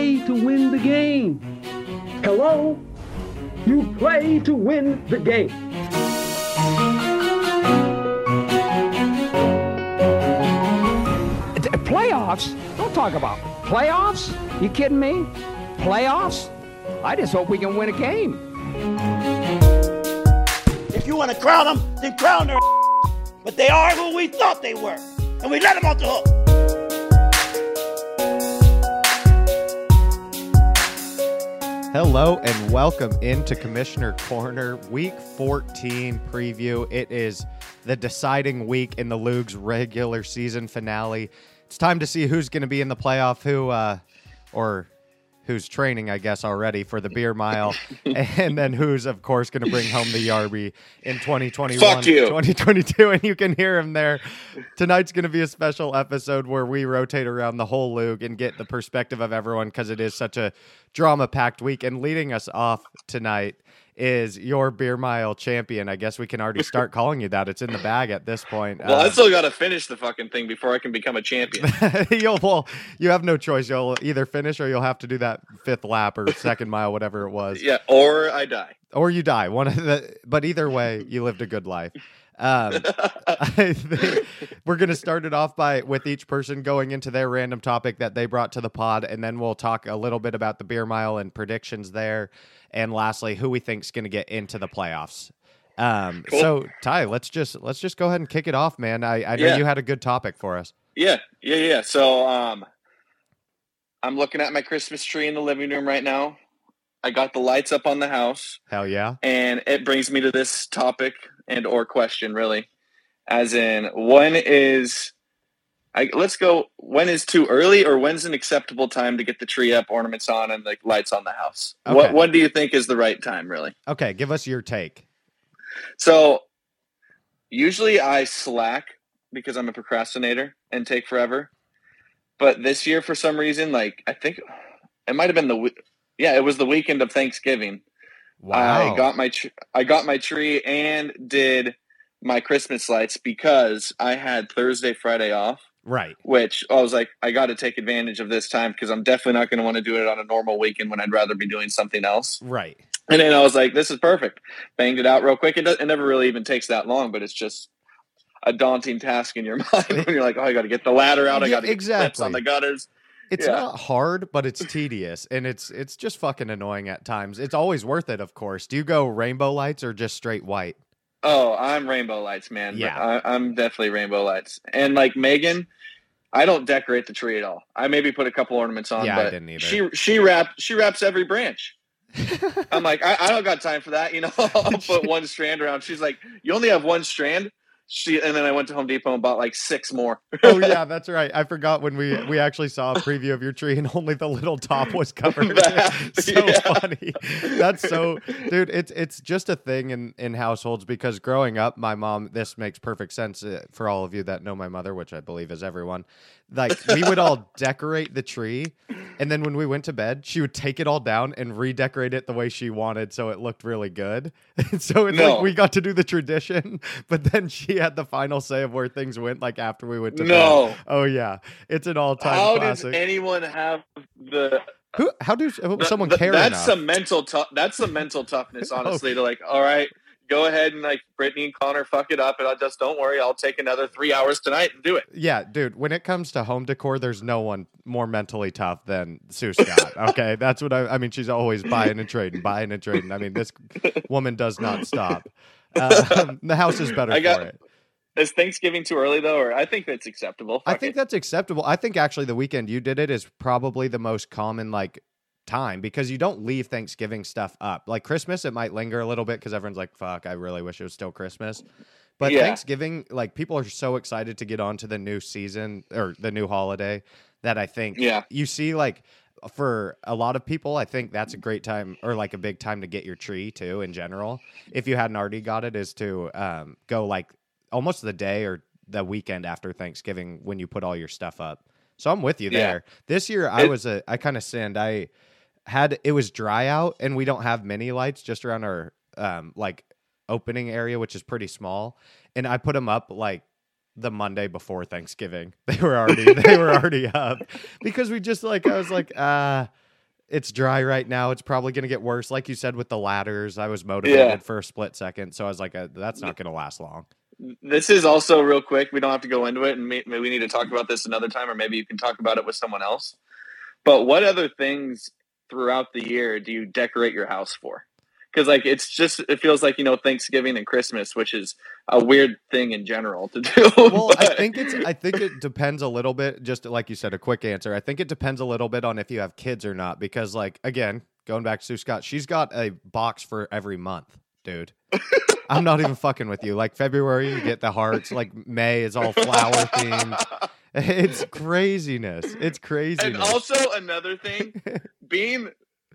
play to win the game. Hello? You play to win the game. Playoffs? Don't talk about playoffs. You kidding me? Playoffs? I just hope we can win a game. If you want to crown them, then crown their. But they are who we thought they were, and we let them off the hook. Hello and welcome into Commissioner Corner Week 14 preview. It is the deciding week in the LOOG's regular season finale. It's time to see who's going to be in the playoff, who, uh, or who's training, I guess, already for the beer mile, and then who's, of course, going to bring home the Yarby in 2021, Fuck you. 2022. And you can hear him there. Tonight's going to be a special episode where we rotate around the whole LOOG and get the perspective of everyone because it is such a drama packed week. And leading us off tonight is your beer mile champion. I guess we can already start calling you that. It's in the bag at this point. Well, I Uh, still got to finish the fucking thing before I can become a champion. you'll well, you have no choice. You'll either finish or you'll have to do that fifth lap or second mile, whatever it was, yeah, or I die. or you die. One of the, but either way, you lived a good life. Um, I think we're gonna start it off by with each person going into their random topic that they brought to the pod, and then we'll talk a little bit about the beer mile and predictions there, and lastly, who we think's gonna get into the playoffs. Um, Cool. so Ty, let's just let's just go ahead and kick it off, man. I, I know Yeah. you had a good topic for us. yeah, yeah, yeah. So, um, I'm looking at my Christmas tree in the living room right now. I got the lights up on the house, Hell yeah. and it brings me to this topic and or question, really, as in when is I, let's go. When is too early, or when's an acceptable time to get the tree up, ornaments on, and the lights on the house? Okay. What What do you think is the right time, really? Okay, give us your take. So usually I slack because I'm a procrastinator and take forever. But this year, for some reason, like I think it might have been the yeah, it was the weekend of Thanksgiving. Wow. I got my tr- I got my tree and did my Christmas lights because I had Thursday, Friday off. Right. Which I was like, I got to take advantage of this time because I'm definitely not going to want to do it on a normal weekend when I'd rather be doing something else. Right. And then I was like, this is perfect. Banged it out real quick. It, does, it never really even takes that long, but it's just a daunting task in your mind when you're like, oh, I got to get the ladder out. I got to get clips exactly. on the gutters. It's Yeah. not hard, but it's tedious and it's it's just fucking annoying at times. It's always worth it, of course. Do you go rainbow lights or just straight white? Oh, I'm rainbow lights, man. Yeah. I, I'm definitely rainbow lights. And like Megan, I don't decorate the tree at all. I maybe put a couple ornaments on, Yeah, I but didn't either. she she wrapped she wraps every branch. I'm like, I, I don't got time for that. You know, I'll put one strand around. She's like, you only have one strand. She and then I went to Home Depot and bought like six more. oh yeah, that's right. I forgot when we we actually saw a preview of your tree and only the little top was covered. That- so yeah. funny. That's so dude, it's it's just a thing in in households because growing up my mom this makes perfect sense uh, for all of you that know my mother, which I believe is everyone. Like we would all decorate the tree and then when we went to bed, she would take it all down and redecorate it the way she wanted so it looked really good. so it's No. like we got to do the tradition, but then she had the final say of where things went like after we went to bed. No. Oh yeah, it's an all-time How classic. does anyone have the Who? How does someone th- care That's enough? some mental tough. That's some mental toughness, Oh. honestly. To like, all right, go ahead and like Brittany and Connor fuck it up, and I just don't worry. I'll take another three hours tonight and do it. yeah, dude. When it comes to home decor, there's no one more mentally tough than Sue Scott. Okay, that's what I. I mean, she's always buying and trading, buying and trading. I mean, this woman does not stop. Um, the house is better I got- for it. Is Thanksgiving too early though, or I think that's acceptable. I think it. that's acceptable. I think actually the weekend you did it is probably the most common like time because you don't leave Thanksgiving stuff up. Like Christmas, it might linger a little bit because everyone's like, "Fuck, I really wish it was still Christmas." But Yeah. Thanksgiving, like people are so excited to get on to the new season or the new holiday that I think Yeah. you see like for a lot of people, I think that's a great time or like a big time to get your tree too in general. If you hadn't already got it, is to um, go like almost the day or the weekend after Thanksgiving when you put all your stuff up. So I'm with you Yeah. there. This year I It- was a I kind of sinned. I had it was dry out and we don't have many lights just around our um like opening area which is pretty small and I put them up like the Monday before Thanksgiving. They were already they were already up because we just like I was like uh it's dry right now. It's probably going to get worse. Like you said with the ladders, I was motivated Yeah. for a split second, so I was like, uh, that's not going to last long. This is also real quick. We don't have to go into it, and maybe we need to talk about this another time, or maybe you can talk about it with someone else. But what other things throughout the year do you decorate your house for? Because like it's just it feels like you know Thanksgiving and Christmas, which is a weird thing in general to do. Well, I think it's I think it depends a little bit. Just like you said, a quick answer. I think it depends a little bit on if you have kids or not. Because like again, going back to Sue Scott, she's got a box for every month, dude. I'm not even fucking with you. Like February, you get the hearts. Like May is all flower themed. It's craziness. It's craziness. And also another thing, being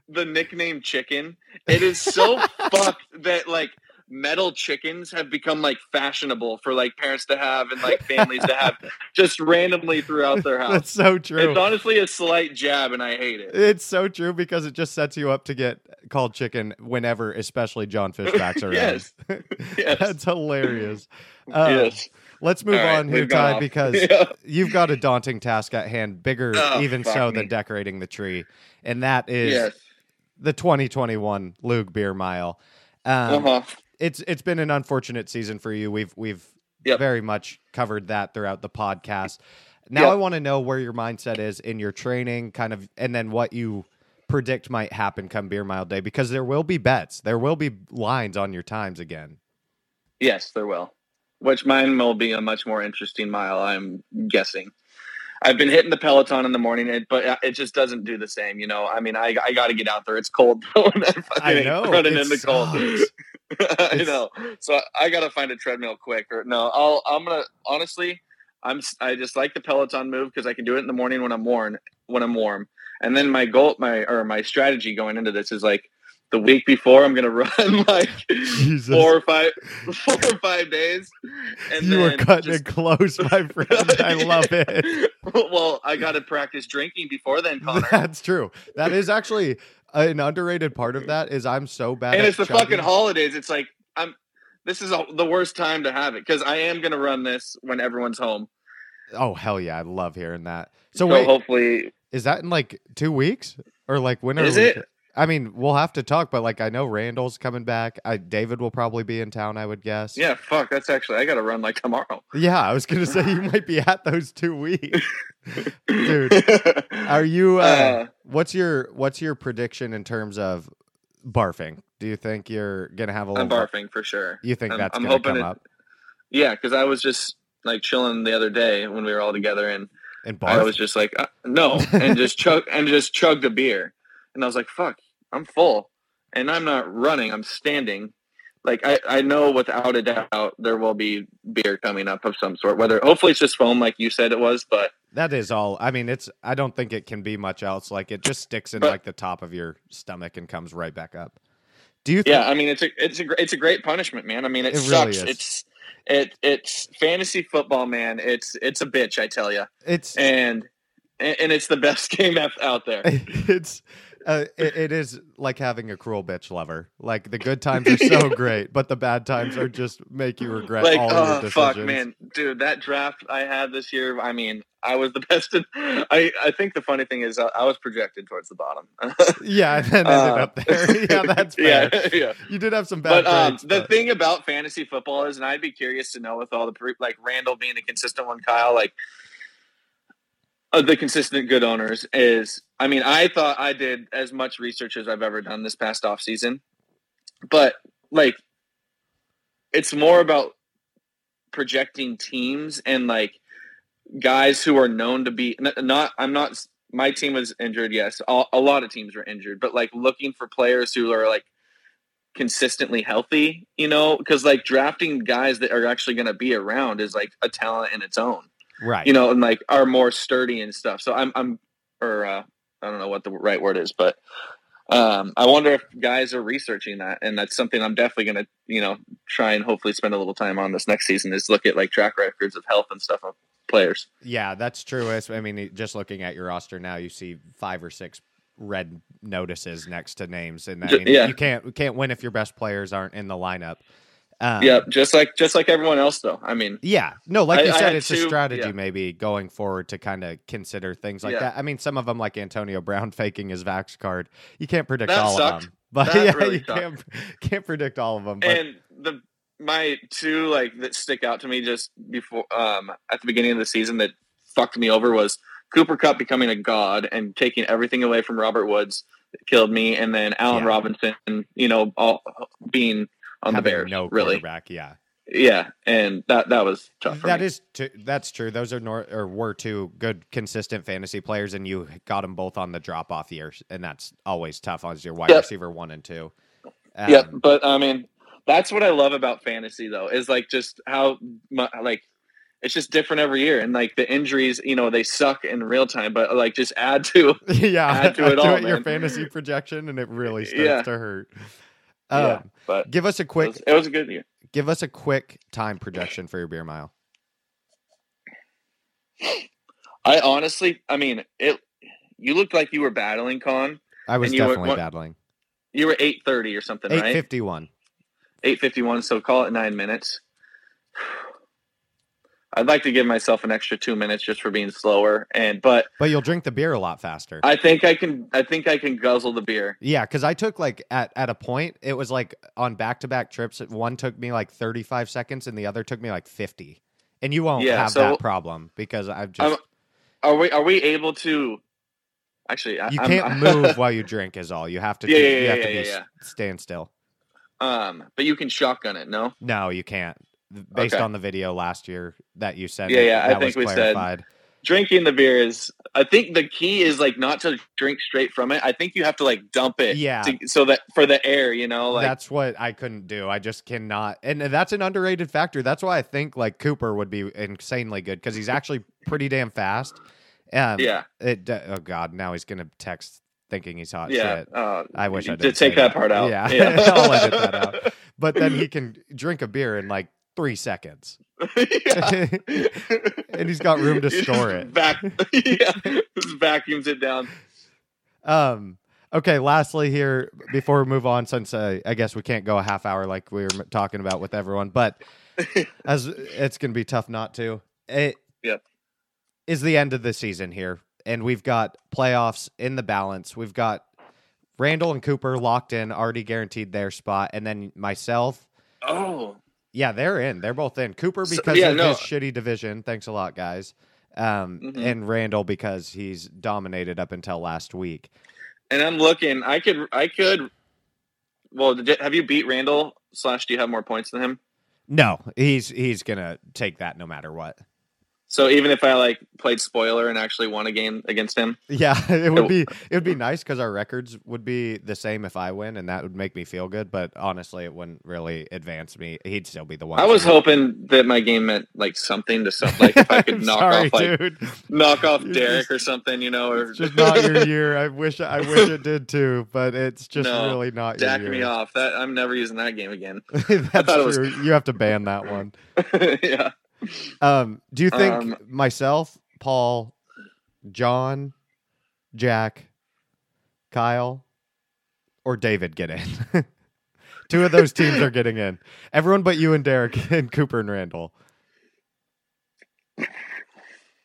the nickname chicken, it is so fucked that like metal chickens have become like fashionable for like parents to have and like families to have just randomly throughout their house. That's so true. It's honestly a slight jab and I hate it. It's so true because it just sets you up to get called chicken whenever, especially Jon Fishback's around. Yes. Yes. That's hilarious. Uh, yes. Let's move right, on here, Ty, off. because Yeah. you've got a daunting task at hand, bigger Oh, even so me. than decorating the tree, and that is Yes. the 2021 LOOG Beer Mile. Um, Uh-huh. It's it's been an unfortunate season for you. We've we've Yep. very much covered that throughout the podcast. Now Yep. I want to know where your mindset is in your training, kind of, and then what you predict might happen come Beer Mile Day, because there will be bets, there will be lines on your times again. Yes, there will. Which mine will be a much more interesting mile, I'm guessing. I've been hitting the Peloton in the morning, but uh, it just doesn't do the same. You know, I mean, I, I got to get out there. It's cold I know, running it in the cold. I It's- know. So I got to find a treadmill quick. Or no, I'll. I'm gonna honestly. I'm. I just like the Peloton move because I can do it in the morning when I'm warm. When I'm warm, and then my goal, my or my strategy going into this is like the week before I'm gonna run like Jesus. four or five, four or five days. And you were then cutting just- it close, my friend. I love it. well, I got to practice drinking before then, Connor. That's true. That is actually an underrated part of that. Is I'm so bad. and it's the chugging. fucking holidays. It's like I'm. This is a, the worst time to have it because I am gonna run this when everyone's home. Oh hell yeah! I love hearing that. So So, wait, hopefully, is that in like two weeks or like when are Is we- it? I mean, we'll have to talk, but like I know Randall's coming back. I David will probably be in town. I would guess. yeah. Fuck, that's actually I got to run like tomorrow, Yeah, I was gonna say you might be at those two weeks, dude. Are you? Uh, Uh, what's your What's your prediction in terms of barfing? Do you think you're gonna have a little? I'm barfing for sure. You think I'm- that's I'm gonna hoping come it- up Yeah, because I was just like chilling the other day when we were all together, and and I was just like, uh, no, and just chug and just chugged a beer, and I was like, fuck, I'm full, and I'm not running, I'm standing. Like I, I know without a doubt there will be beer coming up of some sort. Whether hopefully it's just foam, like you said it was, but That is all. I mean, it's. I don't think it can be much else. Like it just sticks in But- like the top of your stomach and comes right back up. Do you? yeah, I mean it's a it's a it's a great punishment, man. I mean it, It really sucks. is. It's it it's fantasy football, man. It's it's a bitch, I tell you, it's and and it's the best game out there. it's. Uh, it, it is like having a cruel bitch lover. Like the good times are so great, but the bad times are just make you regret like all your oh decisions. fuck man dude that draft i had this year i mean i was the best in, i i think the funny thing is i, I was projected towards the bottom Yeah, and then ended Uh, up there. yeah, that's fair. yeah yeah You did have some bad but um, grades, the but- thing about fantasy football is and i'd be curious to know with all the pre- like randall being the consistent one kyle like the consistent good owners is i mean i thought i did as much research as i've ever done this past off season but like it's more about projecting teams and like guys who are known to be not i'm not my team was injured yes a lot of teams were injured but like looking for players who are like consistently healthy you know because like drafting guys that are actually going to be around is like a talent in its own right. you know and like are more sturdy and stuff so i'm i'm or uh i don't know what the right word is but um i wonder if guys are researching that and that's something i'm definitely going to you know try and hopefully spend a little time on this next season is look at like track records of health and stuff of players Yeah, that's true. I mean, just looking at your roster now, you see five or six red notices next to names, and I mean, yeah. you can't you can't win if your best players aren't in the lineup. Um, Yep, just like just like everyone else, though. I mean, Yeah, no, like I- you said, it's a strategy yeah. maybe going forward to kind of consider things like Yeah. that. I mean, some of them, like Antonio Brown faking his Vax card, you can't predict That all of them. But That yeah, really you can't can't predict all of them. But and the my two like that stick out to me just before um at the beginning of the season that fucked me over was Cooper Kupp becoming a god and taking everything away from Robert Woods that killed me, and then Allen Yeah. Robinson, you know, all being on the Bears, no really, quarterback, yeah, yeah, and that that was tough. For that me. is t- that's true. Those are nor- or were two good consistent fantasy players, and you got them both on the drop off years, and that's always tough as your wide Yep. receiver one and two. Um, Yep, but I mean, that's what I love about fantasy, though, is like just how like it's just different every year, and like the injuries, you know, they suck in real time, but like just add to yeah, Add to it all, your man. fantasy projection, and it really starts Yeah. to hurt. Yeah. Um, But Give us a it quick was, it was a good year. Give us a quick time projection for your beer mile. I honestly, I mean, it. You looked like you were battling con. I was you were- definitely battling. You were eight thirty or something, Eight right? fifty one. Eight fifty one. So call it nine minutes. I'd like to give myself an extra two minutes just for being slower, and but But you'll drink the beer a lot faster. I think I can. I think I can guzzle the beer. yeah, because I took like at, at a point, it was like on back to back trips, one took me like thirty five seconds and the other took me like fifty. And you won't Yeah, have so- that problem because I've just Are we? Are we able to? Actually, I, you I'm- can't move while you drink is all. You have to Yeah, do, yeah, you yeah, have to yeah, be yeah, s- stand still. Um, but you can shotgun it. No. No, you can't. Based Okay. on the video last year that you sent, Yeah, yeah, I think we said- clarified. drinking the beer is i think the key is like not to drink straight from it i think you have to like dump it Yeah. to, so that for the air you know like that's what I couldn't do. I just cannot, and that's an underrated factor. That's why I think like Cooper would be insanely good because he's actually pretty damn fast. Um, yeah It. Oh God, now he's gonna text thinking he's hot yeah shit. uh, I wish I to did take that part out Yeah, yeah. I'll edit that out. But then he can drink a beer and like three seconds, and he's got room to He store it. Vac- yeah, just vacuums it down. Um. Okay. Lastly, here before we move on, since uh, I guess we can't go a half hour like we were talking about with everyone, but as it's going to be tough not to. It Yep. is the end of the season here, and we've got playoffs in the balance. We've got Randall and Cooper locked in, already guaranteed their spot, and then myself. Oh, Yeah, they're in. They're both in. Cooper So- because yeah, of no. his shitty division. Thanks a lot, guys. Um, Mhm. and Randall because he's dominated up until last week. and I'm looking. I could. I could. Well, did, have you beat Randall? Slash, do you have more points than him? No, he's he's gonna take that no matter what. So even if I like played spoiler and actually won a game against him, Yeah, it would be it would be nice because our records would be the same if I win, and that would make me feel good. But honestly, it wouldn't really advance me. He'd still be the one. I was hoping that my game meant like something to some like if I could knock Sorry, off like dude. knock off You're Derek just- or something, you know, or It's just not your year. I wish I wish it did too, but it's just No, really not jack me off. That I'm never using that game again. That's it was- true. You have to ban that one. yeah. Um, do you think Um, myself, Paul, Jon, Jack, Kyle, or David get in? Two of those teams are getting in. Everyone but you and Derek and Cooper and Randall.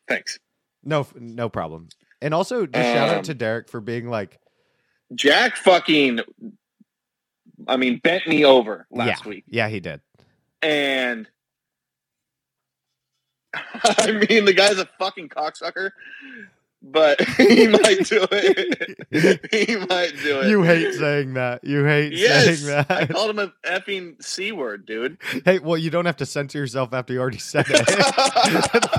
Thanks. No, no problem. And also, just shout out Um, to Derek for being like, Jack fucking I mean bent me over last yeah, week. yeah, he did. And I mean the guy's a fucking cocksucker, but he might do it. he might do it. You hate saying that. You hate Yes, saying that. I called him a effing c word, dude. hey, well, you don't have to censor yourself after you already said it.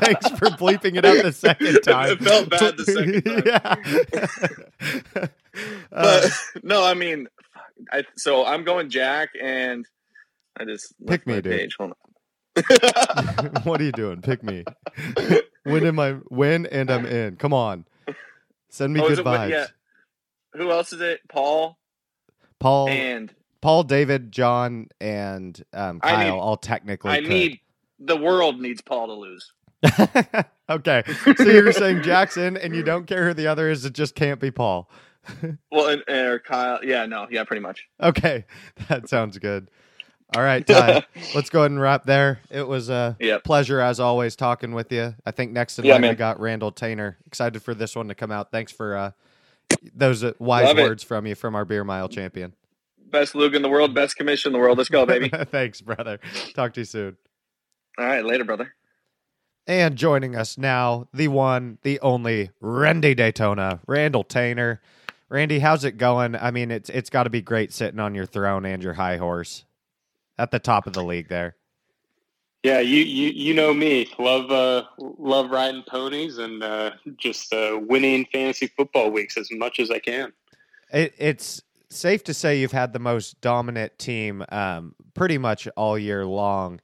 Thanks for bleeping it out the second time. It felt bad the second yeah. But Uh, no, I mean, I so I'm going Jack, and I just Pick me, my dude. Page. Hold on. what are you doing? Pick me. Win am I win and I'm in. Come on. Send me Oh, good it- vibes. yeah. Who else is it? Paul Paul and Paul, David, Jon, and um, I Kyle need- all technically I could. need the world needs Paul to lose. okay. So you're saying Jackson and you don't care who the other is, it just can't be Paul. Well, and, or Kyle. Yeah, no, yeah, pretty much. Okay. That sounds good. All right, Ty. let's go ahead and wrap there. It was a Yep. pleasure as always talking with you. I think next in Yeah, line we got Randall Tainer. Excited for this one to come out. Thanks for uh, those uh, wise Love it. words from you from our beer mile champion. Best LOOG in the world, best commission in the world. Let's go, baby. Thanks, brother. Talk to you soon. All right, later, brother. And joining us now, the one, the only Randy Daytona, Randall Tainer. Randy, how's it going? I mean, it's it's got to be great sitting on your throne and your high horse at the top of the league there. Yeah, you you you know me. Love uh love riding ponies and uh just uh winning fantasy football weeks as much as I can. It, it's safe to say you've had the most dominant team um, pretty much all year long.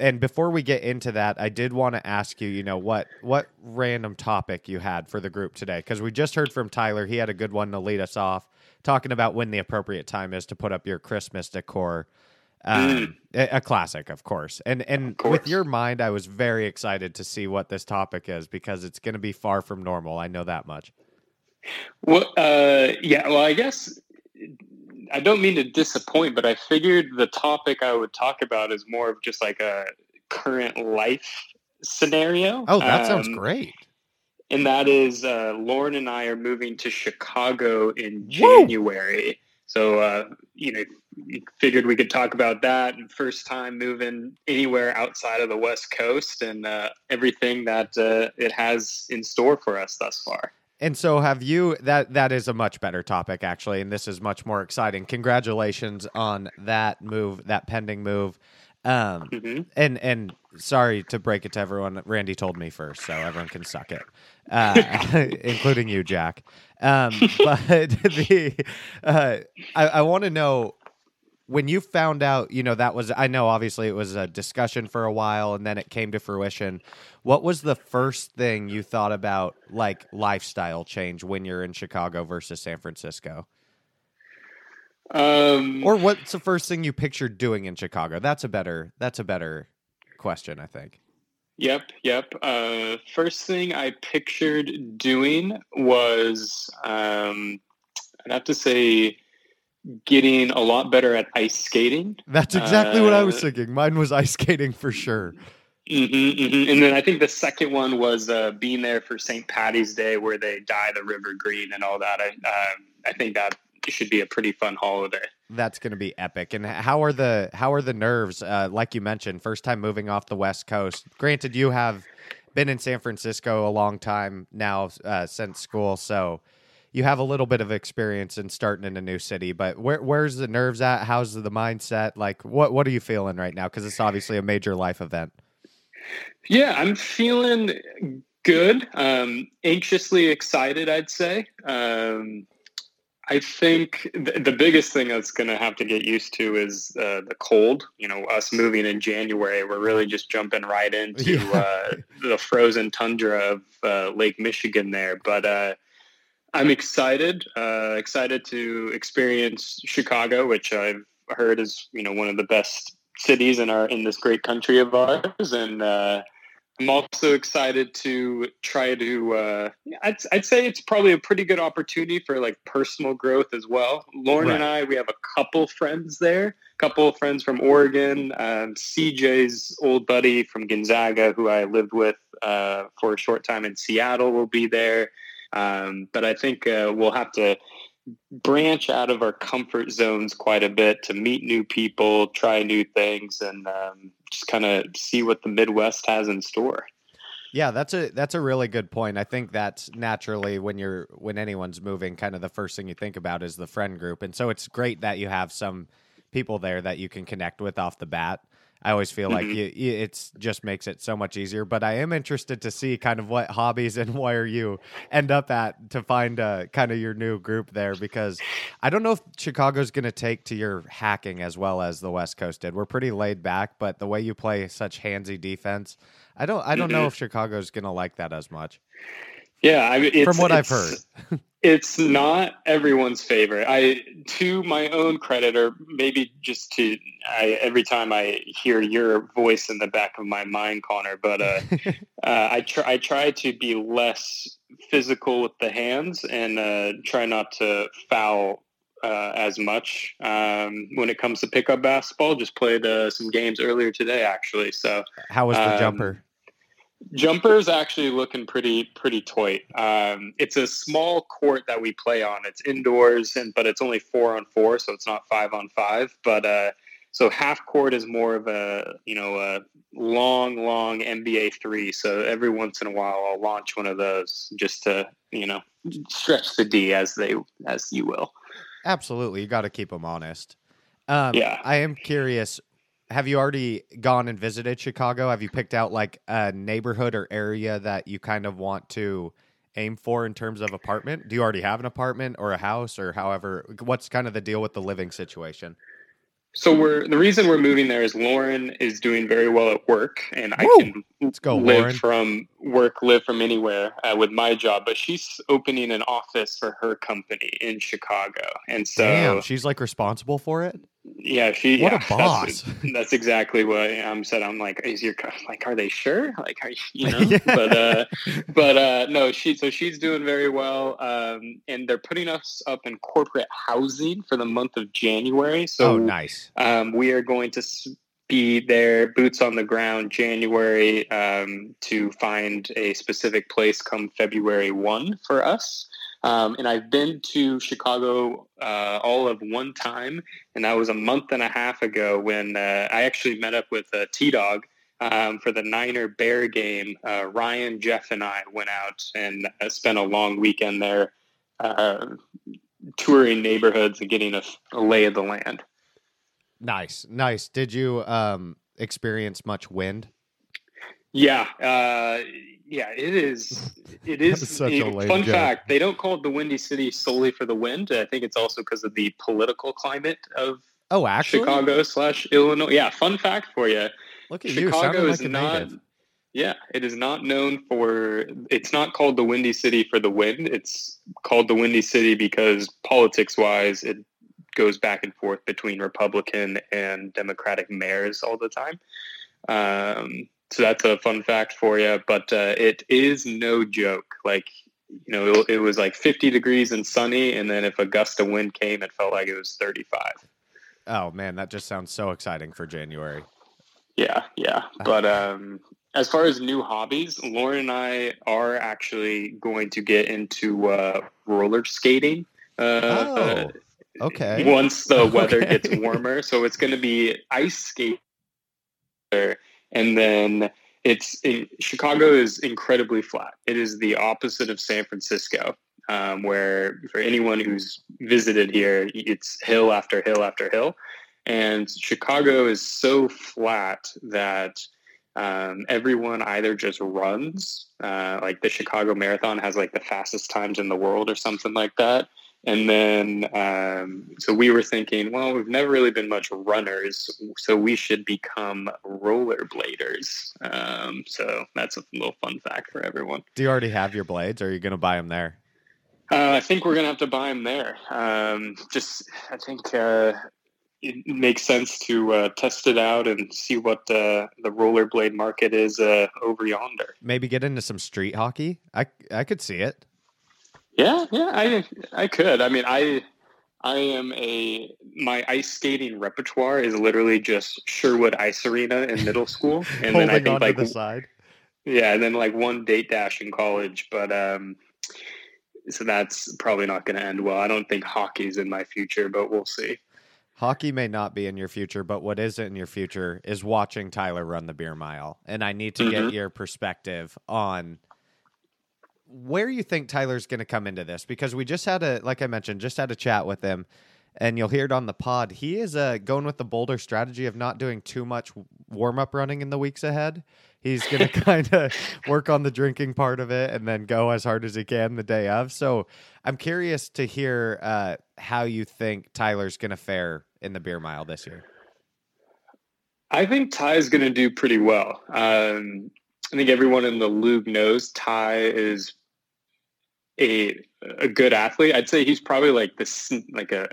And before we get into that, I did want to ask you, you know, what what random topic you had for the group today? Because we just heard from Tyler; he had a good one to lead us off, talking about when the appropriate time is to put up your Christmas decor. Um, a, a classic, of course. And and with your mind, I was very excited to see what this topic is because it's going to be far from normal. I know that much. Well, uh, yeah. Well, I guess I don't mean to disappoint, but I figured the topic I would talk about is more of just like a current life scenario. Oh, that sounds Um, great. And that is uh, Lauren and I are moving to Chicago in Woo! So, uh, you know, figured we could talk about that and first time moving anywhere outside of the West Coast and uh, everything that uh, it has in store for us thus far. And so have you that that is a much better topic actually and this is much more exciting. Congratulations on that move, that pending move. Um hmm and and sorry to break it to everyone, Randy told me first, so everyone can suck it. Uh, including you, Jack. Um but the uh I, I want to know when you found out, you know, that was I know obviously it was a discussion for a while and then it came to fruition. What was the first thing you thought about like lifestyle change when you're in Chicago versus San Francisco? Um, Or what's the first thing you pictured doing in Chicago? That's a better that's a better question, I think. Yep, yep. Uh, first thing I pictured doing was, um, I'd have to say, getting a lot better at ice skating. That's exactly what I was Uh, thinking. Mine was ice skating for sure. hmm hmm And then I think the second one was uh, being there for St. Patty's Day, where they dye the river green and all that. I, um I think that should be a pretty fun holiday. That's going to be epic. And how are the how are the nerves? Uh, like you mentioned, first time moving off the West Coast. Granted, you have been in San Francisco a long time now uh, since school, so you have a little bit of experience in starting in a new city. But where where's the nerves at? How's the mindset? Like, what what are you feeling right now? Because it's obviously a major life event. Yeah, I'm feeling good. Um, anxiously excited, I'd say. Um, I think th- the biggest thing that's going to have to get used to is uh, the cold. You know, us moving in January, we're really just jumping right into Yeah. uh, the frozen tundra of uh, Lake Michigan there. But uh, I'm excited, uh, excited to experience Chicago, which I've heard is you know one of the best cities in our in this great country of ours, and uh, I'm also excited to try to. Uh, I'd, I'd say it's probably a pretty good opportunity for like personal growth as well. Lauren and I, we have a couple friends there, a couple of friends from Oregon. Um, CJ's old buddy from Gonzaga, who I lived with uh, for a short time in Seattle, will be there. Um, but I think uh, we'll have to branch out of our comfort zones quite a bit to meet new people, try new things, and um, just kind of see what the Midwest has in store. Yeah, that's a that's a really good point. I think that's naturally when you're when anyone's moving, kind of the first thing you think about is the friend group, and so it's great that you have some people there that you can connect with off the bat. I always feel like you, you, it's just makes it so much easier. But I am interested to see kind of what hobbies and where you end up at to find uh, kind of your new group there because I don't know if Chicago's going to take to your hacking as well as the West Coast did. We're pretty laid back, but the way you play such handsy defense, I don't I don't know if Chicago's going to like that as much. Yeah, I mean, it's, From what I've it's- it's not everyone's favorite. I, to my own credit, or maybe just to, I every time I hear your voice in the back of my mind, Connor, but uh, uh, I try I try to be less physical with the hands and uh, try not to foul uh, as much um, when it comes to pickup basketball. Just played uh, some games earlier today, actually. So How was the Um, jumper? Jumper's actually looking pretty pretty toy. Um, it's a small court that we play on. It's indoors, and but it's only four on four, so it's not five on five. But uh, so half court is more of a you know a long long NBA three. So every once in a while, I'll launch one of those just to you know stretch the D as they as you will. Absolutely, you got to keep them honest. Um, Yeah. I am curious. Have you already gone and visited Chicago? Have you picked out like a neighborhood or area that you kind of want to aim for in terms of apartment? Do you already have an apartment or a house or however? What's kind of the deal with the living situation? So we're the reason we're moving there is Lauren is doing very well at work, and I can Let's go, live Lauren. from work, live from anywhere uh, with my job. But she's opening an office for her company in Chicago, and so Damn, she's like responsible for it. Yeah, she What a yeah, that's- boss. That's, exactly what I'm said. I'm like, is your like, are they sure? Like, are you, you know? Yeah. But uh, but uh, no, she so she's doing very well, um, and they're putting us up in corporate housing for the month of January. So oh, nice. um, we are going to be there, boots on the ground, January, um, to find a specific place come February 1 for us. Um, and I've been to Chicago uh, all of one time, and that was a month and a half ago when uh, I actually met up with uh, T Dog. Um, for the Niner Bear game, uh, Ryan, Jeff, and I went out and uh, spent a long weekend there, uh, touring neighborhoods and getting a, a lay of the land. Nice, nice. Did you um experience much wind? Yeah, uh, yeah, it is. It is. such a fun joke. fact: they don't call it the Windy City solely for the wind. I think it's also because of the political climate of Oh, actually, Chicago slash Illinois. Yeah, fun fact for you: Look at Chicago sounding is like not. native. Yeah, it is not known for. It's not called the Windy City for the wind. It's called the Windy City because politics-wise, it goes back and forth between Republican and Democratic mayors all the time. Um, so that's a fun fact for you. But uh, it is no joke. Like you know, it, it was like 50 degrees and sunny, and then if a gust of wind came, it felt like it was 35. Oh man, that just sounds so exciting for January. Yeah, yeah. But um, as far as new hobbies, Lauren and I are actually going to get into uh, roller skating. Uh, Oh, okay. Once the weather Okay. gets warmer, so it's going to be ice skate, and then it's it, Chicago is incredibly flat. It is the opposite of San Francisco, um, where for anyone who's visited here, it's hill after hill after hill, and Chicago is so flat that um, everyone either just runs, uh, like the Chicago Marathon has like the fastest times in the world or something like that. And then, um, so we were thinking, well, we've never really been much runners, so we should become rollerbladers. Um, so that's a little fun fact for everyone. Do you already have your blades, or are you going to buy them there? Uh, I think we're gonna have to buy them there. Um, just, I think uh, it makes sense to uh, test it out and see what uh, the rollerblade market is uh, over yonder. Maybe get into some street hockey. I I could see it. Yeah, yeah, I I could. I mean, I I am a my ice skating repertoire is literally just Sherwood Ice Arena in middle school, and then I think like the side. yeah, and then like one date dash in college, but um, so that's probably not going to end well. I don't think hockey's in my future, but we'll see. Hockey may not be in your future, but what is in your future is watching Tyler run the beer mile. And I need to get Mhm. your perspective on where you think Tyler's going to come into this because we just had a, like I mentioned, just had a chat with him, and you'll hear it on the pod. He is uh, going with the bolder strategy of not doing too much warm up running in the weeks ahead. He's going to kind of work on the drinking part of it and then go as hard as he can the day of. So I'm curious to hear uh, how you think Tyler's going to fare in the beer mile this year. I think Ty is going to do pretty well. Um, I think everyone in the league knows Ty is a a good athlete. I'd say he's probably like the like a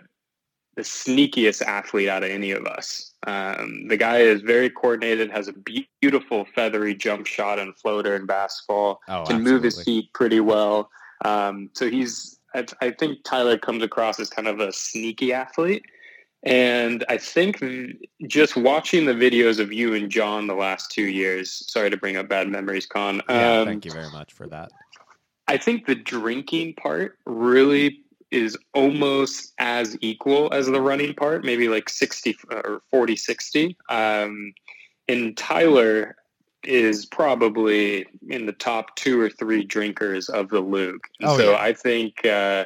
the sneakiest athlete out of any of us. Um, the guy is very coordinated, has a beautiful feathery jump shot and floater in basketball. Oh, can move his feet pretty well. Um, so he's I, I think Tyler comes across as kind of a sneaky athlete. And I think just watching the videos of you and Jon the last two years, sorry to bring up bad memories, Con. Yeah, um, thank you very much for that. I think the drinking part really is almost as equal as the running part, maybe like 60 or 40 60. Um, and Tyler is probably in the top two or three drinkers of the league. Oh, so yeah. I think uh,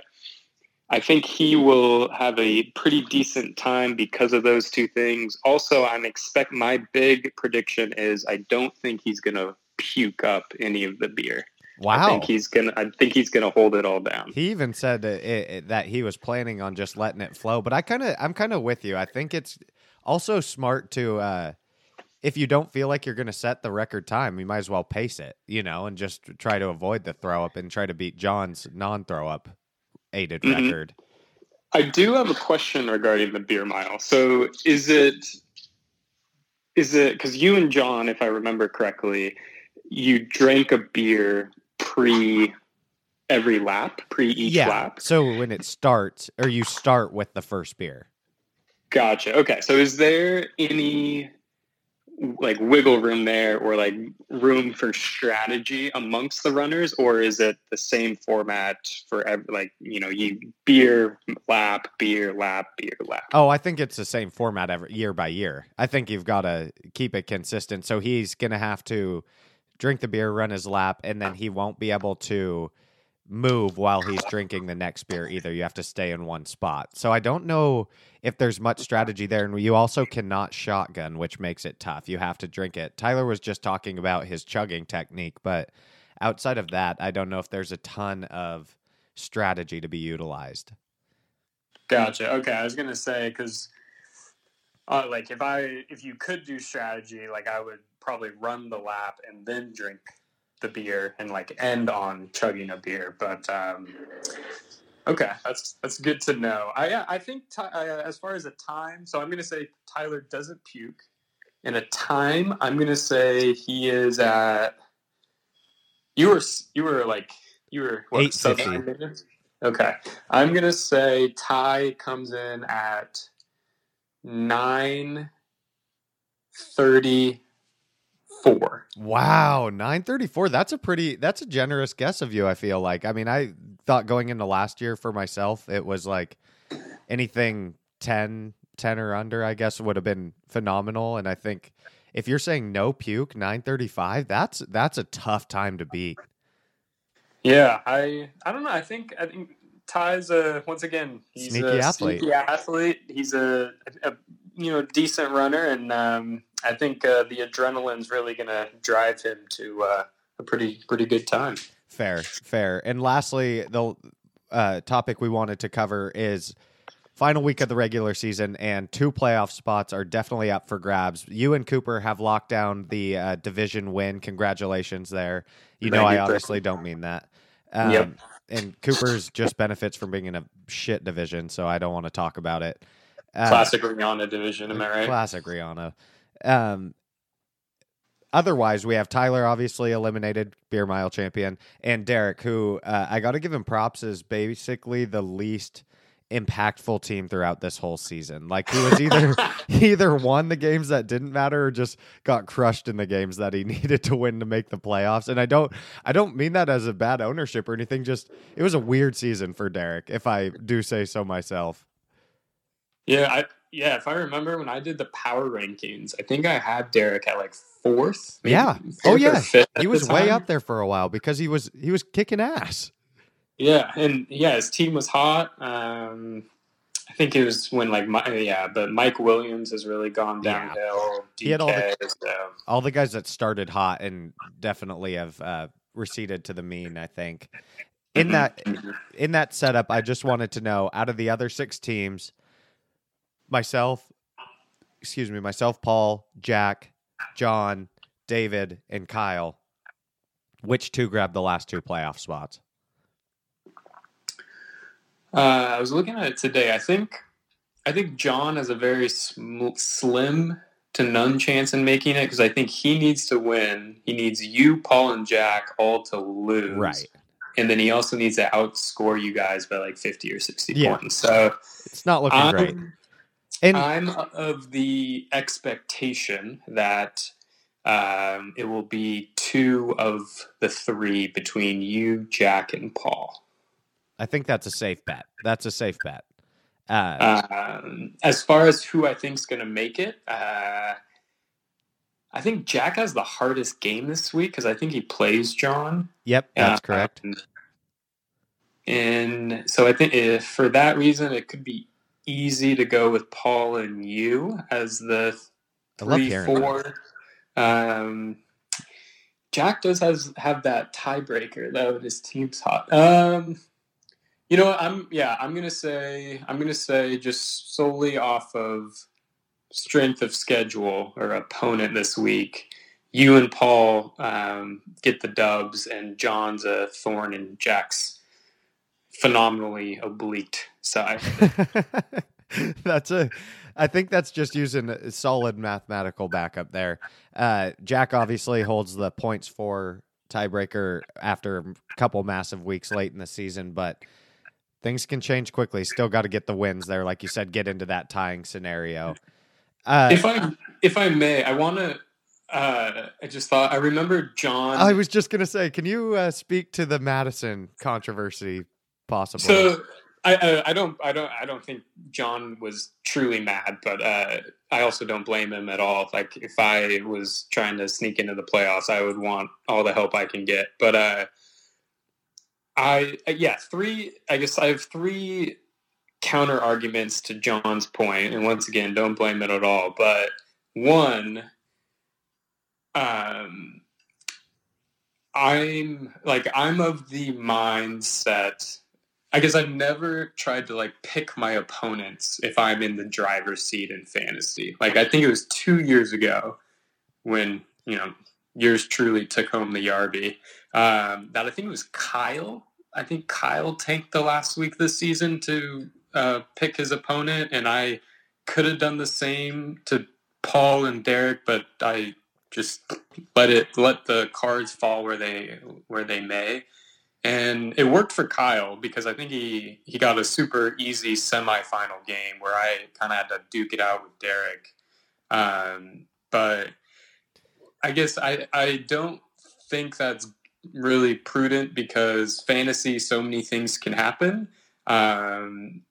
I think he will have a pretty decent time because of those two things. Also, I'm expect my big prediction is I don't think he's going to puke up any of the beer. I Wow. think he's gonna. I think he's gonna hold it all down. He even said that, it, that he was planning on just letting it flow, but I kind of, I'm kind of with you. I think it's also smart to, uh, if you don't feel like you're going to set the record time, you might as well pace it, you know, and just try to avoid the throw up and try to beat Jon's non-throw up aided Mhm. record. I do have a question regarding the beer mile. So is it is it because you and Jon, if I remember correctly, you drank a beer pre every lap, pre each yeah. lap? So when it starts, or you start with the first beer. Gotcha. Okay. So is there any like wiggle room there or like room for strategy amongst the runners or is it the same format for every like you know you beer lap beer lap beer lap Oh, I think it's the same format every year by year. I think you've got to keep it consistent. So he's going to have to drink the beer, run his lap, and then he won't be able to move while he's drinking the next beer either. You have to stay in one spot. So I don't know if there's much strategy there. And you also cannot shotgun, which makes it tough. You have to drink it. Tyler was just talking about his chugging technique, but outside of that, I don't know if there's a ton of strategy to be utilized. Gotcha. Okay, I was gonna say because, uh, like, if I if you could do strategy, like I would probably run the lap and then drink the beer and like end on chugging a beer. But um, okay, that's that's good to know. I yeah, I think Ty- uh, as far as a time, so I'm gonna say Tyler doesn't puke. In a time, I'm gonna say he is at. You were you were like you were what, 8:50. minutes? Okay. I'm gonna say Ty comes in at nine thirty four. Wow, 934. That's a pretty that's a generous guess of you, I feel like. I mean, I thought going into last year for myself, it was like anything 10 10 or under, I guess would have been phenomenal and I think if you're saying no puke 935, that's that's a tough time to beat. Yeah, I I don't know. I think I think Ty's a once again he's Sneaky a athlete. sneaky athlete. He's a, a you know decent runner, and um, I think uh, the adrenaline's really gonna drive him to uh, a pretty pretty good time. Fair, fair. And lastly, the uh, topic we wanted to cover is final week of the regular season, and two playoff spots are definitely up for grabs. You and Cooper have locked down the uh, division win. Congratulations there. You know, I obviously don't mean that. Um, Yep. And Cooper's just benefits from being in a shit division, so I don't want to talk about it. Uh, Classic Rihanna division, am I right? Classic Rihanna. Um, otherwise, we have Tyler, obviously eliminated beer mile champion, and Derek, who uh, I got to give him props is basically the least impactful team throughout this whole season. Like he was either he either won the games that didn't matter or just got crushed in the games that he needed to win to make the playoffs. And I don't I don't mean that as a bad ownership or anything. Just it was a weird season for Derek, if I do say so myself. Yeah, I yeah. If I remember when I did the power rankings, I think I had Derek at like fourth. Yeah. Oh yeah. He was way time. up there for a while because he was he was kicking ass. Yeah, and yeah, his team was hot. Um, I think it was when like Mi- yeah, but Mike Williams has really gone Yeah. downhill. He had all the- so- All the guys that started hot and definitely have uh, receded to the mean. I think in that in that setup, I just wanted to know out of the other six teams, myself, excuse me, myself, Paul, Jack, Jon, David, and Kyle, which two grabbed the last two playoff spots? Uh, I was looking at it today. I think I think Jon has a very sm- slim to none chance in making it because I think he needs to win. He needs you, Paul, and Jack all to lose. Right. and then he also needs to outscore you guys by like 50 or 60 Yeah. points. So It's not looking I'm, great. And I'm of the expectation that um, it will be two of the three between you, Jack, and Paul. I think that's a safe bet. That's a safe bet. Uh, Um, as far as who I think is going to make it, uh, I think Jack has the hardest game this week because I think he plays Jon. yep, that's Uh, correct. And so I think if, for that reason, it could be easy to go with Paul and you as the three four. Um, Jack does has have that tiebreaker though, and his team's hot. Um, you know, I'm yeah, I'm gonna say I'm gonna say just solely off of strength of schedule or opponent this week. You and Paul um, get the dubs, and Jon's a thorn in Jack's phenomenally oblique side. that's a. I think that's just using a solid mathematical backup there. Uh, Jack obviously holds the points for tiebreaker after a couple massive weeks late in the season, but things can change quickly. Still got to get the wins there, like you said, get into that tying scenario. Uh, if I if I may, I want to. Uh, I just thought I remember Jon. I was just gonna say, can you uh, speak to the Mattison controversy, possibly? so I, I I don't I don't I don't think Jon was truly mad, but uh, I also don't blame him at all. Like if I was trying to sneak into the playoffs, I would want all the help I can get. But uh, I uh, yeah three. I guess I have three counter arguments to Jon's point, and once again, don't blame it at all. But one, um, I'm like I'm of the mindset. I guess I've never tried to like pick my opponents if I'm in the driver's seat in fantasy. Like I think it was two years ago when you know yours truly took home the Yarby. Um, that I think it was Kyle. I think Kyle tanked the last week this season to uh, pick his opponent, and I could have done the same to Paul and Derek, but I just let it let the cards fall where they where they may. And it worked for Kyle because I think he, he got a super easy semifinal game where I kind of had to duke it out with Derek. Um, but I guess I, I don't think that's really prudent because fantasy, so many things can happen. Um,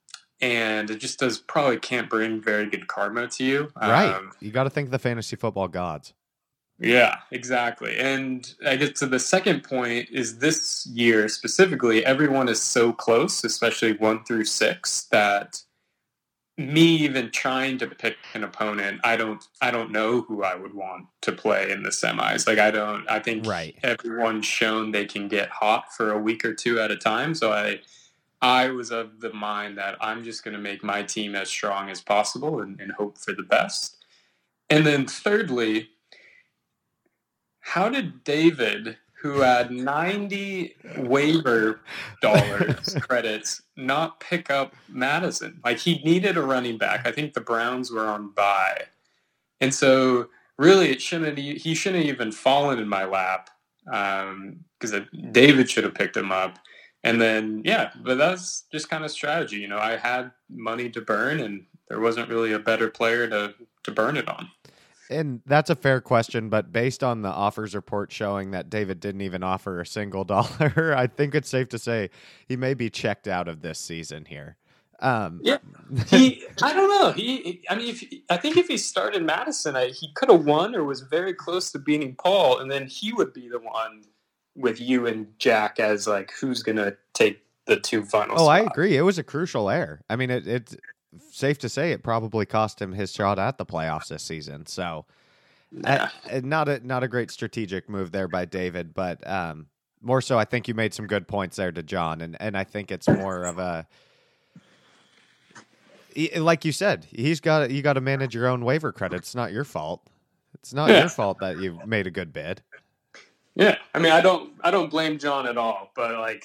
and it just does probably can't bring very good karma to you. right, Um, you got to think the fantasy football gods. Yeah, exactly. And I guess to the second point is this year specifically, everyone is so close, especially one through six, that me even trying to pick an opponent, I don't I don't know who I would want to play in the semis. Like I don't I think Right. everyone's shown they can get hot for a week or two at a time. So I I was of the mind that I'm just gonna make my team as strong as possible and, and hope for the best. And then thirdly, how did David, who had 90 waiver dollars credits, not pick up Mattison? Like he needed a running back. I think the Browns were on bye. And so really it shouldn't he shouldn't have even fallen in my lap um, because David should have picked him up. And then yeah, but that's just kind of strategy. You know, I had money to burn and there wasn't really a better player to to burn it on. And that's a fair question, but based on the offers report showing that David didn't even offer a single dollar, I think it's safe to say he may be checked out of this season here. Um, Yeah. he I don't know. He I mean if I think if he started Mattison, I, he could have won or was very close to beating Paul and then he would be the one with you and Jack as like who's going to take the two finals. oh, I agree. It was a crucial error. I mean, it, it's safe to say it probably cost him his shot at the playoffs this season. So, Yeah. uh, not a not a great strategic move there by David, but um, more so, I think you made some good points there to Jon, and and I think it's more of a. Like you said, he's got you got to manage your own waiver credit. It's not your fault. It's not Yeah. your fault that you made a good bid. Yeah, I mean, I don't, I don't blame Jon at all, but like,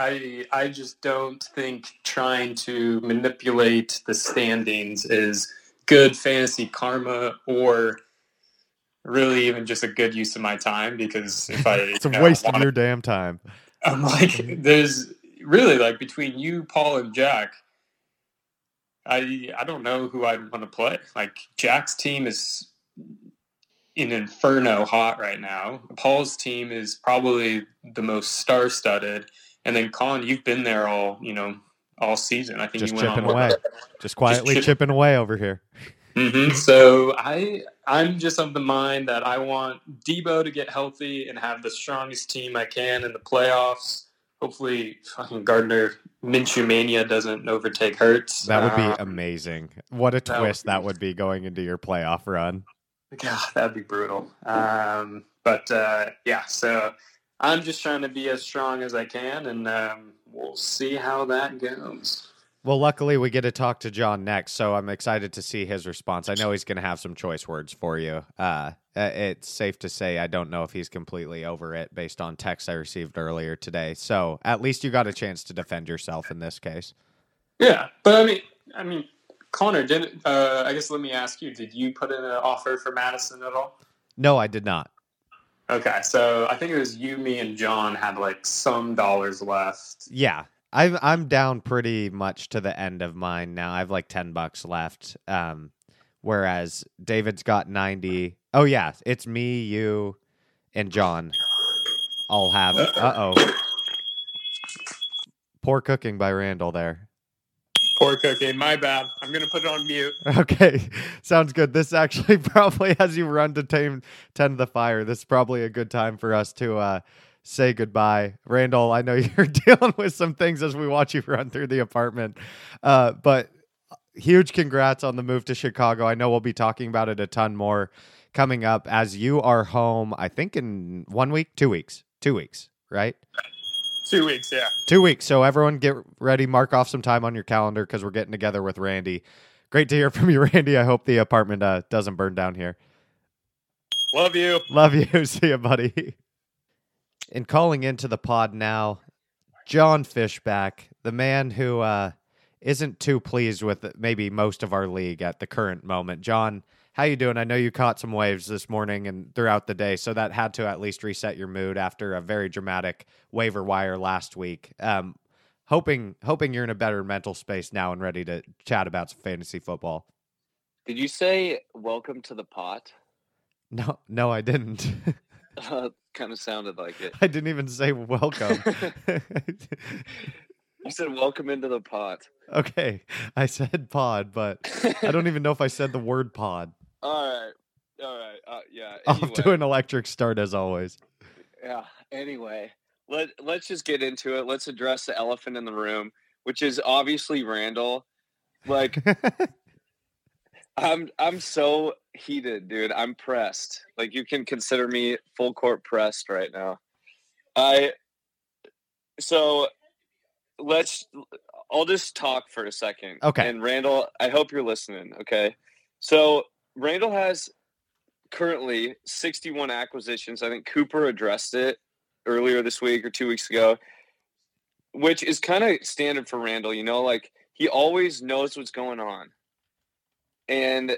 I, I just don't think trying to manipulate the standings is good fantasy karma or really even just a good use of my time because if I, It's a know, waste of your damn time. I'm like, there's really like between you, Paul, and Jack. I I don't know who I'd want to play. Like Jack's team is in inferno hot right now. Paul's team is probably the most star-studded, and then Colin, you've been there all you know all season. I think Just you went chipping on away. Just quietly chip- chipping away over here. hmm So I I'm just of the mind that I want Deebo to get healthy and have the strongest team I can in the playoffs. Hopefully, fucking Gardner Minshew mania doesn't overtake Hurts. That would be Uh, amazing. What a that would twist that would be going into your playoff run. God, that'd be brutal. Um, but uh, yeah, so I'm just trying to be as strong as I can, and um, we'll see how that goes. Well, luckily we get to talk to Jon next, so I'm excited to see his response. I know he's going to have some choice words for you. Uh, uh, it's safe to say I don't know if he's completely over it based on texts I received earlier today. So at least you got a chance to defend yourself in this case. Yeah, but I mean, I mean, Connor, did uh, I guess let me ask you: Did you put in an offer for Mattison at all? No, I did not. Okay, so I think it was you, me, and Jon had like some dollars left. Yeah, I'm I'm down pretty much to the end of mine now. I have like ten bucks left. Um, whereas David's got ninety. Oh yeah, it's me, you, and Jon. All have. Uh oh. Poor cooking by Randall there. Poor cookie, my bad. I'm gonna put it on mute. Okay, sounds good. This actually probably, as you run to tame, tend the fire, this is probably a good time for us to uh, say goodbye. Randall, I know you're dealing with some things as we watch you run through the apartment, uh, but huge congrats on the move to Chicago. I know we'll be talking about it a ton more coming up as you are home, I think in one week, two weeks, two weeks, right? Two weeks, yeah. Two weeks. So everyone get ready, mark off some time on your calendar because we're getting together with Randy. Great to hear from you, Randy. I hope the apartment uh, doesn't burn down here. Love you. Love you. See you, buddy. And calling into the pod now, Jon Fishback, the man who uh, isn't too pleased with maybe most of our league at the current moment. Jon, how you doing? I know you caught some waves this morning and throughout the day, so that had to at least reset your mood after a very dramatic waiver wire last week. Um, hoping hoping you're in a better mental space now and ready to chat about some fantasy football. Did you say welcome to the pot? No, no, I didn't. Uh, kind of sounded like it. I didn't even say welcome. You said welcome into the pot. okay, I said pod, but I don't even know if I said the word pod. All right. All right. Uh, yeah. Off to an electric start as always. yeah. Anyway, let let's just get into it. Let's address the elephant in the room, which is obviously Randall. Like I'm I'm so heated, dude. I'm pressed. Like you can consider me full court pressed right now. I so let's I'll just talk for a second. Okay. And Randall, I hope you're listening, okay? So Randall has currently 61 acquisitions. I think Cooper addressed it earlier this week or 2 weeks ago, which is kind of standard for Randall, you know, like he always knows what's going on. And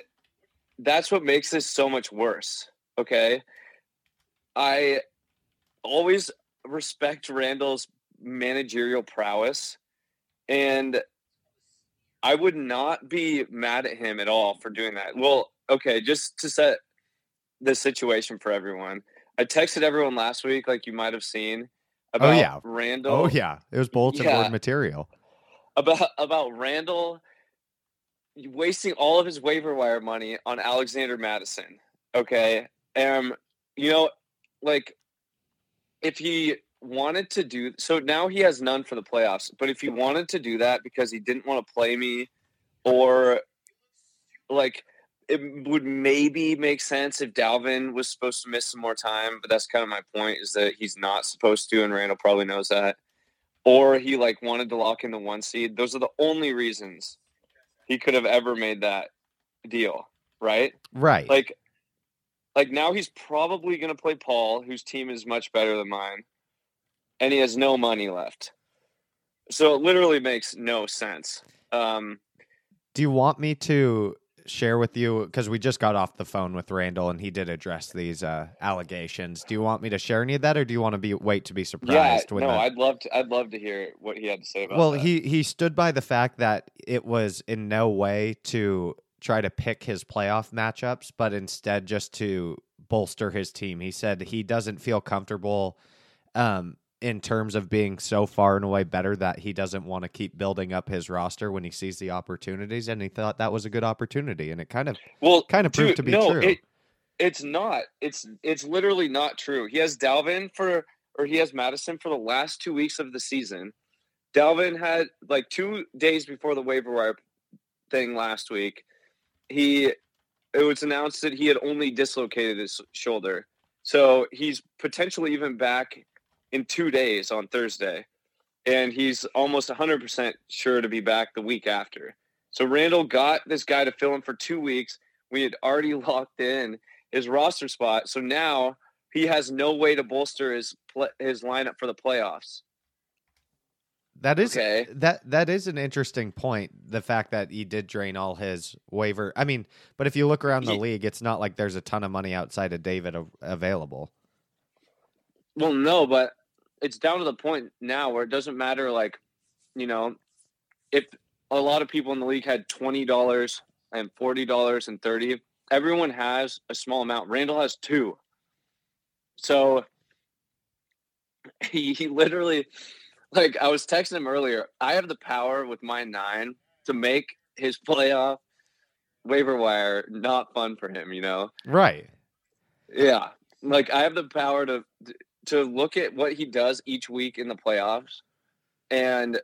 that's what makes this so much worse. Okay. I always respect Randall's managerial prowess. And I would not be mad at him at all for doing that. Well, okay, just to set the situation for everyone. I texted everyone last week, like you might have seen, about yeah. Randall oh yeah, it was bulletin Yeah. board material. about about Randall wasting all of his waiver wire money on Alexander Mattison. Okay. Um, you know, like if he wanted to do so now he has none for the playoffs, but if he wanted to do that because he didn't want to play me or like it would maybe make sense if Dalvin was supposed to miss some more time, but that's kind of my point is that he's not supposed to, and Randall probably knows that. Or he like wanted to lock in the one seed. Those are the only reasons he could have ever made that deal, right? Right. Like, like now he's probably going to play Paul, whose team is much better than mine, and he has no money left. So it literally makes no sense. Um, Do you want me to share with you because we just got off the phone with Randall and he did address these uh, allegations. Do you want me to share any of that, or do you want to be wait to be surprised? Yeah, no, the- I'd love to. I'd love to hear what he had to say about. It. Well, that. he he stood by the fact that it was in no way to try to pick his playoff matchups, but instead just to bolster his team. He said he doesn't feel comfortable um, in terms of being so far and away better that he doesn't want to keep building up his roster when he sees the opportunities, and he thought that was a good opportunity, and it kind of well kind of proved dude, to be no, true. It, it's not. It's it's literally not true. He has Dalvin for or he has Mattison for the last two weeks of the season. Dalvin had like two days before the waiver wire thing last week. He it was announced that he had only dislocated his shoulder. So he's potentially even back in two days on Thursday. And he's almost 100% sure to be back the week after. So Randall got this guy to fill in for two weeks. We had already locked in his roster spot. So now he has no way to bolster his his lineup for the playoffs. That is Okay. that that is an interesting point. The fact that he did drain all his waiver. I mean, but if you look around the league, it's not like there's a ton of money outside of David av- available. Well, no, but it's down to the point now where it doesn't matter. Like, you know, if a lot of people in the league had twenty dollars and forty dollars and thirty, everyone has a small amount. Randall has two, so he, he literally, like, I was texting him earlier. I have the power with my nine to make his playoff waiver wire not fun for him. You know. Right. Yeah, like I have the power to to look at what he does each week in the playoffs and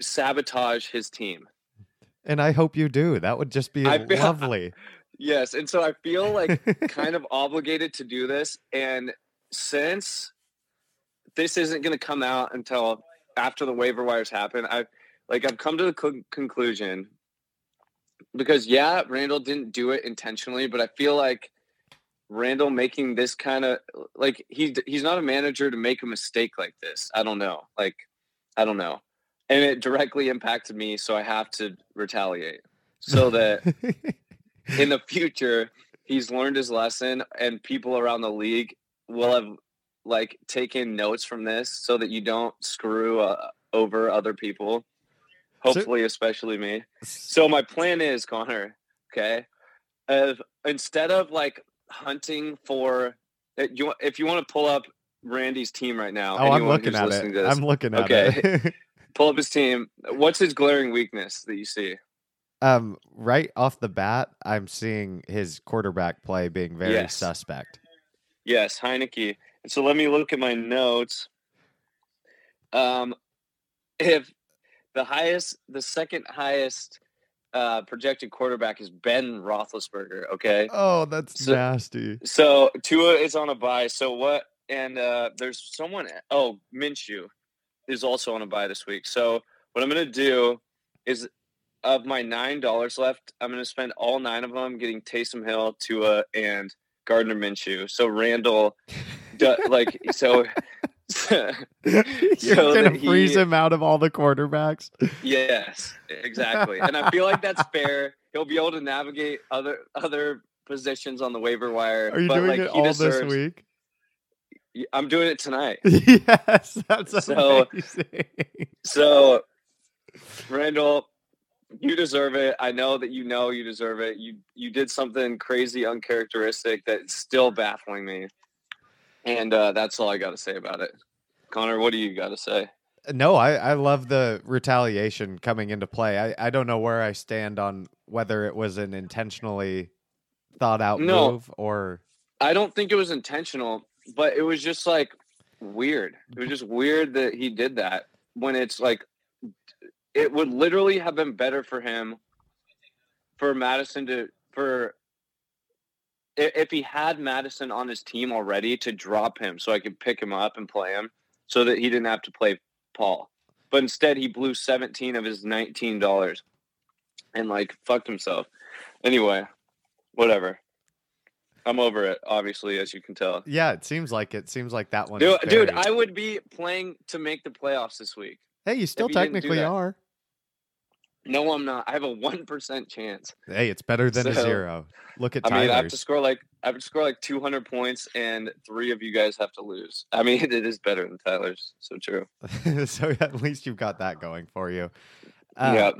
sabotage his team. And I hope you do. That would just be I lovely. Yes, and so I feel like kind of obligated to do this and since this isn't going to come out until after the waiver wires happen, I've like I've come to the con- conclusion because yeah, Randall didn't do it intentionally, but I feel like Randall making this kind of like he's he's not a manager to make a mistake like this. I don't know. Like I don't know. And it directly impacted me, so I have to retaliate. So that in the future he's learned his lesson and people around the league will have like taken notes from this so that you don't screw uh, over other people hopefully especially me so my plan is connor okay of instead of like hunting for uh, you if you want to pull up randy's team right now oh, I'm looking at it. this, I'm looking at it. Okay. it. pull up his team what's his glaring weakness that you see um, right off the bat, I'm seeing his quarterback play being very Yes. suspect. Yes, Heinicke. And so let me look at my notes. Um, if the highest, the second highest uh, projected quarterback is Ben Roethlisberger. Okay, Oh, that's So- nasty. so Tua is on a bye. So what? And uh, there's someone. Oh, Minshew is also on a bye this week. So what I'm gonna do is, of my nine dollars left, I'm gonna spend all nine of them getting Taysom Hill, Tua, and Gardner Minshew. So Randall, like so. You're gonna that freeze him out of all the quarterbacks. Yes, exactly. and I feel like that's fair. He'll be able to navigate other other positions on the waiver wire. Are you but doing like it he all this deserves- week? I'm doing it tonight. yes, that's So- amazing. So, Randall, you deserve it. I know that you know you deserve it. You you did something crazy, uncharacteristic that's still baffling me, and uh, that's all I got to say about it. Connor, what do you got to say? No, I, I love the retaliation coming into play. I, I don't know where I stand on whether it was an intentionally thought out No. move or I don't think it was intentional, but it was just like weird. It was just weird that he did that when it's like it would literally have been better for him for Mattison to for if he had Mattison on his team already to drop him so I could pick him up and play him so that he didn't have to play Paul. But instead he blew 17 of his $19 and like fucked himself. Anyway, whatever. I'm over it, obviously, as you can tell. yeah, it seems like it seems like that one. Dude, dude, I would be playing to make the playoffs this week. hey, you still technically are. No, I'm not. I have a one percent chance. Hey, it's better than a zero. Look at I mean, I have to score like I have to score like 200 points, and three of you guys have to lose. I mean, it is better than Tyler's. So true. so at least you've got that going for you. Uh, yeah.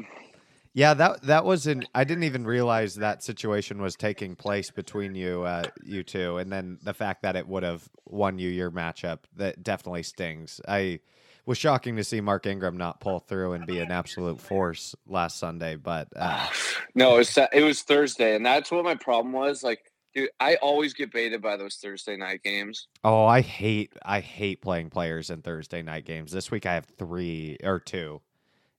Yeah, that that was an. I didn't even realize that situation was taking place between you, uh, you two, and then the fact that it would have won you your matchup that definitely stings. I was shocking to see Mark Ingram not pull through and be an absolute force last Sunday, but uh, No, it was it was Thursday, and that's what my problem was. Like, dude, I always get baited by those Thursday night games. oh, I hate I hate playing players in Thursday night games. This week I have three or two,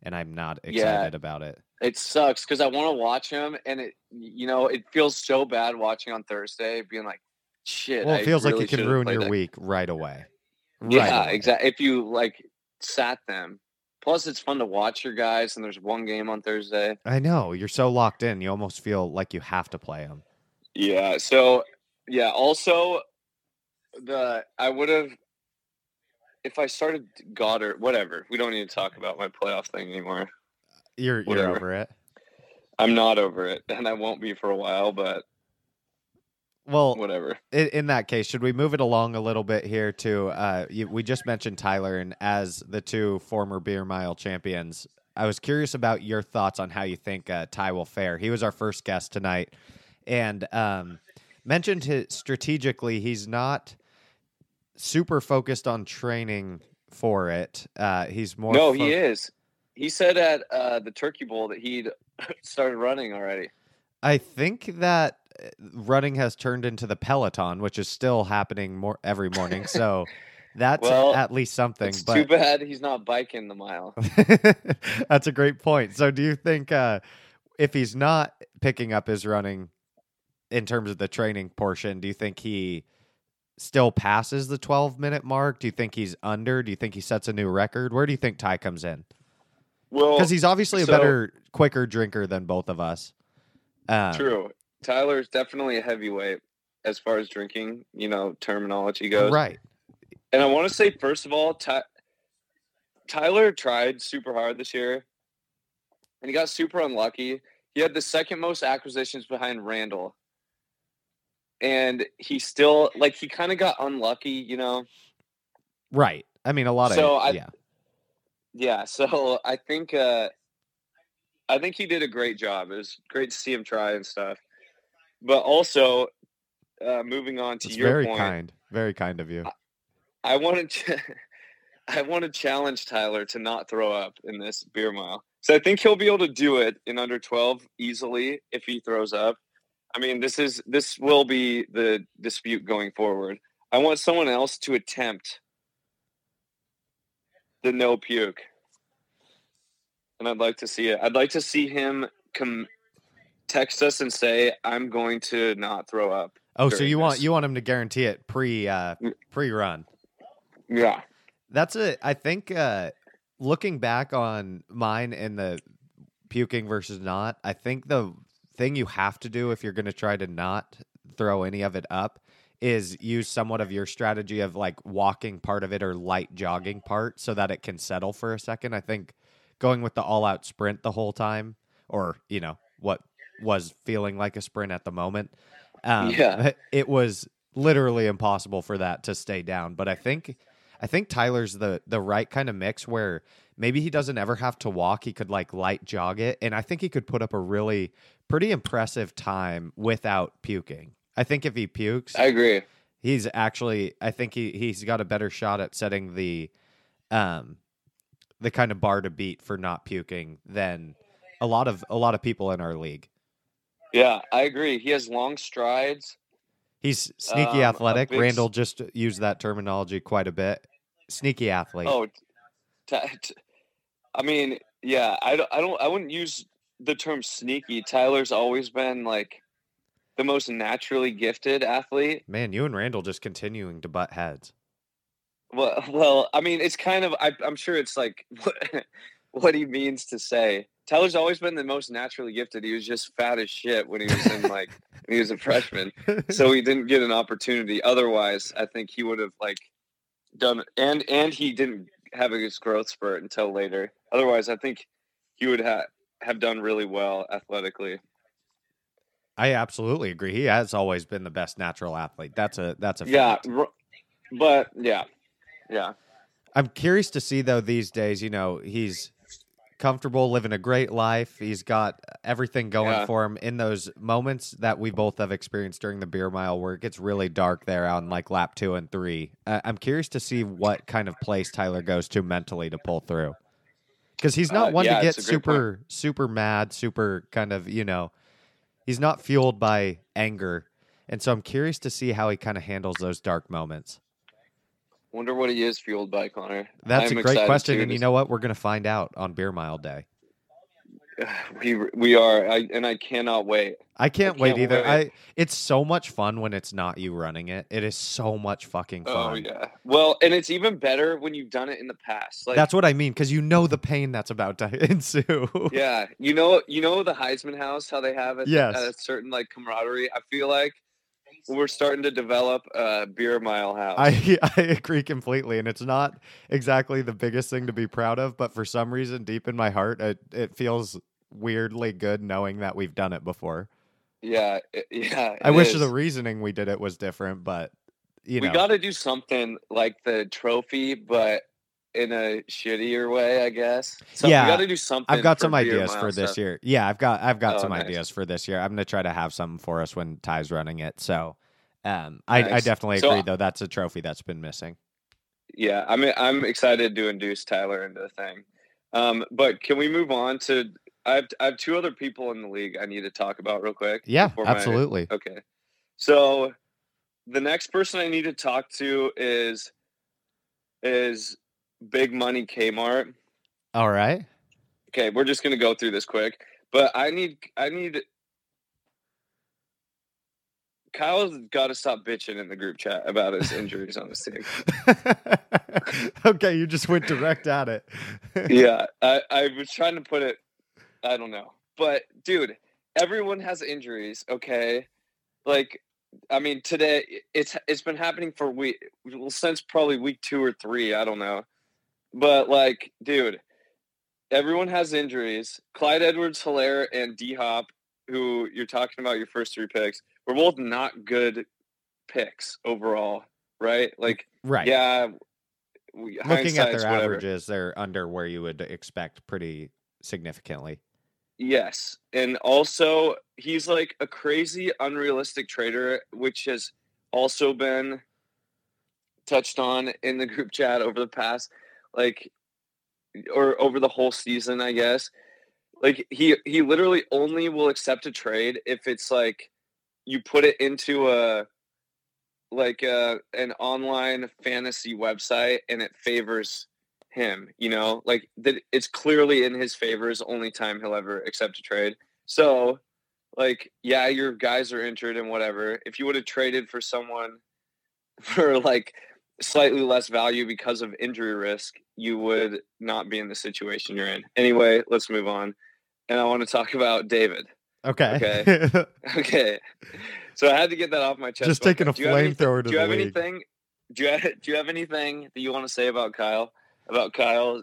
and I'm not Yeah. excited about it. It sucks because I want to watch him, and it you know it feels so bad watching on Thursday, being like, shit. Well, I it feels like really it can ruin your that. week right away. Yeah, away. exactly. If you like sat them. Plus, it's fun to watch your guys, and there's one game on Thursday. I know you're so locked in. You almost feel like you have to play them. Yeah. So yeah. Also, the I would have if I started Goddard. Whatever. We don't need to talk about my playoff thing anymore. You're you're over it. I'm not over it, and I won't be for a while. But Well, whatever. in, in that case, should we move it along a little bit here to? Uh, you, we just mentioned Tyler, and as the two former beer mile champions, I was curious about your thoughts on how you think uh, Ty will fare. He was our first guest tonight, and um, mentioned his, strategically he's not super focused on training for it. Uh, he's more no, fo- he is. He said at uh, the Turkey Bowl that he'd started running already. I think that running has turned into the Peloton, which is still happening more every morning. So that's Well, at least something. It's but too bad he's not biking the mile. that's a great point. So do you think uh, if he's not picking up his running in terms of the training portion, do you think he still passes the 12 minute mark? Do you think he's under? Do you think he sets a new record? Where do you think Ty comes in? Well, Because he's obviously a so- better, quicker drinker than both of us. Um, True. Tyler's definitely a heavyweight as far as drinking, you know, terminology goes. Right. And I want to say, first of all, Ty- Tyler tried super hard this year, and he got super unlucky. He had the second most acquisitions behind Randall, and he still like he kind of got unlucky, you know. Right. I mean, a lot So of I- yeah. Yeah, so I think uh I think he did a great job. It was great to see him try and stuff. But also, uh moving on to It's your very point, kind. Very kind of you. I wanted to I want to challenge Tyler to not throw up in this beer mile. So I think he'll be able to do it in under 12 easily if he throws up. I mean, this is this will be the dispute going forward. I want someone else to attempt the no puke. And I'd like to see it. I'd like to see him come text us and say, "I'm going to not throw up." Oh, so you want you want him to guarantee it pre uh Mm. pre run. Yeah. That's a I think uh looking back on mine and the puking versus not, I think the thing you have to do if you're going to try to not throw any of it up is use somewhat of your strategy of like walking part of it or light jogging part so that it can settle for a second. I think going with the all out sprint the whole time or, you know, what was feeling like a sprint at the moment. Um, Yeah. it was literally impossible for that to stay down. But I think I think Tyler's the the right kind of mix where maybe he doesn't ever have to walk. He could like light jog it, and I think he could put up a really pretty impressive time without puking. I think if he pukes, I agree. he's actually I think he he's got a better shot at setting the um the kind of bar to beat for not puking than a lot of a lot of people in our league. Yeah, I agree. He has long strides. He's sneaky Um, athletic. big Randall just used that terminology quite a bit. Sneaky athlete. Oh, t- t- I mean, yeah, I don't, I don't, I wouldn't use the term sneaky. Tyler's always been like the most naturally gifted athlete. Man, you and Randall just continuing to butt heads. Well, well, I mean, it's kind of, I, I'm sure it's like what, what he means to say. Tyler's always been the most naturally gifted. He was just fat as shit when he was in like when he was a freshman, so he didn't get an opportunity. Otherwise, I think he would have like done. And and he didn't have his growth spurt until later. Otherwise, I think he would have have done really well athletically. I absolutely agree. He has always been the best natural athlete. That's a that's a Yeah, fact. r- but yeah, yeah. I'm curious to see though these days, you know, he's comfortable living a great life. He's got everything going Yeah. for him in those moments that we both have experienced during the beer mile where it gets really dark there on like lap 2 and 3. Uh, I'm curious to see what kind of place Tyler goes to mentally to pull through. Cuz he's not Uh, one yeah, to get great point. super super mad, super kind of, you know, he's not fueled by anger. And so I'm curious to see how he kind of handles those dark moments. Wonder what he is fueled by, Connor. That's I'm a great question, and you know what? We're going to find out on Beer Mile Day. we we are, I, and I cannot wait. I can't, wait can't either. wait. I it's so much fun when it's not you running it. It is so much fucking oh, fun. Oh yeah. Well, and it's even better when you've done it in the past. Like that's what I mean because you know the pain that's about to ensue. yeah, you know, you know the Heisman House, how they have it Yes. at a certain like camaraderie. I feel like we're starting to develop a beer mile house. I I agree completely, and it's not exactly the biggest thing to be proud of, but for some reason, deep in my heart, it it feels weirdly good knowing that we've done it before. yeah, it- yeah. I it wish is. the reasoning we did it was different, but you we know, got to do something like the trophy, but in a shittier way, I guess. So Yeah, we got to do something. I've got some ideas for this year. Yeah, I've got I've got Oh, some nice. ideas for this year. I'm gonna try to have something for us when Ty's running it. So, um, I, I definitely So- agree though. That's a trophy that's been missing. Yeah, I'm I'm excited to induce Tyler into the thing. Um, but can we move on to? I have I have two other people in the league I need to talk about real quick. Yeah, before my- absolutely. Okay, so the next person I need to talk to is is Big Money Kmart. All right. Okay, we're just gonna go through this quick, but I need I need Kyle's got to stop bitching in the group chat about his injuries on his team. okay, you just went direct at it. yeah, I, I was trying to put it. I don't know, but dude, everyone has injuries. Okay, like I mean, today it's it's been happening for week well, since probably week two or three. I don't know, but like, dude, everyone has injuries. Clyde Edwards, Helaire, and D Hop, who you're talking about your first three picks, were both not good picks overall, right? Like, right. yeah. We, Looking at their whatever. averages, they're under where you would expect pretty significantly. Yes. And also, he's like a crazy, unrealistic trader, which has also been touched on in the group chat over the past, like, or over the whole season, I guess. Like, he, he literally only will accept a trade if it's like you put it into a, like a, an online fantasy website and it favors him, you know, like that it's clearly in his favor is only time he'll ever accept a trade. So, like, yeah, your guys are injured and whatever. If you would have traded for someone for like slightly less value because of injury risk, you would not be in the situation you're in. Anyway, let's move on. And I want to talk about David. Okay. Okay. Okay. So I had to get that off my chest. Just taking a do you have anything- flamethrower to Do you the have anything? Do you have, do you have anything that you want to say about Kyle? About Kyle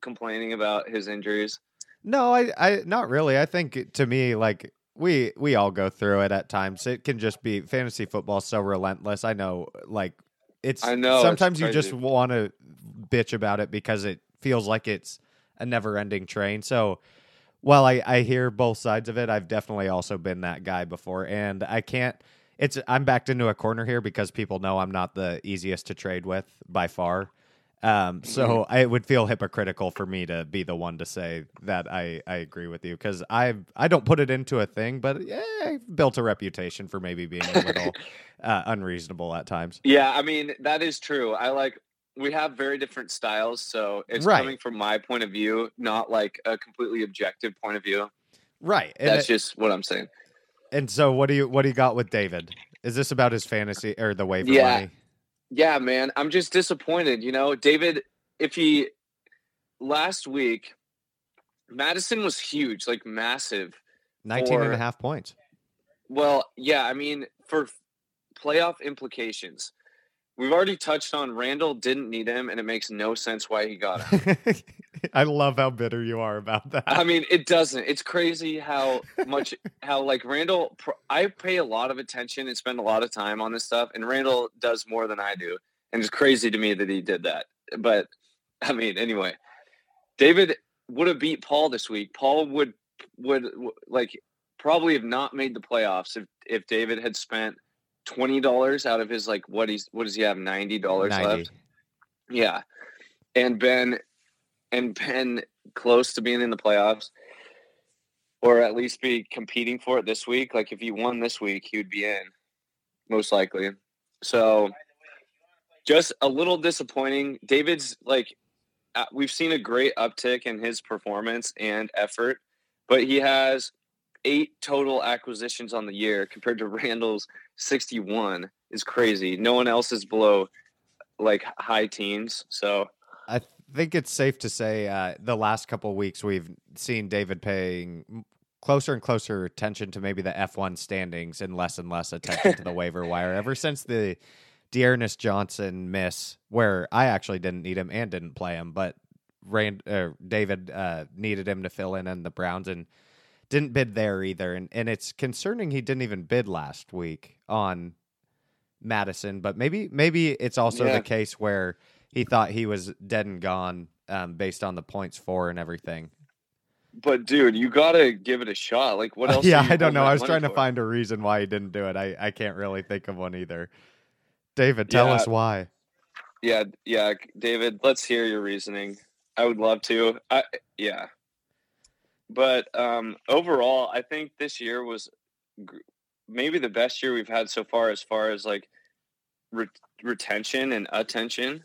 complaining about his injuries? No, I, I not really. I think to me, like we we all go through it at times. It can just be fantasy football so relentless. I know, like it's. I know, Sometimes you just want to bitch about it because it feels like it's a never-ending train. So, while I I hear both sides of it, I've definitely also been that guy before, and I can't. It's I'm backed into a corner here because people know I'm not the easiest to trade with by far. Um, so I, it would feel hypocritical for me to be the one to say that I, I agree with you because I I don't put it into a thing, but yeah, I've built a reputation for maybe being a little uh, unreasonable at times. Yeah, I mean that is true. I like we have very different styles, so it's Right. coming from my point of view, not like a completely objective point of view. Right. And, That's it- just what I'm saying. and so what do you what do you got with David? Is this about his fantasy or the waiver Yeah. money? Yeah, man, I'm just disappointed. You know, David, if he last week, Mattison was huge, like massive. 19 and a half points. Well, yeah, I mean, for playoff implications, we've already touched on Randall didn't need him, and it makes no sense why he got him. I love how bitter you are about that. I mean, it doesn't. It's crazy how much how like Randall. I pay a lot of attention and spend a lot of time on this stuff, and Randall does more than I do, and it's crazy to me that he did that. But I mean, anyway, David would have beat Paul this week. Paul would would like probably have not made the playoffs if if David had spent twenty dollars out of his like what he's what does he have ninety dollars left? Yeah, and Ben and Ben close to being in the playoffs, or at least be competing for it this week. Like if he won this week, he would be in, most likely. So, just a little disappointing. David's like, uh, we've seen a great uptick in his performance and effort, but he has eight total acquisitions on the year compared to Randall's 61 is crazy. No one else is below like high teens. So I think it's safe to say uh, the last couple weeks we've seen David paying closer and closer attention to maybe the F1 standings and less and less attention to the waiver wire ever since the D'Ernest Johnson miss, where I actually didn't need him and didn't play him, but Rand, uh, David uh, needed him to fill in in the Browns and didn't bid there either. And, and it's concerning he didn't even bid last week on Mattison, but maybe maybe it's also yeah. the case where he thought he was dead and gone um, based on the points for and everything. But dude, you gotta give it a shot. Like what else? yeah, I don't know. I was trying for? to find a reason why he didn't do it. I, I can't really think of one either. David, tell yeah. us why. Yeah, yeah, David, let's hear your reasoning. I would love to. I yeah. But um overall, I think this year was maybe the best year we've had so far as far as like re- retention and attention.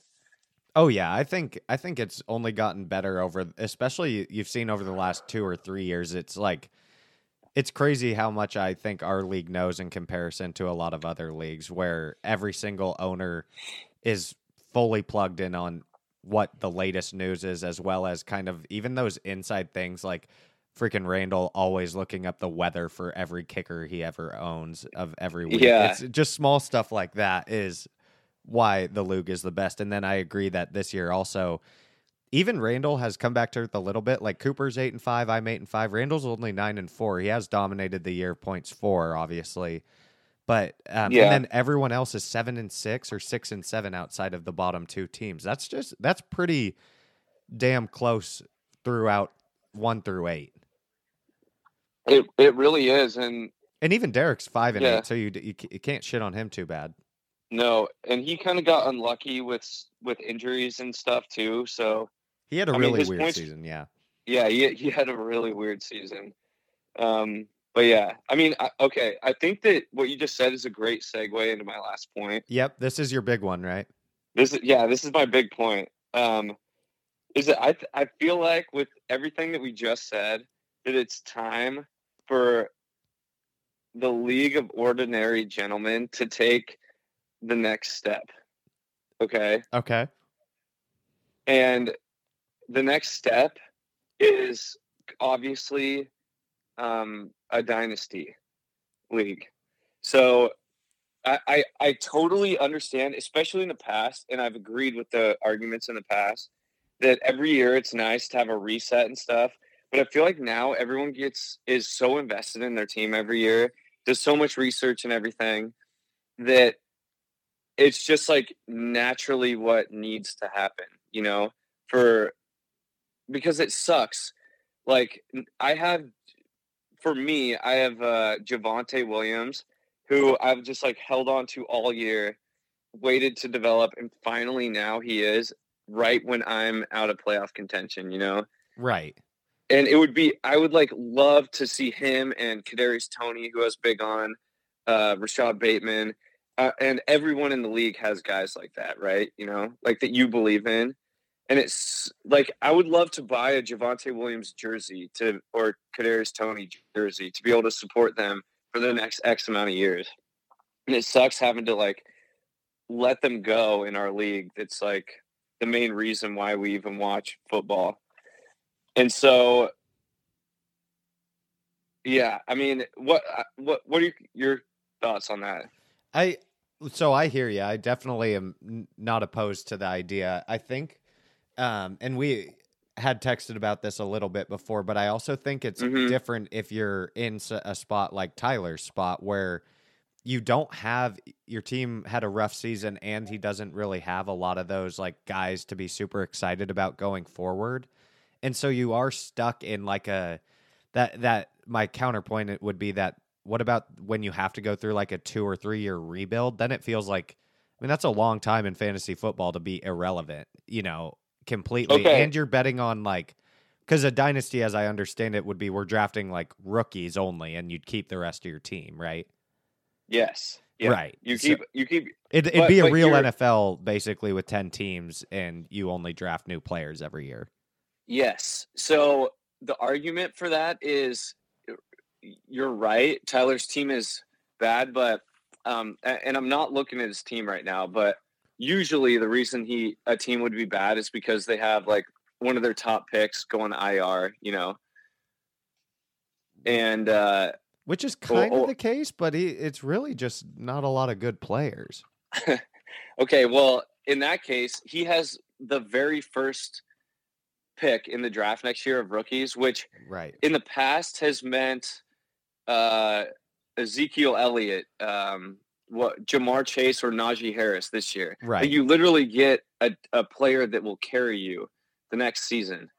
Oh yeah, I think I think it's only gotten better over especially you've seen over the last 2 or 3 years it's like it's crazy how much I think our league knows in comparison to a lot of other leagues where every single owner is fully plugged in on what the latest news is as well as kind of even those inside things like freaking Randall always looking up the weather for every kicker he ever owns of every week. Yeah. It's just small stuff like that is why the LOOG is the best. And then I agree that this year also, even Randall has come back to earth a little bit. Like Cooper's eight and five, I'm eight and five. Randall's only nine and four. He has dominated the year points four, obviously. But um, yeah. and then everyone else is seven and six or six and seven outside of the bottom two teams. That's just that's pretty damn close throughout one through eight. It it really is, and and even Derek's five and yeah. eight, so you, you you can't shit on him too bad. No, and he kind of got unlucky with with injuries and stuff too. So he had a I really mean, weird points, season. Yeah, yeah, he he had a really weird season. Um, but yeah, I mean, I, okay, I think that what you just said is a great segue into my last point. Yep, this is your big one, right? This is yeah, this is my big point. Um, is that I I feel like with everything that we just said that it's time for the League of Ordinary Gentlemen to take the next step. Okay. Okay. And the next step is obviously um, a dynasty league. So I, I, I totally understand, especially in the past, and I've agreed with the arguments in the past that every year it's nice to have a reset and stuff. But I feel like now everyone gets is so invested in their team every year, does so much research and everything that it's just like naturally what needs to happen, you know, for because it sucks. Like I have for me, I have uh Javonte Williams, who I've just like held on to all year, waited to develop, and finally now he is right when I'm out of playoff contention, you know? Right. And it would be I would like love to see him and Kadarius Toney, who has big on, uh Rashod Bateman uh, and everyone in the league has guys like that, right? You know, like that you believe in. And it's like I would love to buy a Javonte Williams jersey to or Kadarius Toney jersey to be able to support them for the next X amount of years. And it sucks having to like let them go in our league. That's like the main reason why we even watch football. And so yeah, I mean, what uh, what what are your thoughts on that? I so I hear you. I definitely am not opposed to the idea. I think, um, and we, had texted about this a little bit before, but I also think it's Mhm. different if you're in a spot like Tyler's spot where you don't have your team had a rough season and he doesn't really have a lot of those like guys to be super excited about going forward. And so you are stuck in like a that that my counterpoint it would be that what about when you have to go through like a 2 or 3 year rebuild? Then it feels like I mean that's a long time in fantasy football to be irrelevant, you know, completely. Okay. And you're betting on like because a dynasty, as I understand it, would be we're drafting like rookies only, and you'd keep the rest of your team, right? Yes. Yeah. Right. You So- keep you keep It, it'd But- be a real NFL basically with ten teams, and you only draft new players every year. Yes. So the argument for that is you're right. Tyler's team is bad, but um, and I'm not looking at his team right now, but usually the reason he a team would be bad is because they have like one of their top picks going IR, you know. And uh, Which is kind of the case, but he, it's really just not a lot of good players. okay, well, in that case, he has the very first pick in the draft next year of rookies, which Right. in the past has meant uh, Ezekiel Elliott, um, what Ja'Marr Chase or Najee Harris this year. Like, Right. you literally get a, a player that will carry you the next season.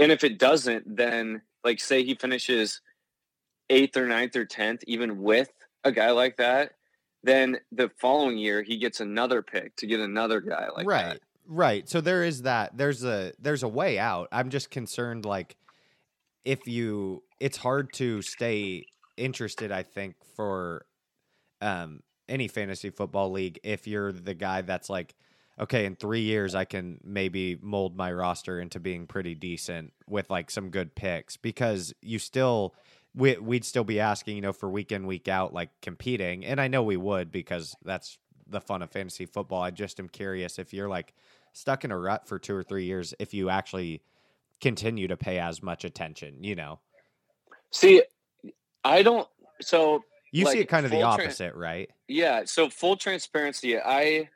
And if it doesn't, then like say he finishes eighth or ninth or tenth, even with a guy like that, then the following year he gets another pick to get another guy like that. right. that. Right. So there is that. There's a there's a way out. I'm just concerned like if you it's hard to stay interested, I think, for um any fantasy football league if you're the guy that's like, okay, in three years I can maybe mold my roster into being pretty decent with like some good picks because you still we, we'd still be asking, you know, for week in, week out, like competing. And I know we would because that's the fun of fantasy football. I just am curious if you're like stuck in a rut for two or three years, if you actually continue to pay as much attention, you know. See, I don't so You see it kind of the opposite, right? Yeah. So full transparency, I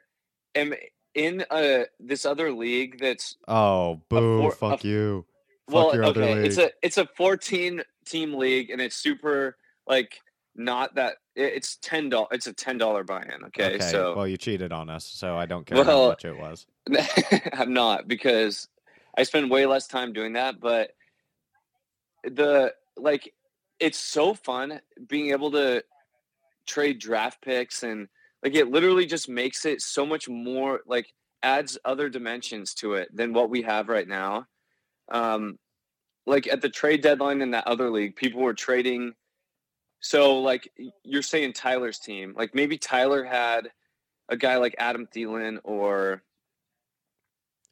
am in uh this other league that's Oh, boo, four- fuck a- you. Fuck well, your other okay. league. It's a it's a fourteen team league, and it's super like not that it's ten dollars. It's a ten dollar buy in. Okay, so well, you cheated on us, so I don't care how much it was. I'm not because I spend way less time doing that. But the like, it's so fun being able to trade draft picks and like it literally just makes it so much more like adds other dimensions to it than what we have right now. Um, like at the trade deadline in that other league, people were trading. So like you're saying Tyler's team, like maybe Tyler had a guy like Adam Thielen or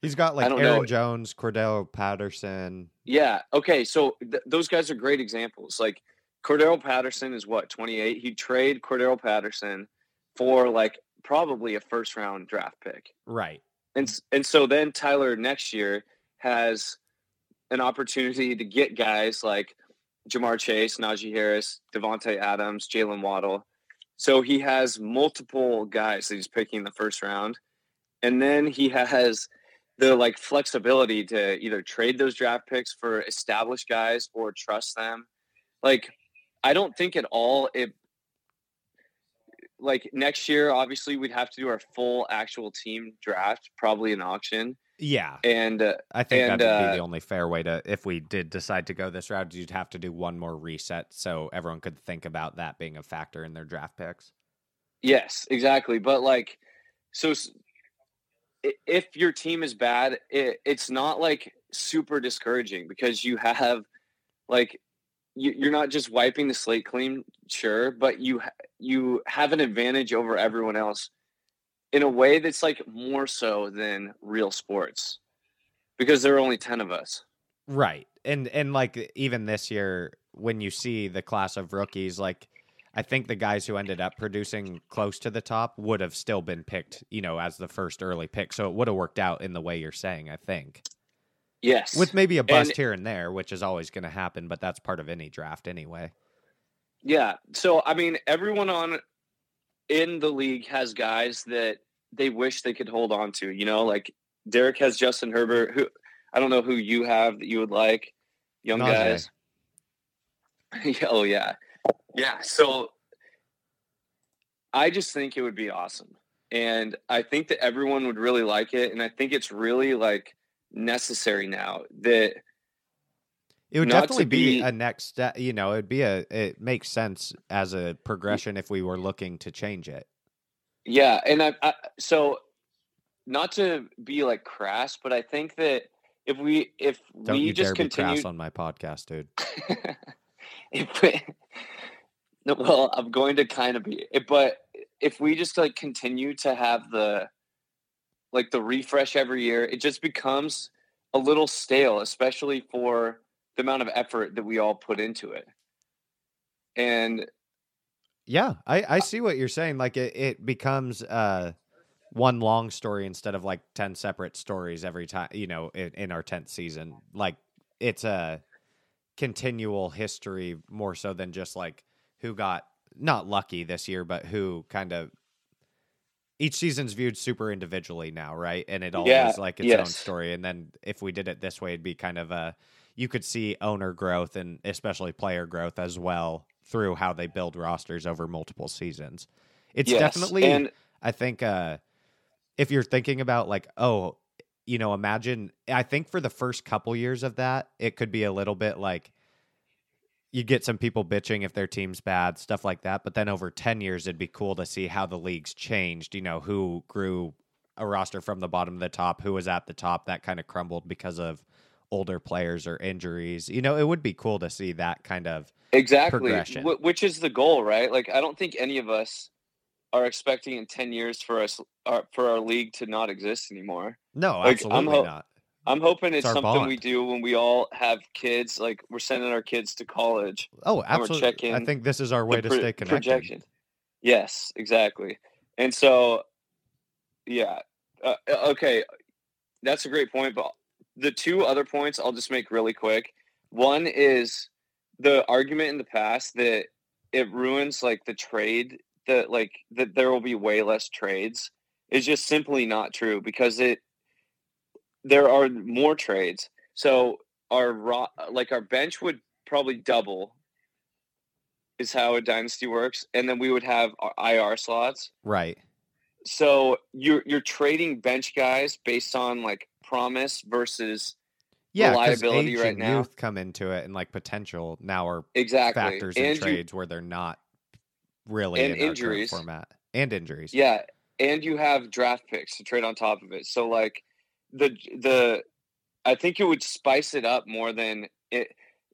He's got like Aaron know. Jones, Cordarrelle Patterson. Yeah. Okay. So th- those guys are great examples. Like Cordarrelle Patterson is what 28. He'd trade Cordarrelle Patterson for like probably a first round draft pick, Right. and and so then Tyler next year has an opportunity to get guys like Ja'Marr Chase, Najee Harris, Devontae Adams, Jaylen Waddle. So he has multiple guys that he's picking in the first round, and then he has the like flexibility to either trade those draft picks for established guys or trust them. Like, I don't think at all it like next year. Obviously, we'd have to do our full actual team draft, probably an auction, Yeah. and uh, I think And, that would be uh, the only fair way to, if we did decide to go this route, you'd have to do one more reset so everyone could think about that being a factor in their draft picks. Yes, exactly. But like, so if your team is bad, it, it's not like super discouraging because you have like you, you're not just wiping the slate clean, sure, but you you have an advantage over everyone else in a way that's like more so than real sports because there are only ten of us. Right. And and like even this year when you see the class of rookies like I think the guys who ended up producing close to the top would have still been picked, you know, as the first early pick. So it would have worked out in the way you're saying, I think. Yes, With maybe a bust And- here and there, which is always going to happen, but that's part of any draft anyway. Yeah. So I mean, everyone on in the league has guys that they wish they could hold on to. You know, like Derek has Justin Herbert, who I don't know who you have that you would like, young Najee. guys. you have that you would like, young Najee. guys? Yeah, oh yeah, yeah. So I just think it would be awesome, and I think that everyone would really like it, and I think it's really like necessary now that It would definitely be, be- a next step. You know, it'd be a. It makes sense as a progression if we were looking to change it. Yeah, and I, I so not to be like crass, but I think that if we if Don't we you just continue on my podcast, dude. if well, I'm going to kind of be, but if we just like continue to have the like the refresh every year, it just becomes a little stale, especially for the amount of effort that we all put into it. And Yeah, I, I see what you're saying. Like it, it becomes uh one long story instead of like ten separate stories every time. You know, in, in our tenth season, like it's a continual history more so than just like who got not lucky this year, but who kind of each season's viewed super individually now, right? And it all Yeah, is like its own story. And then if we did it this way, it'd be kind of a you could see owner growth and especially player growth as well through how they build rosters over multiple seasons. It's yes, definitely and I think uh if you're thinking about like, oh, you know, imagine I think for the first couple years of that, it could be a little bit like you get some people bitching if their team's bad, stuff like that. But then over 10 years, it'd be cool to see how the league's changed, you know, who grew a roster from the bottom to the top, who was at the top that kind of crumbled because of older players or injuries. You know, it would be cool to see that kind of exactly progression. wh- which is the goal right like i don't think any of us are expecting in 10 years for us our, for our league to not exist anymore no, Like, I'm absolutely ho- not. i'm hoping it's, It's something we do when we all have kids like we're sending our kids to college Oh, absolutely. I think this is our way to pro- stay connected. projection yes exactly and so yeah uh, okay that's a great point but the two other points i'll just make really quick one is the argument in the past that it ruins like the trade that like that there will be way less trades is just simply not true because it there are more trades so our like our bench would probably double is how a dynasty works and then we would have our IR slots Right. so you're you're trading bench guys based on like promise versus Yeah, reliability age right and now. youth come into it, and like potential now are exactly factors in and you, trades where they're not really And in injuries. format and injuries. yeah and you have draft picks to trade on top of it so like the the i think it would spice it up more than it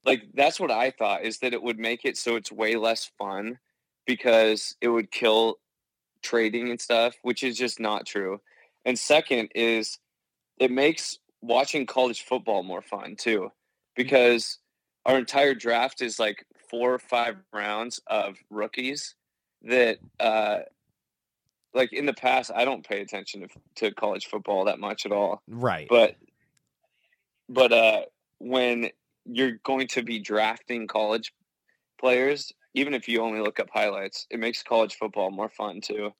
like that's what i thought is that it would make it so it's way less fun because it would kill trading and stuff which is just not true and second is it makes watching college football more fun too mm-hmm. because our entire draft is like four or five rounds of rookies that uh like in the past i don't pay attention to, to college football that much at all Right. but but uh when you're going to be drafting college players even if you only look up highlights it makes college football more fun too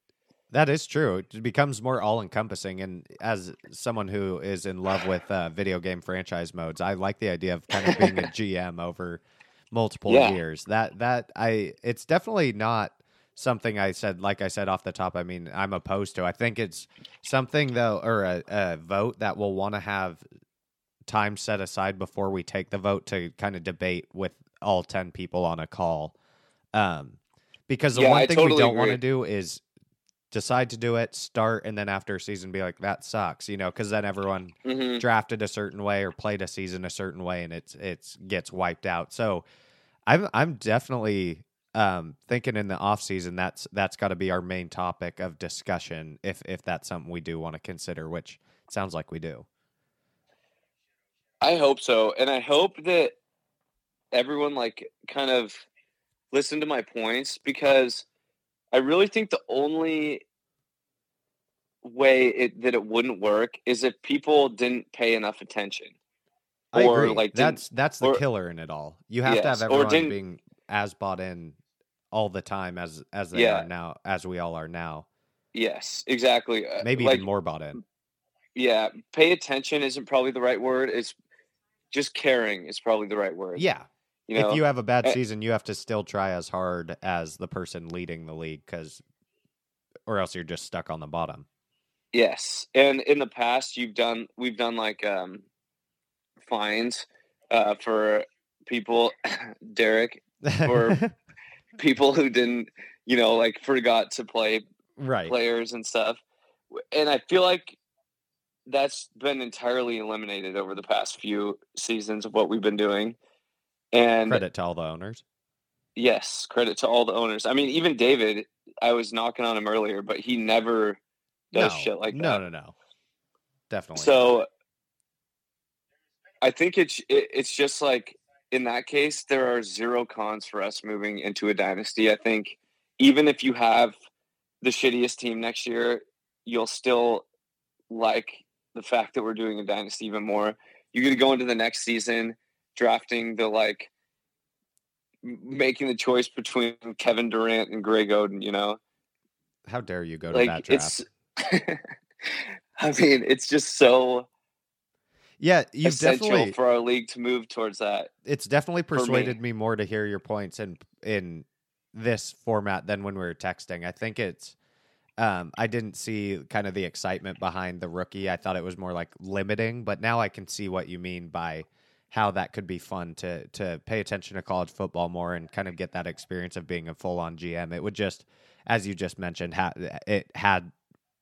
That is true. It becomes more all encompassing. And as someone who is in love with uh, video game franchise modes, I like the idea of kind of being a GM over multiple Yeah. years. That that I it's definitely not something I said. Like I said off the top, I mean I'm opposed to. I think it's something though, or a, a vote that we'll want to have time set aside before we take the vote to kind of debate with all ten people on a call. Um, because the Yeah, one I thing we don't want to do is decide to do it, start, and then after a season be like, that sucks, you know, because then everyone hmm drafted a certain way or played a season a certain way and it's it's gets wiped out. So I'm I'm definitely um thinking in the off season that's that's got to be our main topic of discussion if if that's something we do want to consider, which sounds like we do. i hope so and i hope that everyone like kind of listen to my points because i really think the only way it that it wouldn't work is if people didn't pay enough attention I Or, agree. like, that's that's the or- killer in it all. You have to have everyone being as bought in all the time as as they Yeah. are now, as we all are now. yes exactly Uh, Maybe like even more bought in. yeah, pay attention isn't probably the right word. It's just caring is probably the right word. Yeah. You know, if you have a bad eh, season, you have to still try as hard as the person leading the league cuz or else you're just stuck on the bottom. Yes, and in the past, you've done we've done like um, fines uh, for people, Derek, or people who didn't, you know, like forgot to play right. players and stuff. And I feel like that's been entirely eliminated over the past few seasons of what we've been doing. And Credit to all the owners. yes, credit to all the owners. I mean, even David, I was knocking on him earlier, but he never does no, shit like no, that. No, no, Definitely. So I think it's it, it's just like in that case there are zero cons for us moving into a dynasty. I think even if you have the shittiest team next year, you'll still like the fact that we're doing a dynasty even more. You're going to go into the next season drafting the like making the choice between Kevin Durant and Greg Oden, you know? How dare you go to Like that draft? it's I mean, it's just so Yeah, you've essential definitely for our league to move towards that. it's definitely for me. persuaded me more to hear your points in in this format than when we were texting. I think it's um I didn't see kind of the excitement behind the rookie. I thought it was more like limiting, but now I can see what you mean by how that could be fun to to pay attention to college football more and kind of get that experience of being a full on GM. It would just as you just mentioned, ha- it had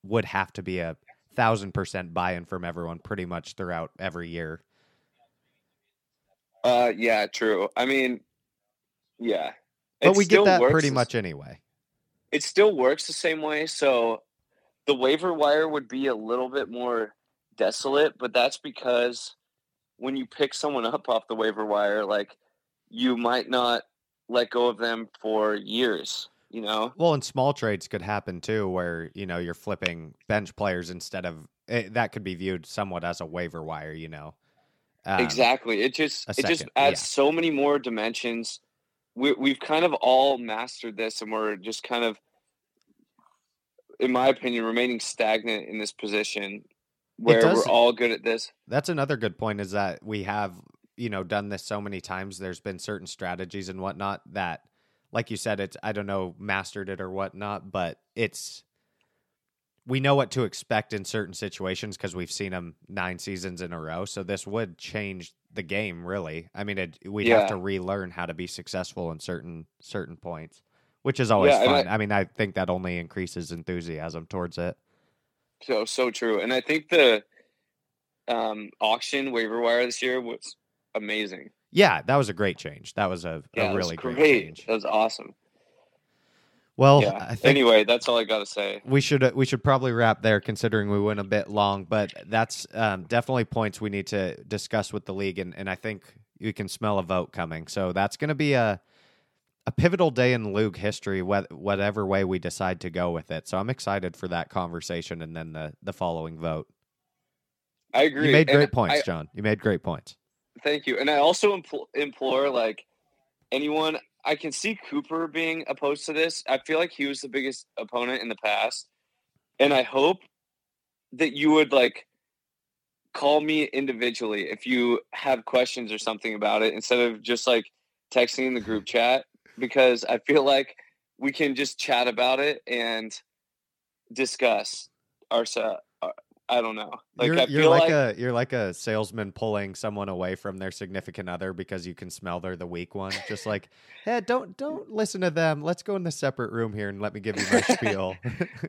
would have to be a thousand percent buy-in from everyone pretty much throughout every year. Uh, yeah, true. I mean, yeah, But It we get that works pretty much anyway. It still works the same way. So the waiver wire would be a little bit more desolate, but that's because when you pick someone up off the waiver wire, like you might not let go of them for years. You know, Well, and small trades could happen too, where you know you're flipping bench players instead of it, that could be viewed somewhat as a waiver wire. You know, Um, exactly. It just it just adds yeah. so many more dimensions. We we've kind of all mastered this, and we're just kind of, in my opinion, remaining stagnant in this position where does- we're all good at this. That's another good point. Is that we have you know done this so many times. There's been certain strategies and whatnot that, like you said, it's I don't know mastered it or whatnot, but it's we know what to expect in certain situations because we've seen them nine seasons in a row. So this would change the game, really. I mean, it, we'd have to relearn how to be successful in certain certain points, which is always Yeah, fun. I- I mean, I think that only increases enthusiasm towards it. So so true, and I think the um, auction waiver wire this year was amazing. Yeah, that was a great change. That was a, Yeah, a really great, great. change. That was awesome. Well, yeah. I think Anyway, that's all I got to say. we should we should probably wrap there, considering we went a bit long. But that's um, definitely points we need to discuss with the league, and, and I think you can smell a vote coming. So that's going to be a a pivotal day in LOOG history, wh- whatever way we decide to go with it. So I'm excited for that conversation and then the the following vote. I agree. You made and great points, I- Jon. You made great points. Thank you. And I also impl- implore like anyone I can see Cooper being opposed to this. I feel like he was the biggest opponent in the past. And I hope that you would like call me individually if you have questions or something about it instead of just like texting in the group chat because I feel like we can just chat about it and discuss ourselves. I don't know. Like you're I you're like, like, a you're like a salesman pulling someone away from their significant other because you can smell they're the weak one. Just like, hey, don't don't listen to them. Let's go in the separate room here and let me give you my spiel.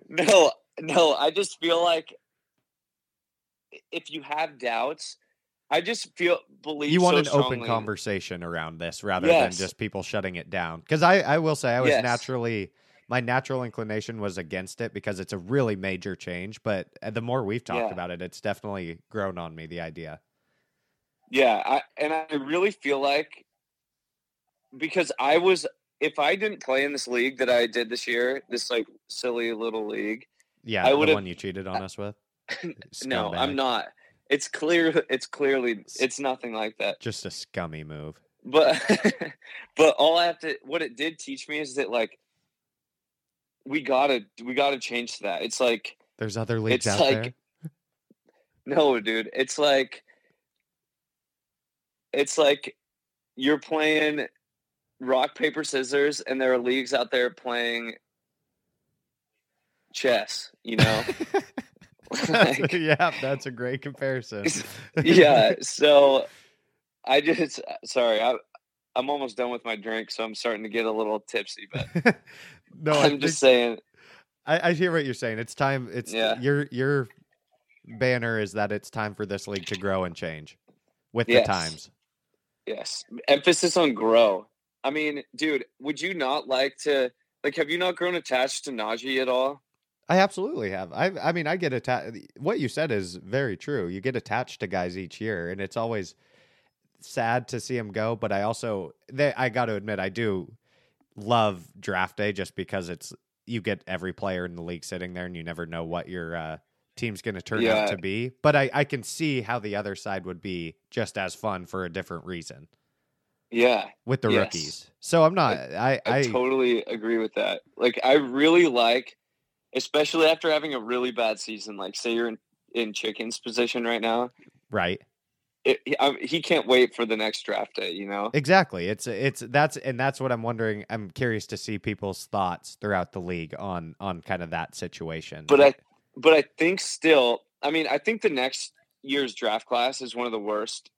No, no, I just feel like if you have doubts, I just feel believe you want so an open conversation around this rather Yes. than just people shutting it down. Because I I will say I was Yes. naturally my natural inclination was against it because it's a really major change. But uh, the more we've talked Yeah. about it, it's definitely grown on me the idea. Yeah, I, and I really feel like because I was if I didn't play in this league that I did this year, this like silly little league. Yeah, I the would've- one you cheated on us with. No, I'm not. It's clear. It's clearly. It's nothing like that. Just a scummy move. But but all I have to what it did teach me is that like we gotta we gotta change that. It's like There's other leagues It's out like- there. No, dude. It's like it's like you're playing rock paper scissors and there are leagues out there playing chess, you know? Like- yeah, that's a great comparison. yeah, so I just sorry, I I'm almost done with my drink, so I'm starting to get a little tipsy, but no, I'm just saying I, I hear what you're saying. It's time. It's Yeah. your your banner is that it's time for this league to grow and change with Yes. the times. Yes. Emphasis on grow. I mean, dude, would you not like to like have you not grown attached to Najee at all? I absolutely have. I I mean, I get attached. What you said is very true. You get attached to guys each year, and it's always sad to see them go. But I also, they, I got to admit, I do love draft day just because it's you get every player in the league sitting there, and you never know what your uh, team's going to turn out to be. But I I can see how the other side would be just as fun for a different reason Yeah. with the Yes. rookies. So I'm not. I I, I, totally agree with that. Like I really like especially after having a really bad season, like say you're in, in chicken's position right now. right. It, he, can't wait for the next draft day, you know? Exactly. It's it's that's and that's what I'm wondering. I'm curious to see people's thoughts throughout the league on on kind of that situation. But I but I think still, I mean, I think the next year's draft class is one of the worst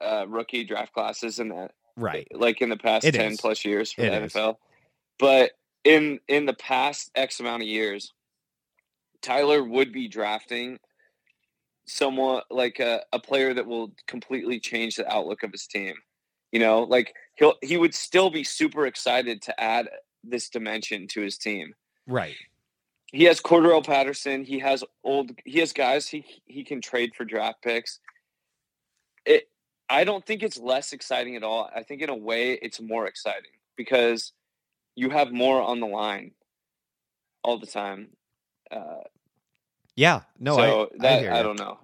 uh, rookie draft classes in that. right. like in the past It 10 is. plus years for It the is. NFL. But in in the past X amount of years, Tyler would be drafting someone like a, a player that will completely change the outlook of his team. You know, like he'll he would still be super excited to add this dimension to his team. Right. He has Cordarrelle Patterson. He has old. He has guys he he can trade for draft picks. It. I don't think it's less exciting at all. I think in a way it's more exciting because you have more on the line all the time. Uh, Yeah. No. so I, that I I, don't know.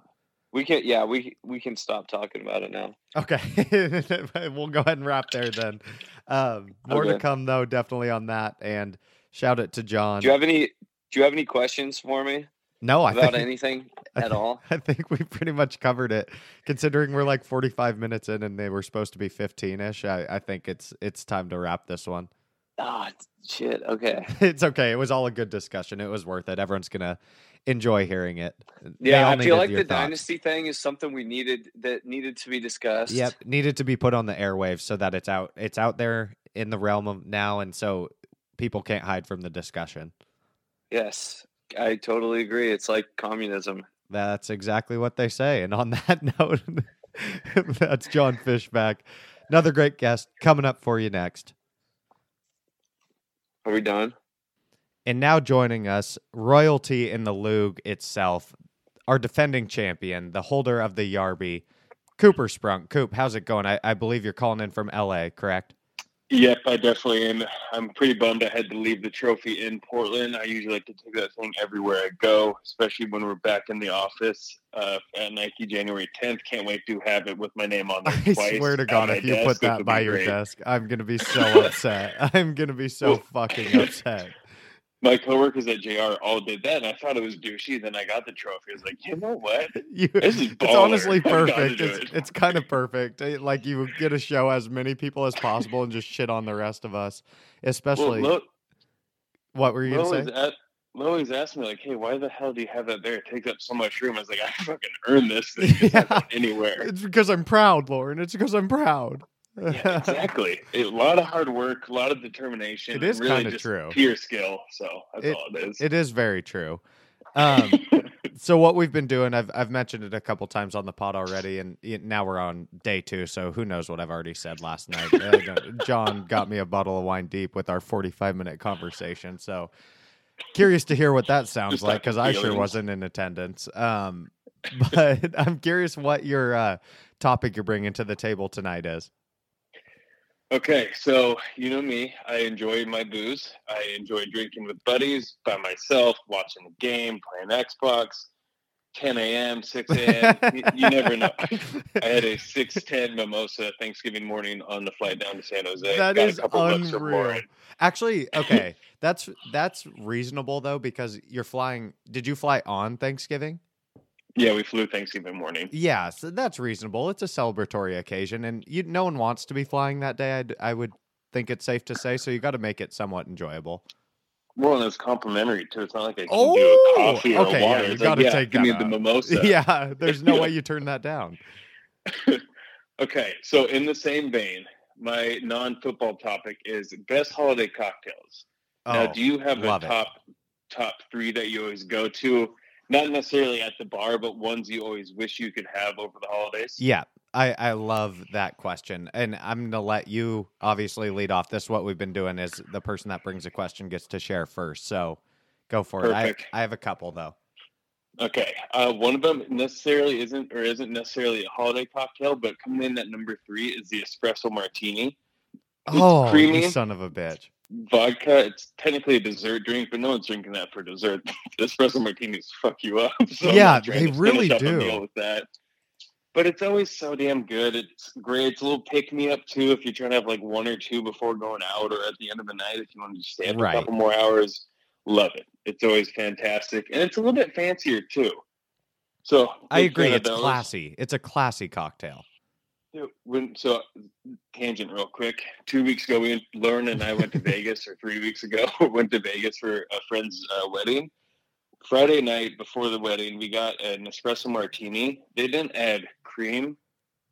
We can yeah we we can stop talking about it now. Okay. we'll go ahead and wrap there then. Um, more to come though, definitely on that. And shout it to Jon. Do you have any Do you have any questions for me no, I about think anything I at think- all? I think we pretty much covered it. Considering we're like 45 minutes in and they were supposed to be 15 ish, I, I think it's it's time to wrap this one. Ah, shit. Okay. it's okay. It was all a good discussion. It was worth it. Everyone's gonna enjoy hearing it. Yeah, I feel like the thoughts. dynasty thing is something we needed that needed to be discussed. Yep, needed to be put on the airwaves so that it's out. It's out there in the realm of now, and so people can't hide from the discussion. Yes, I totally agree. It's like communism. That's exactly what they say. And on that note, that's Jon Fishback, another great guest coming up for you next. Are we done? And now joining us, royalty in the LOOG itself, our defending champion, the holder of the Yarby, Cooper Sprunk. Coop, how's it going? I, I believe you're calling in from LA, correct? Yep, I definitely am. I'm pretty bummed I had to leave the trophy in Portland. I usually like to take that thing everywhere I go, especially when we're back in the office uh, at Nike January 10th. Can't wait to have it with my name on there I twice. swear to God, if you desk. put that by your great. desk, I'm gonna be so upset. I'm gonna be so Well- fucking upset. My coworkers at JR all did that, and I thought it was douchey. Then I got the trophy. I was like, you know what? You, This is it's honestly perfect. It's it. it's kind of perfect. Like you would get a show as many people as possible and just shit on the rest of us. Especially, well, Lo, what were you Lo, gonna say? at, Lo always asked me like, "Hey, why the hell do you have that there? It takes up so much room." I was like, "I fucking earned this thing. It's Yeah. anywhere." It's because I'm proud, Lauren. It's because I'm proud. Yeah, exactly. a lot of hard work, a lot of determination. It is really kinda true. Pure skill. So that's It- all it is. It is very true. Um, so what we've been doing, I've I've mentioned it a couple times on the pod already, and now we're on day two. So who knows what I've already said last night? Uh, Jon got me a bottle of wine deep with our forty-five minute conversation. So curious to hear what that sounds Just like like because I sure wasn't in attendance. Um, but I'm curious what your uh, topic you're bringing to the table tonight is. Okay, so you know me. I enjoy my booze. I enjoy drinking with buddies, by myself, watching the game, playing Xbox. 10 a.m., 6 a.m. you, you never know. I had a 6:10 mimosa Thanksgiving morning on the flight down to San Jose. That Got is a couple bucks for unreal. Actually, okay, that's that's reasonable though because you're flying. Did you fly on Thanksgiving? Yeah, we flew Thanksgiving morning. Yeah, so that's reasonable. It's a celebratory occasion, and you, no one wants to be flying that day. I'd, I would think it's safe to say. So you got to make it somewhat enjoyable. Well, and it's complimentary too. It's not like I can Oh, do a oh! coffee or okay, a water. yeah, you It's gotta yeah, take give me the mimosa. Yeah, there's no way you turn that down. Okay, so in the same vein, my non-football topic is best holiday cocktails. now, Oh, do you have a love it. top top three that you always go to? Not necessarily at the bar, but ones you always wish you could have over the holidays. Yeah, I, I love that question. And I'm going to let you obviously lead off. This what we've been doing is the person that brings a question gets to share first. So go for it. Perfect. I, I have a couple though. Okay, uh, one of them necessarily isn't or isn't necessarily a holiday cocktail, but coming in at number three is the espresso martini. It's oh, creamy. son of a bitch. Vodka. It's technically a dessert drink, but no one's drinking that for dessert. espresso martinis fuck you up. So Yeah, they really do. with that. But it's always so damn good. It's great. It's a little pick me up too if you're trying to have like one or two before going out or at the end of the night if you want to just stay up Right. a couple more hours. Love it. It's always fantastic. And it's a little bit fancier too. So I agree. It's those. classy. It's a classy cocktail. When so tangent real quick. Two weeks ago, we Lauren and I went to Vegas, or three weeks ago, went to Vegas for a friend's uh, wedding. Friday night before the wedding, we got an espresso martini. They didn't add cream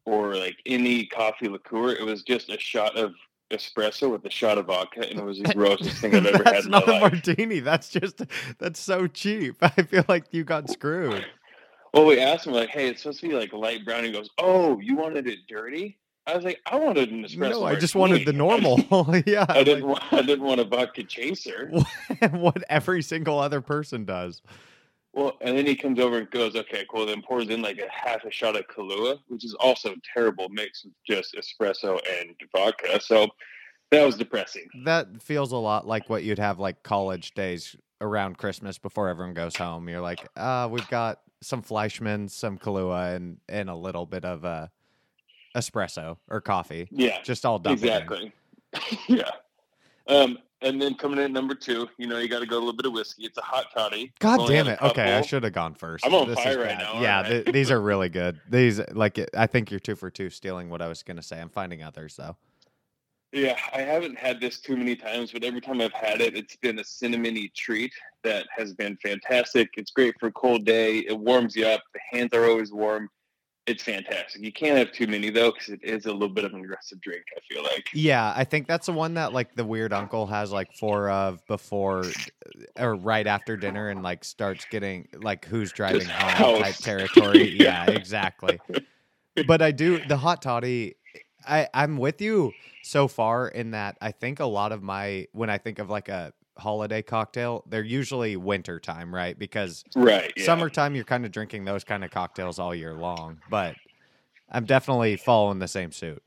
or like any coffee liqueur. It was just a shot of espresso with a shot of vodka, and it was the grossest thing I've ever had that's in my not a life. martini. That's just that's so cheap. I feel like you got screwed. Well, we asked him like, "Hey, it's supposed to be like light brown." He goes, "Oh, you wanted it dirty?" I was like, "I wanted an espresso." No, I just wanted the normal. yeah, I didn't. Want, I didn't want a vodka chaser. what every single other person does. Well, and then he comes over and goes, "Okay, cool." Then pours in like a half a shot of Kahlua, which is also a terrible mix with just espresso and vodka. So that was depressing. That feels a lot like what you'd have like college days around Christmas before everyone goes home. You're like, uh, we've got some Fleischmann, some Kahlua, and and a little bit of uh, espresso or coffee, Yeah, just all dumped exactly. yeah. Um, and then coming in number two, you know, you got to go a little bit of whiskey. It's a hot toddy. God damn it! Okay, I should have gone first. I'm on This fire right now, Yeah, aren't th- these are really good. These like I think you're two for two stealing what I was gonna say. I'm finding others though. Yeah, I haven't had this too many times, but every time I've had it, it's been a cinnamony treat that has been fantastic. It's great for a cold day. It warms you up. The hands are always warm. It's fantastic. You can't have too many though, because it is a little bit of an aggressive drink. I feel like. Yeah, I think that's the one that like the weird uncle has like four of before or right after dinner and like starts getting like who's driving Just home type territory. Yeah. yeah, exactly. But I do the hot toddy. I I'm with you so far in that I think a lot of my when I think of like a holiday cocktail, they're usually winter time, right? Because Right. Yeah. summertime you're kind of drinking those kind of cocktails all year long. But I'm definitely following the same suit.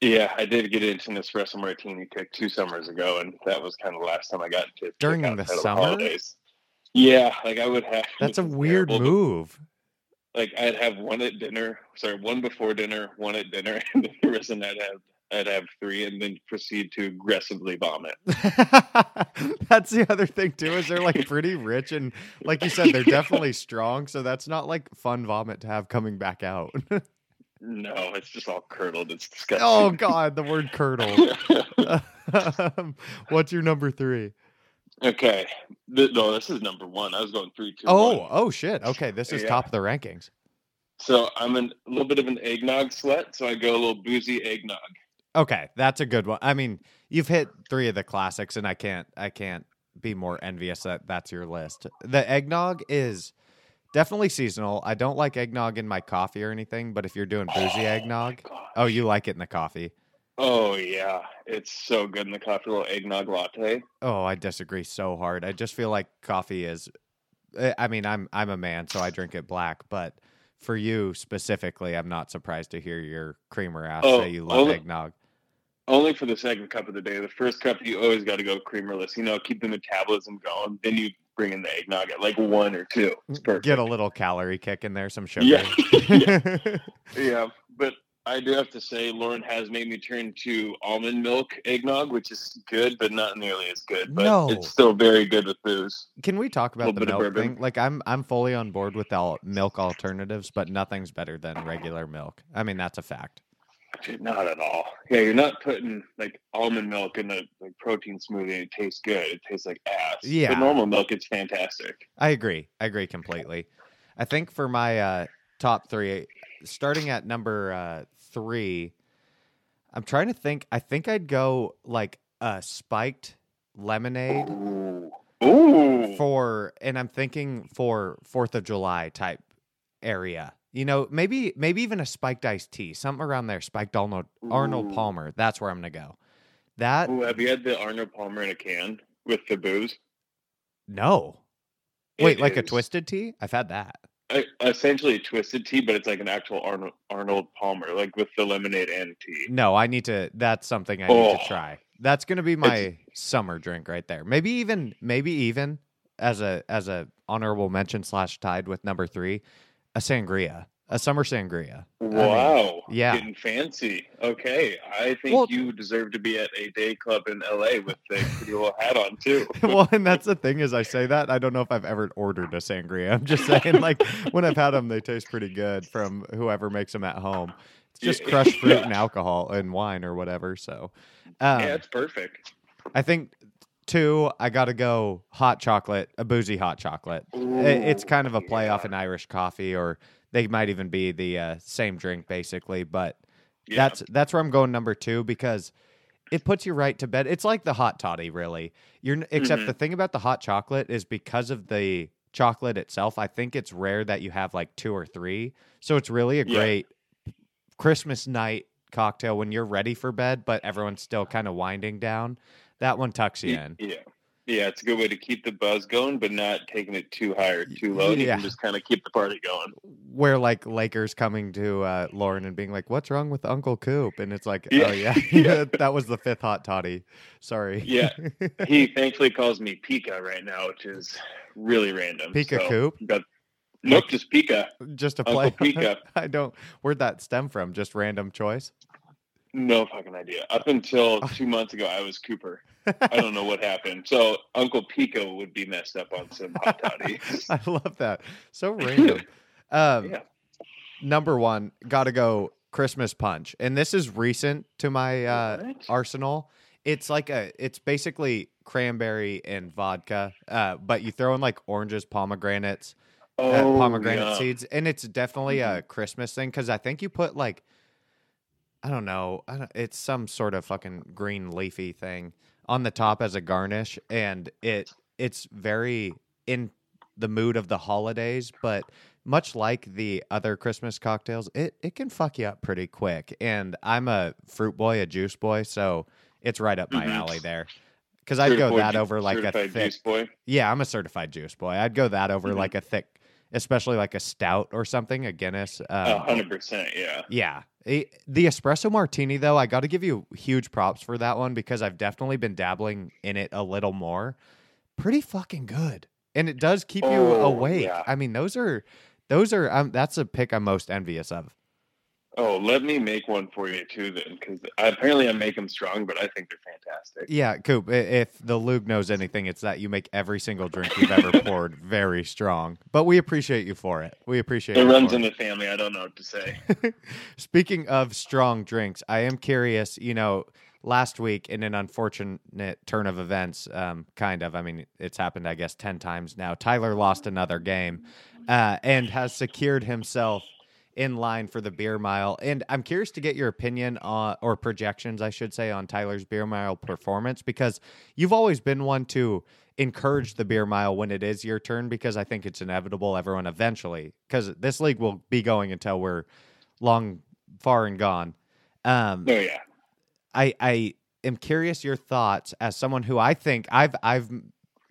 Yeah, I did get into an espresso martini kick two summers ago, and that was kind of the last time I got to During the summer? holidays. Yeah, like I would have. That's a weird move. Like I'd have one at dinner, sorry, one before dinner, one at dinner, and then the rest and I'd have I'd have three, and then proceed to aggressively vomit. that's the other thing too is they're like pretty rich and like you said they're definitely strong so that's not like fun vomit to have coming back out No, it's just all curdled. It's disgusting. oh god the word curdled. um, what's your number three? Okay, Th- no, this is number one. I was going three, two, Oh, one. oh oh shit okay this is Yeah. top of the rankings So I'm an, a little bit of an eggnog slut, so I go a little boozy eggnog. okay that's a good one i mean you've hit three of the classics and i can't i can't be more envious that that's your list the eggnog is definitely seasonal i don't like eggnog in my coffee or anything but if you're doing boozy oh, eggnog oh you like it in the coffee Oh yeah, it's so good in the coffee little eggnog latte. Oh, I disagree so hard. I just feel like coffee is eh, I mean, I'm I'm a man, so I drink it black, but for you specifically, I'm not surprised to hear your creamer ass Oh, say you love only- eggnog. Only for the second cup of the day. The first cup you always got to go creamerless. You know, keep the metabolism going. Then you bring in the eggnog at like one or two. It's perfect. Get a little calorie kick in there, some sugar. Yeah. yeah, but I do have to say, Lauren has made me turn to almond milk eggnog, which is good, but not nearly as good. But No. it's still very good with booze. Can we talk about the milk thing? Like I'm I'm fully on board with all milk alternatives, but nothing's better than regular milk. I mean, that's a fact. Not at all. Yeah, you're not putting like almond milk in a like protein smoothie. and It tastes good. It tastes like ass. Yeah. But normal milk, it's fantastic. I agree. I agree completely. I think for my uh, top three, starting at number uh, three, I'm trying to think. I think I'd go like a spiked lemonade Ooh. Ooh. for, and I'm thinking for Fourth of July type area. You know, maybe maybe even a spiked iced tea, something around there. Spiked Arnold Arnold Palmer. That's where I'm gonna go. That Ooh, have you had the Arnold Palmer in a can with the booze? no. It Wait, like a twisted tea? I've had that. I, essentially a twisted tea, but it's like an actual Arnold Arnold Palmer, like with the lemonade and tea. No, I need to. That's something I need to Oh. try. That's gonna be my summer drink right there. Maybe even, maybe even as a as a honorable mention slash tied with number three, a sangria, a summer sangria. Wow. yeah. Getting fancy. Okay. I think Well- you deserve to be at a day club in LA with a pretty little hat on too. well, and that's the thing is, I say that I don't know if I've ever ordered a sangria. I'm just saying, like when I've had them, they taste pretty good from whoever makes them at home. It's just Yeah. crushed fruit and alcohol and wine or whatever. So, um, yeah, it's perfect. I think two, I got to go hot chocolate, a boozy hot chocolate. I- It's kind of a play off yeah. an Irish coffee, or they might even be the uh, same drink basically. But Yeah. that's that's where I'm going number two because it puts you right to bed. It's like the hot toddy, really. You're except Mhm. the thing about the hot chocolate is because of the chocolate itself. I think it's rare that you have like two or three, so it's really a Yeah. great Christmas night cocktail when you're ready for bed, but everyone's still kind of winding down. That one tucks you in. Yeah. Yeah, it's a good way to keep the buzz going, but not taking it too high or too low. You Yeah. can just kind of keep the party going. Where like Lakers coming to uh, Lauren and being like, "What's wrong with Uncle Coop?" And it's like, Yeah. "Oh yeah, Yeah. that was the fifth hot toddy." Sorry. Yeah. He thankfully calls me Pika right now, which is really random. Pika so, Coop? But nope, just Pika. just to play. Uncle Pika. I don't. Where'd that stem from? Just random choice. No fucking idea. Up until two months ago, I was Cooper. I don't know what happened. So Uncle Pico would be messed up on some hot toddy. I love that. So random. Um, yeah. Number one, got to go Christmas punch, and this is recent to my uh, arsenal. It's like a, it's basically cranberry and vodka, uh, but you throw in like oranges, pomegranates, uh, Oh, pomegranate yeah. seeds, and it's definitely a Christmas thing because I think you put like, I don't know, I don't, it's some sort of fucking green leafy thing on the top as a garnish, and it it's very in the mood of the holidays, but much like the other Christmas cocktails, it it can fuck you up pretty quick. And I'm a fruit boy, a juice boy, so it's right up my Mhm. alley there. Because I'd go that over like a thick juice boy. yeah, I'm a certified juice boy. I'd go that over Mhm. like a thick, especially like a stout or something, a Guinness. A Um, hundred percent. Yeah. yeah. Eh, The espresso martini, though, I got to give you huge props for that one because I've definitely been dabbling in it a little more. Pretty fucking good, and it does keep you Oh, awake. yeah. I mean, those are, those are. Um, that's a pick I'm most envious of. Oh, let me make one for you too, then, because apparently I make them strong, but I think they're fantastic. Yeah, Coop. If the LOOG knows anything, it's that you make every single drink you've ever poured very strong. But we appreciate you for it. We appreciate It you runs in the family. I don't know what to say. Speaking of strong drinks, I am curious. You know, last week in an unfortunate turn of events, um, kind of. I mean, it's happened, I guess, ten times now. Tyler lost another game, uh, and has secured himself in line for the beer mile. And I'm curious to get your opinion on, or projections, I should say, on Tyler's beer mile performance because you've always been one to encourage the beer mile when it is your turn because I think it's inevitable. Everyone eventually, because this league will be going until we're long far and gone. Um, Oh yeah. I I am curious your thoughts as someone who I think I've I've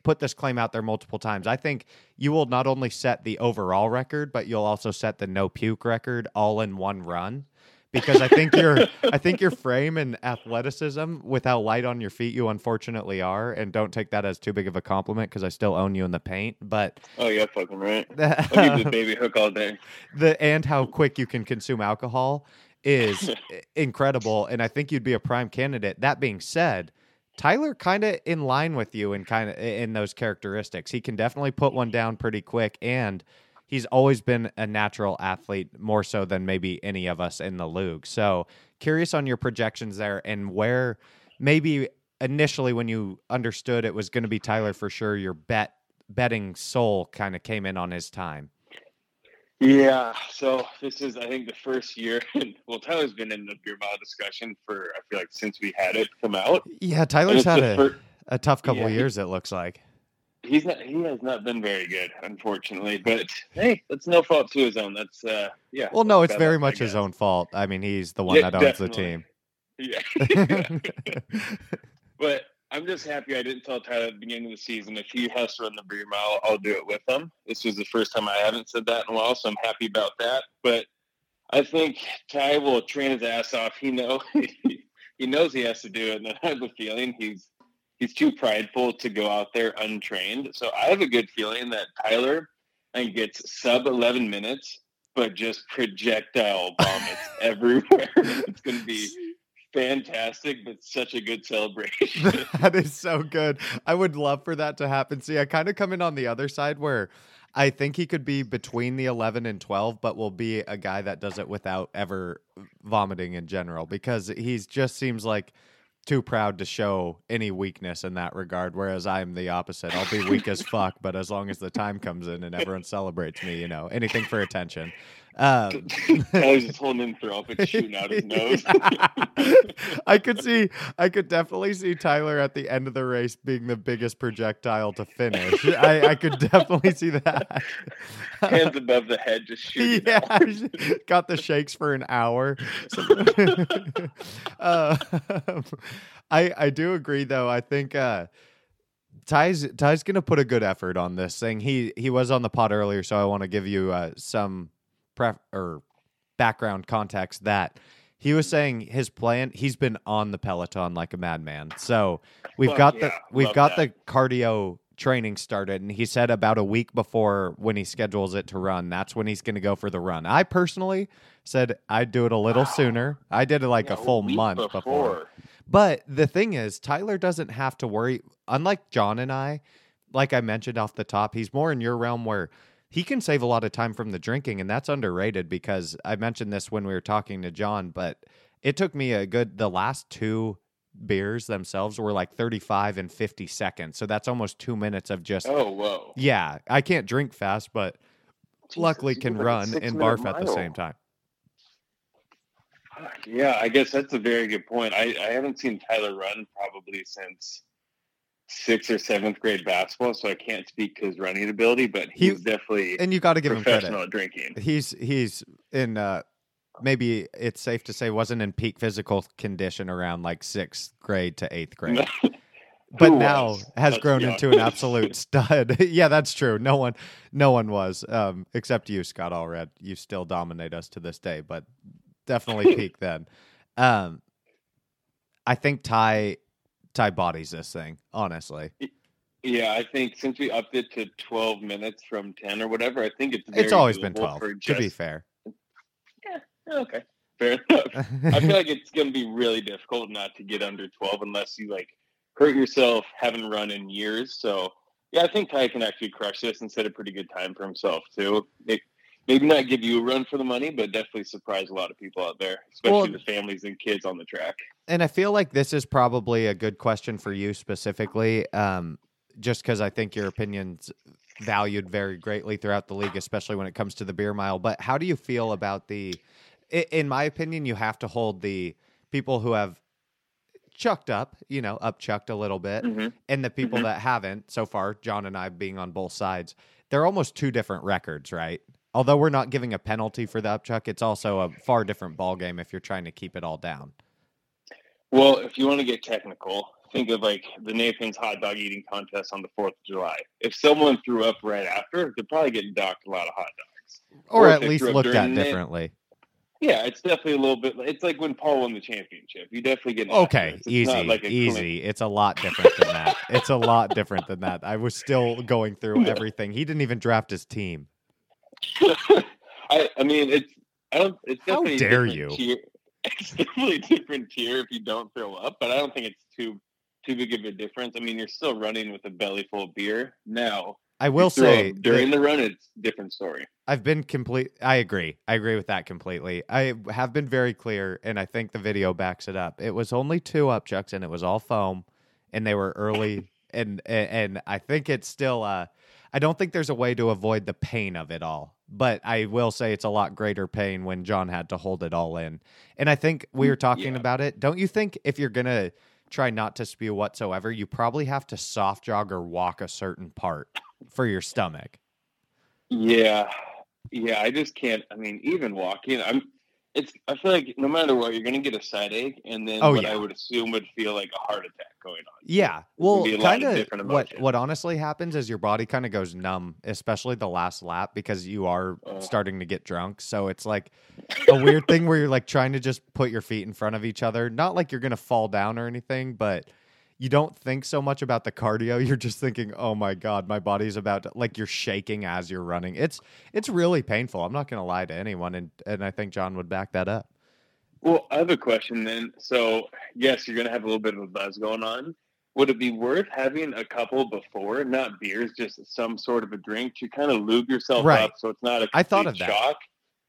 put this claim out there multiple times. I think you will not only set the overall record, but you'll also set the no puke record all in one run. Because I think your I think your frame and athleticism, with how light on your feet you unfortunately are, and don't take that as too big of a compliment because I still own you in the paint. But Oh yeah, fucking right. I'll give the baby hook all day. the and how quick you can consume alcohol is incredible, and I think you'd be a prime candidate. That being said, Tyler kind of in line with you in kind of in those characteristics. He can definitely put one down pretty quick, and he's always been a natural athlete more so than maybe any of us in the league. So curious on your projections there and where maybe initially when you understood it was going to be Tyler for sure, your bet betting soul kind of came in on his time. Yeah, so this is I think the first year. well, Tyler's been in the beer mile discussion for I feel like since we had it come out. Yeah, Tyler's had a, a tough couple Yeah, of years. It looks like. he's not he has not been very good, unfortunately. But hey, that's no fault to his own. That's uh yeah. Well, no, it's very I much his own fault. I mean, he's the one Yeah, that owns the team. Yeah. but I'm just happy I didn't tell Tyler at the beginning of the season if he has to run the beer mile, I'll do it with him. This was the first time I haven't said that in a while, so I'm happy about that. But I think Ty will train his ass off. He know he knows he has to do it, and I have a feeling he's he's too prideful to go out there untrained. So I have a good feeling that Tyler I think gets sub 11 minutes, but just projectile vomits everywhere. It's going to be fantastic, but such a good celebration. that is so good. I would love for that to happen. See, I kind of come in on the other side where I think he could be between the 11 and 12, but will be a guy that does it without ever vomiting in general because he's just seems like too proud to show any weakness in that regard. Whereas I'm the opposite. I'll be weak as fuck, but as long as the time comes in and everyone celebrates me, you know, anything for attention. Um, Tyler's just holding up and shooting out his nose. I could see, I could definitely see Tyler at the end of the race being the biggest projectile to finish. I, I could definitely see that. Hands above the head, just shooting. yeah, got the shakes for an hour. Uh, I I do agree though. I think uh, Ty's Ty's gonna put a good effort on this thing. He he was on the pod earlier, so I want to give you uh, some pref or background context that he was saying his plan. He's been on the Peloton like a madman. So we've Fuck got the we've got that. the cardio training started, and he said about a week before when he schedules it to run, that's when he's going to go for the run. I personally said I'd do it a little sooner. I did it like Yeah, a full week month before. But the thing is, Tyler doesn't have to worry. Unlike Jon and I, like I mentioned off the top, he's more in your realm where he can save a lot of time from the drinking, and that's underrated because I mentioned this when we were talking to Jon, but it took me a good the last two beers themselves were like 35 and 50 seconds. So that's almost two minutes of just Oh, whoa. yeah, I can't drink fast, but Jesus, luckily can like run and barf at the same time. Yeah, I guess that's a very good point. I, I haven't seen Tyler run probably since sixth or seventh grade basketball, so I can't speak to his running ability, but He- he's definitely And you got to give him professional credit. at drinking. He's he's in uh maybe it's safe to say wasn't in peak physical condition around like 6th grade to 8th grade. but Who now was? has grown into an absolute stud. yeah, that's true. No one no one was um except you Scott Allred. You still dominate us to this day, but definitely peak then. Um I think Ty Ty bodies this thing, honestly. Yeah, I think since we upped it to 12 minutes from 10 or whatever, I think it's It's always been 12 for to be fair. Yeah. Okay, fair enough. I feel like it's going to be really difficult not to get under 12 unless you like hurt yourself, haven't run in years. So yeah, I think Ty can actually crush this and set a pretty good time for himself too. May- Maybe not give you a run for the money, but definitely surprise a lot of people out there, especially Well- the families and kids on the track. and I feel like this is probably a good question for you specifically, um, just because I think your opinion's valued very greatly throughout the league, especially when it comes to the beer mile. But how do you feel about the? In my opinion, you have to hold the people who have chucked up, you know, up chucked a little bit, Mhm. and the people Mhm. that haven't so far. Jon and I being on both sides, they're almost two different records, right? Although we're not giving a penalty for the upchuck, it's also a far different ball game if you're trying to keep it all down. Well, if you want to get technical, think of like the Nathan's hot dog eating contest on the 4th of July. If someone threw up right after, they're probably getting docked a lot of hot dogs. or, Or at least looked at differently. Yeah, it's definitely a little bit. It's like when Paul won the championship. You definitely get Okay, it. It's easy, like easy. It's a lot different than that. It's a lot different than that. I was still going through everything. He didn't even draft his team. I, I mean, it's. I don't. It's How definitely a dare you. Tier. it's definitely a different tier if you don't throw up, but I don't think it's too too big of a difference. I mean, you're still running with a belly full of beer. Now, I will say during the run, it's a different story. I've been complete. I agree. I agree with that completely. I have been very clear, and I think the video backs it up. It was only two upchucks, and it was all foam, and they were early. and and and I think it's still. Uh, I don't think there's a way to avoid the pain of it all. But I will say it's a lot greater pain when Jon had to hold it all in. And I think we mm, were talking Yeah. about it. Don't you think if you're gonna try not to spew whatsoever, you probably have to soft jog or walk a certain part for your stomach? Yeah, yeah. I just can't. I mean, even walking, I'm. It's. I feel like no matter what, you're going to get a side ache, and then Oh, what yeah. I would assume would feel like a heart attack going on. Yeah. Well, be a lot kind of what what honestly happens is your body kind of goes numb, especially the last lap because you are Oh. starting to get drunk. So it's like a weird thing where you're like trying to just put your feet in front of each other. Not like you're going to fall down or anything, but you don't think so much about the cardio. You're just thinking, "Oh my god, my body's about to like you're shaking as you're running." It's it's really painful. I'm not going to lie to anyone and and I think Jon would back that up. Well, I have a question then. So, yes, you're going to have a little bit of a buzz going on. Would it be worth having a couple before, not beers, just some sort of a drink to kind of lube yourself Right. up so it's not a I thought of that.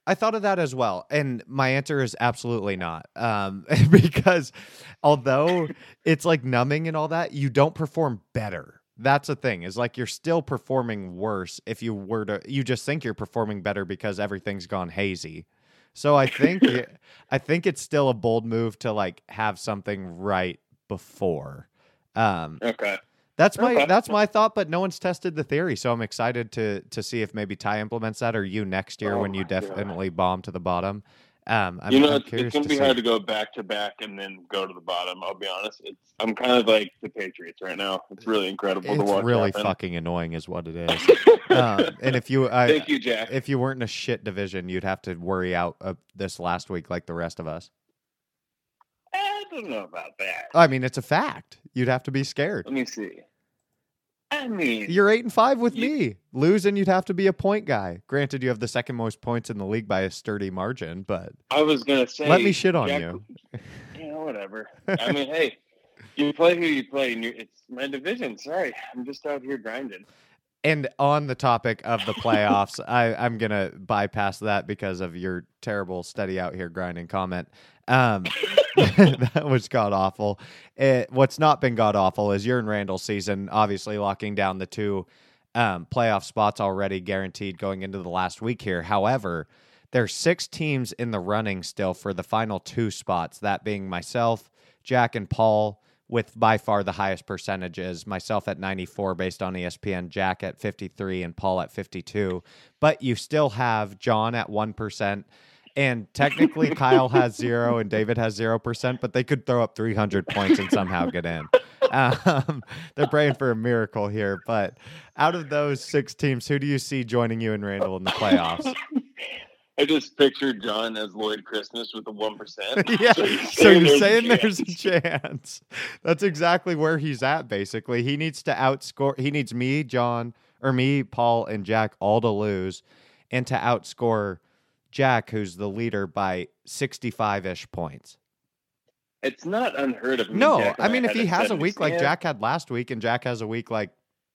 I thought of that as well, and my answer is absolutely not. Um, because although it's like numbing and all that, you don't perform better. That's the thing. Is like you're still performing worse if you were to. You just think you're performing better because everything's gone hazy. So I think I think it's still a bold move to like have something right before. Um, Okay. That's my Okay. that's my thought, but no one's tested the theory, so I'm excited to to see if maybe Ty implements that or you next year Oh when you my God. definitely bomb to the bottom. Um, I'm, you know, I'm it's, it's going to be see. hard to go back to back and then go to the bottom. I'll be honest. It's I'm kind of like the Patriots right now. It's really incredible to It's watch. really happen. fucking annoying, is what it is. um, and if you, I, Thank you, Jack. if you weren't in a shit division, you'd have to worry out uh, this last week like the rest of us. I don't know about that. I mean, it's a fact. You'd have to be scared. Let me see. I mean, You're eight and five with You- me. Losing, you'd have to be a point guy. Granted, you have the second most points in the league by a sturdy margin, but I was gonna say. let me shit on Jack- you. You know, whatever. I mean, hey, you play who you play, and it's my division. Sorry, I'm just out here grinding. And on the topic of the playoffs, I, I'm gonna bypass that because of your terrible steady out here grinding comment. Um, that was god awful. It, what's not been god awful is you're in Randall's season, obviously locking down the two um, playoff spots already guaranteed going into the last week here. However, there's six teams in the running still for the final two spots. That being myself, Jack, and Paul with by far the highest percentages. Myself at 94 based on ESPN, Jack at 53, and Paul at 52. But you still have Jon at 1%. And technically, Kyle has zero and David has 0%, but they could throw up 300 points and somehow get in. Um, they're praying for a miracle here. But out of those six teams, who do you see joining you and Randall in the playoffs? I just pictured Jon as Lloyd Christmas with the one percent. yeah. So you're saying there's a chance. That's exactly where he's at, basically. He needs to outscore, he needs me, Jon, or me, Paul, and Jack all to lose, and to outscore Jack, who's the leader, by 65 ish points. It's not unheard of. No, Jack I mean, if he has a week like Jack had last week, and Jack has a week like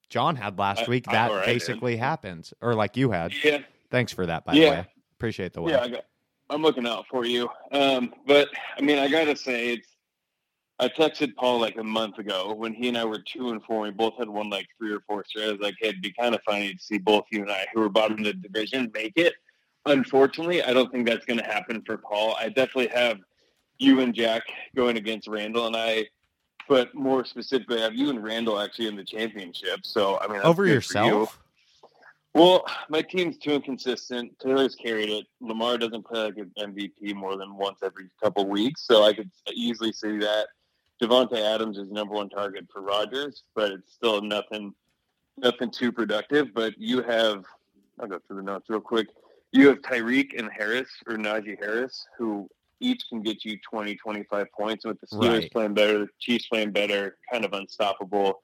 Jon had last I- week, uh, that or I did. basically happens, or like you had. Yeah, Thanks for that, by Yeah. the way. Appreciate the way. yeah, I got, I'm looking out for you. Um, but I mean, I gotta say, it's. I texted Paul like a month ago when he and I were two and four. We both had won like three or four straight. I was like, hey, it'd be kind of funny to see both you and I, who were bottom of the division, make it. Unfortunately, I don't think that's going to happen for Paul. I definitely have you and Jack going against Randall, and I, but more specifically, I have you and Randall actually in the championship. So I mean, Over good for you. yourself? Well, my team's too inconsistent. Taylor's carried it. Lamar doesn't play like an MVP more than once every couple weeks, so I could easily see that. Davante Adams is number one target for Rodgers, but it's still nothing, nothing too productive. But you have, I'll go through the notes real quick. You have Tyreek and Harris or Najee Harris, who each can get you 20, 25 points. With the Steelers Right. playing better, the Chiefs playing better, kind of unstoppable.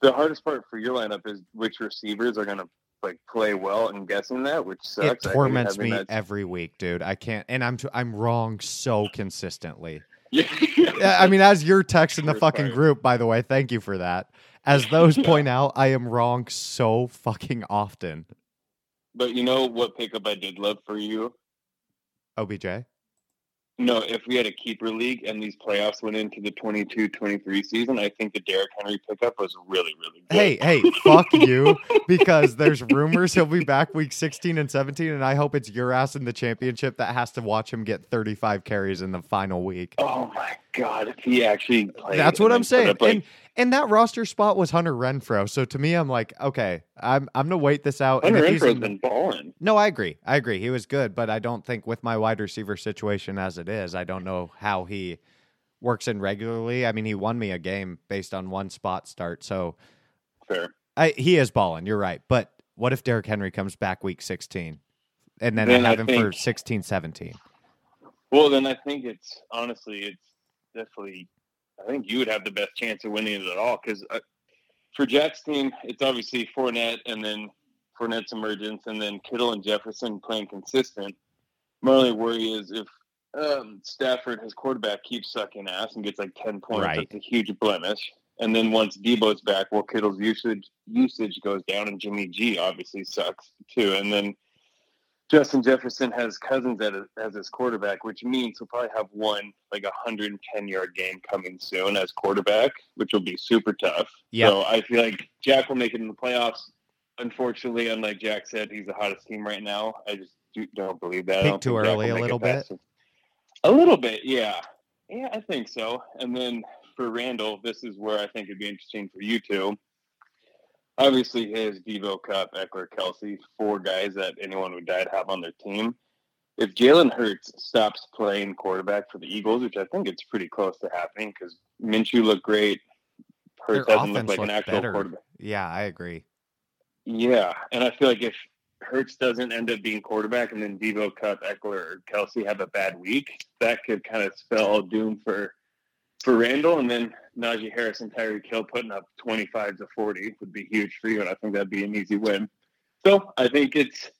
The hardest part for your lineup is which receivers are going to like play well and guessing that, which sucks. It torments me that- every week, dude. I can't, and I'm I'm wrong so consistently. Yeah. Yeah, I mean, as your text in the fucking group, by the way, thank you for that. As those point out, I am wrong so fucking often. But you know what pickup I did love for you? OBJ. No, if we had a keeper league and these playoffs went into the 22-23 season, I think the Derrick Henry pickup was really, really good. Hey, hey, fuck you, because there's rumors he'll be back week 16 and 17, and I hope it's your ass in the championship that has to watch him get 35 carries in the final week. Oh my god, if he actually. That's what I'm saying. like, and and that roster spot was Hunter Renfrow. So to me, I'm like, okay, I'm I'm gonna wait this out. Hunter Renfrow's in- been balling. No, I agree. I agree. He was good, but I don't think with my wide receiver situation as it is, I don't know how he works in regularly. I mean, he won me a game based on one spot start. So Fair. I, he is balling. You're right. But what if Derrick Henry comes back week 16 and then, Then I I have him for 16, 17? Well, then I think it's honestly, it's definitely. I think you would have the best chance of winning it at all because uh, for Jack's team, it's obviously Fournette and then Fournette's emergence, and then Kittle and Jefferson playing consistent. My only worry is if um, Stafford, his quarterback, keeps sucking ass and gets like ten points. Right. That's a huge blemish. And then once Deebo's back, well, Kittle's usage usage goes down, and Jimmy G obviously sucks too. And then Justin Jefferson has Cousins as, as his quarterback, which means he'll probably have one like a 110 yard game coming soon as quarterback, which will be super tough. Yep. So I feel like Jack will make it in the playoffs. Unfortunately, unlike Jack said, he's the hottest team right now. I just do, don't believe that. Don't too think early a little bit? it. A little bit, yeah. Yeah, I think so. And then for Randall, this is where I think it'd be interesting for you two. Obviously, his Deebo Kupp, Ekeler, Kelce, four guys that anyone who died have on their team. If Jalen Hurts stops playing quarterback for the Eagles, which I think it's pretty close to happening because Minshew looked great, Hurts Their doesn't look like an actual better. quarterback. Yeah, I agree. Yeah, and I feel like if Hurts doesn't end up being quarterback, and then Deebo Kupp, Ekeler, or Kelce have a bad week, that could kind of spell doom for for Randall, and then Najee Harris and Tyreek Hill putting up twenty five to forty would be huge for you, and I think that'd be an easy win. So I think it's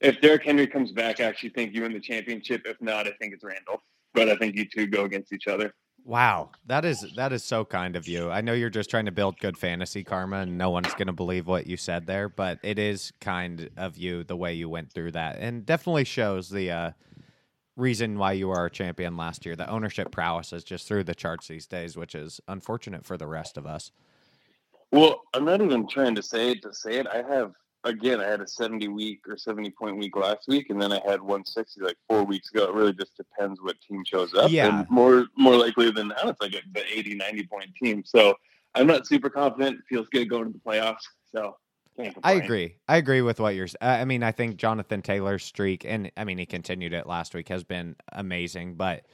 if Derrick Henry comes back, I actually think you win the championship. If not, I think it's Randall. But I think you two go against each other. Wow, that is that is so kind of you. I know you're just trying to build good fantasy karma, and no one's going to believe what you said there, but it is kind of you the way you went through that, and definitely shows the uh, reason why you are a champion last year. The ownership prowess is just through the charts these days, which is unfortunate for the rest of us. Well, I'm not even trying to say it to say it. I have again, I had a 70 week or 70 point week last week, and then I had 160 like four weeks ago. It really just depends what team shows up. Yeah. And more more likely than not, it's like a, the 80, 90 point team. So I'm not super confident. It feels good going to the playoffs. So I agree. I agree with what you're. I mean, I think Jonathan Taylor's streak, and I mean, he continued it last week, has been amazing. But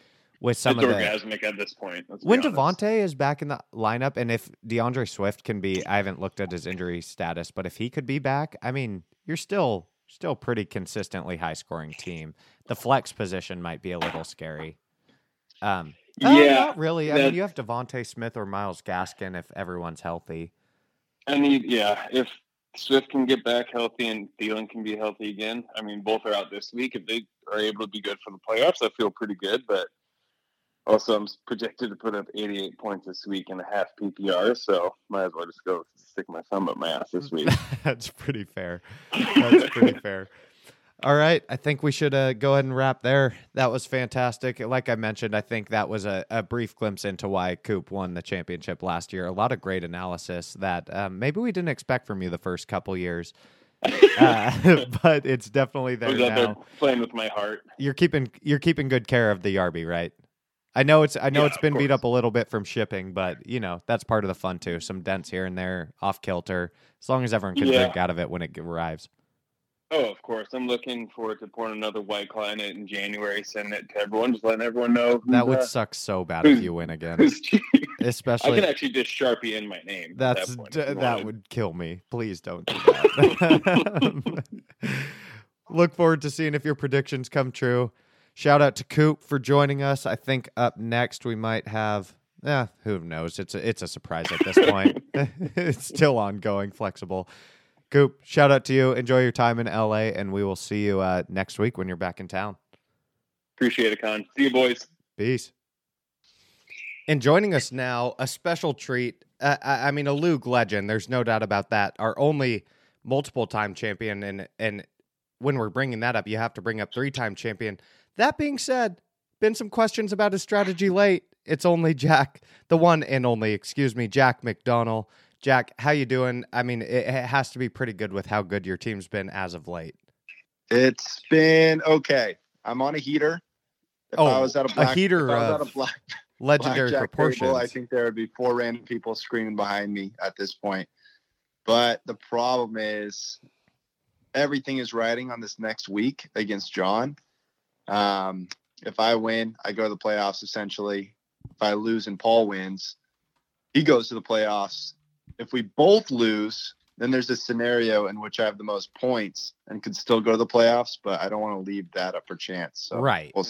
with some it's of the orgasmic at this point. when honest. Devontae is back in the lineup, and if D'Andre Swift can be, I haven't looked at his injury status, but if he could be back, I mean, you're still still pretty consistently high scoring team. The flex position might be a little scary. Um, Yeah, not really. I mean, you have DeVonta Smith or Myles Gaskin if everyone's healthy. I mean, yeah, if Swift can get back healthy and Thielen can be healthy again, I mean, both are out this week. If they are able to be good for the playoffs, I feel pretty good. But also, I'm projected to put up 88 points this week in a half PPR, so might as well just go stick my thumb up my ass this week. That's pretty fair. That's pretty fair. All right. I think we should uh, go ahead and wrap there. That was fantastic. Like I mentioned, I think that was a, a brief glimpse into why Coop won the championship last year. A lot of great analysis that um, maybe we didn't expect from you the first couple years. Uh, but it's definitely there was out there now. playing with my heart. You're keeping you're keeping good care of the Yarby, right? I know it's I know Yeah, it's been beat up a little bit from shipping, but you know that's part of the fun too. Some dents here and there, off kilter. As long as everyone can Yeah. drink out of it when it arrives. Oh, of course. I'm looking forward to pouring another White Claw in it in January, sending it to everyone, just letting everyone know That would uh, suck so bad if you win again. Especially. I can actually just Sharpie in my name. that's that, point d- that would kill me. Please don't do that. Look forward to seeing if your predictions come true. Shout out to Coop for joining us. I think up next we might have yeah, who knows? It's a it's a surprise at this point. it's still ongoing, flexible. Coop, shout out to you. Enjoy your time in LA, and we will see you uh, next week when you're back in town. Appreciate it, Con. See you, boys. Peace. And joining us now, a special treat. Uh, I I mean, a LOOG legend. There's no doubt about that. Our only multiple time champion, and and when we're bringing that up, you have to bring up three time champion. That being said, been some questions about his strategy late. It's only Jack, the one and only, excuse me, Jack McDonnell. Jack, how you doing? I mean, it, it has to be pretty good with how good your team's been as of late. It's been okay. I'm on a heater. If Oh, I was at a a heater of a black, Legendary proportions. table, I think there would be four random people screaming behind me at this point. But the problem is, everything is riding on this next week against Jon. Um, if I win, I go to the playoffs. Essentially, if I lose and Paul wins, he goes to the playoffs. If we both lose, then there's a scenario in which I have the most points and could still go to the playoffs, but I don't want to leave that up for chance. So right. we'll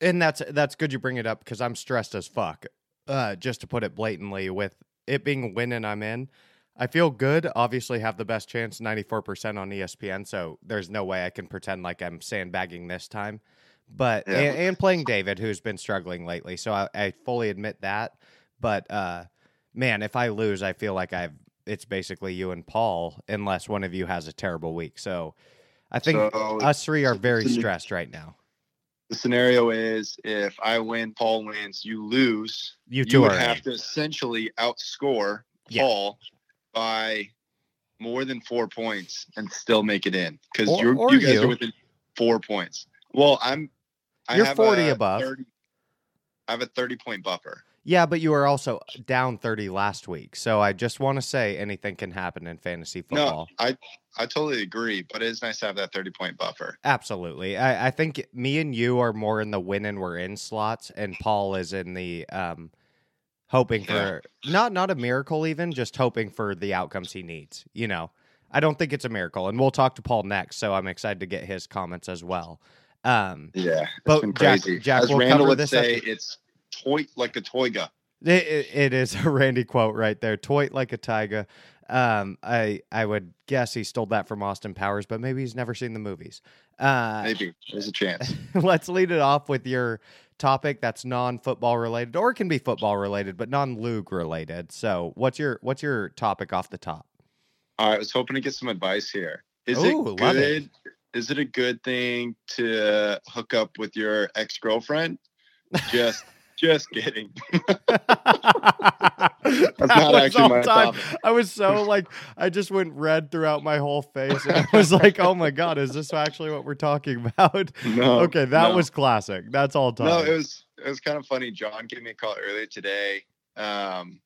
and that's that's good you bring it up because I'm stressed as fuck. Uh, just to put it blatantly, with it being a win and I'm in, I feel good. Obviously, have the best chance, 94% on ESPN. So there's no way I can pretend like I'm sandbagging this time. But Yeah. and, and playing David, who's been struggling lately, so I, I fully admit that. But uh, man, if I lose, I feel like I've it's basically you and Paul, unless one of you has a terrible week. So I think So- us three are very stressed right now. The scenario is if I win, Paul wins, you lose. You You two would are in. have to essentially outscore Yeah. Paul by more than four points and still make it in because you're you guys you. are within four points. Well, I'm. I You're have 40 a above. 30 I have a thirty point buffer. Yeah, but you were also down 30 last week. So I just want to say anything can happen in fantasy football. No, I I totally agree, but it is nice to have that thirty point buffer. Absolutely. I, I think me and you are more in the win and we're in slots, and Paul is in the um, hoping for not not a miracle, even just hoping for the outcomes he needs. You know, I don't think it's a miracle, and we'll talk to Paul next. So I'm excited to get his comments as well. Um, Yeah, it's But been Jack- crazy. Jack, As we'll Randall would say, after- it's toy like a toyga. It, it, is a Randy quote right there. Toit like a tiger. Um, I I would guess he stole that from Austin Powers, but maybe he's never seen the movies. Uh, Maybe there's a chance. let's lead it off with your topic that's non-football related, or it can be football related, but non-LOOG related. So, what's your what's your topic off the top? All right, I was hoping to get some advice here. Is Ooh, it love it. good? Is it a good thing to hook up with your ex girlfriend? Just, just kidding. That's not actually my topic. I was so like, I just went red throughout my whole face, I was like, "Oh my god, is this actually what we're talking about?" No. okay, that no. was classic. That's all time. No, it was it was kind of funny. Jon gave me a call earlier today, um,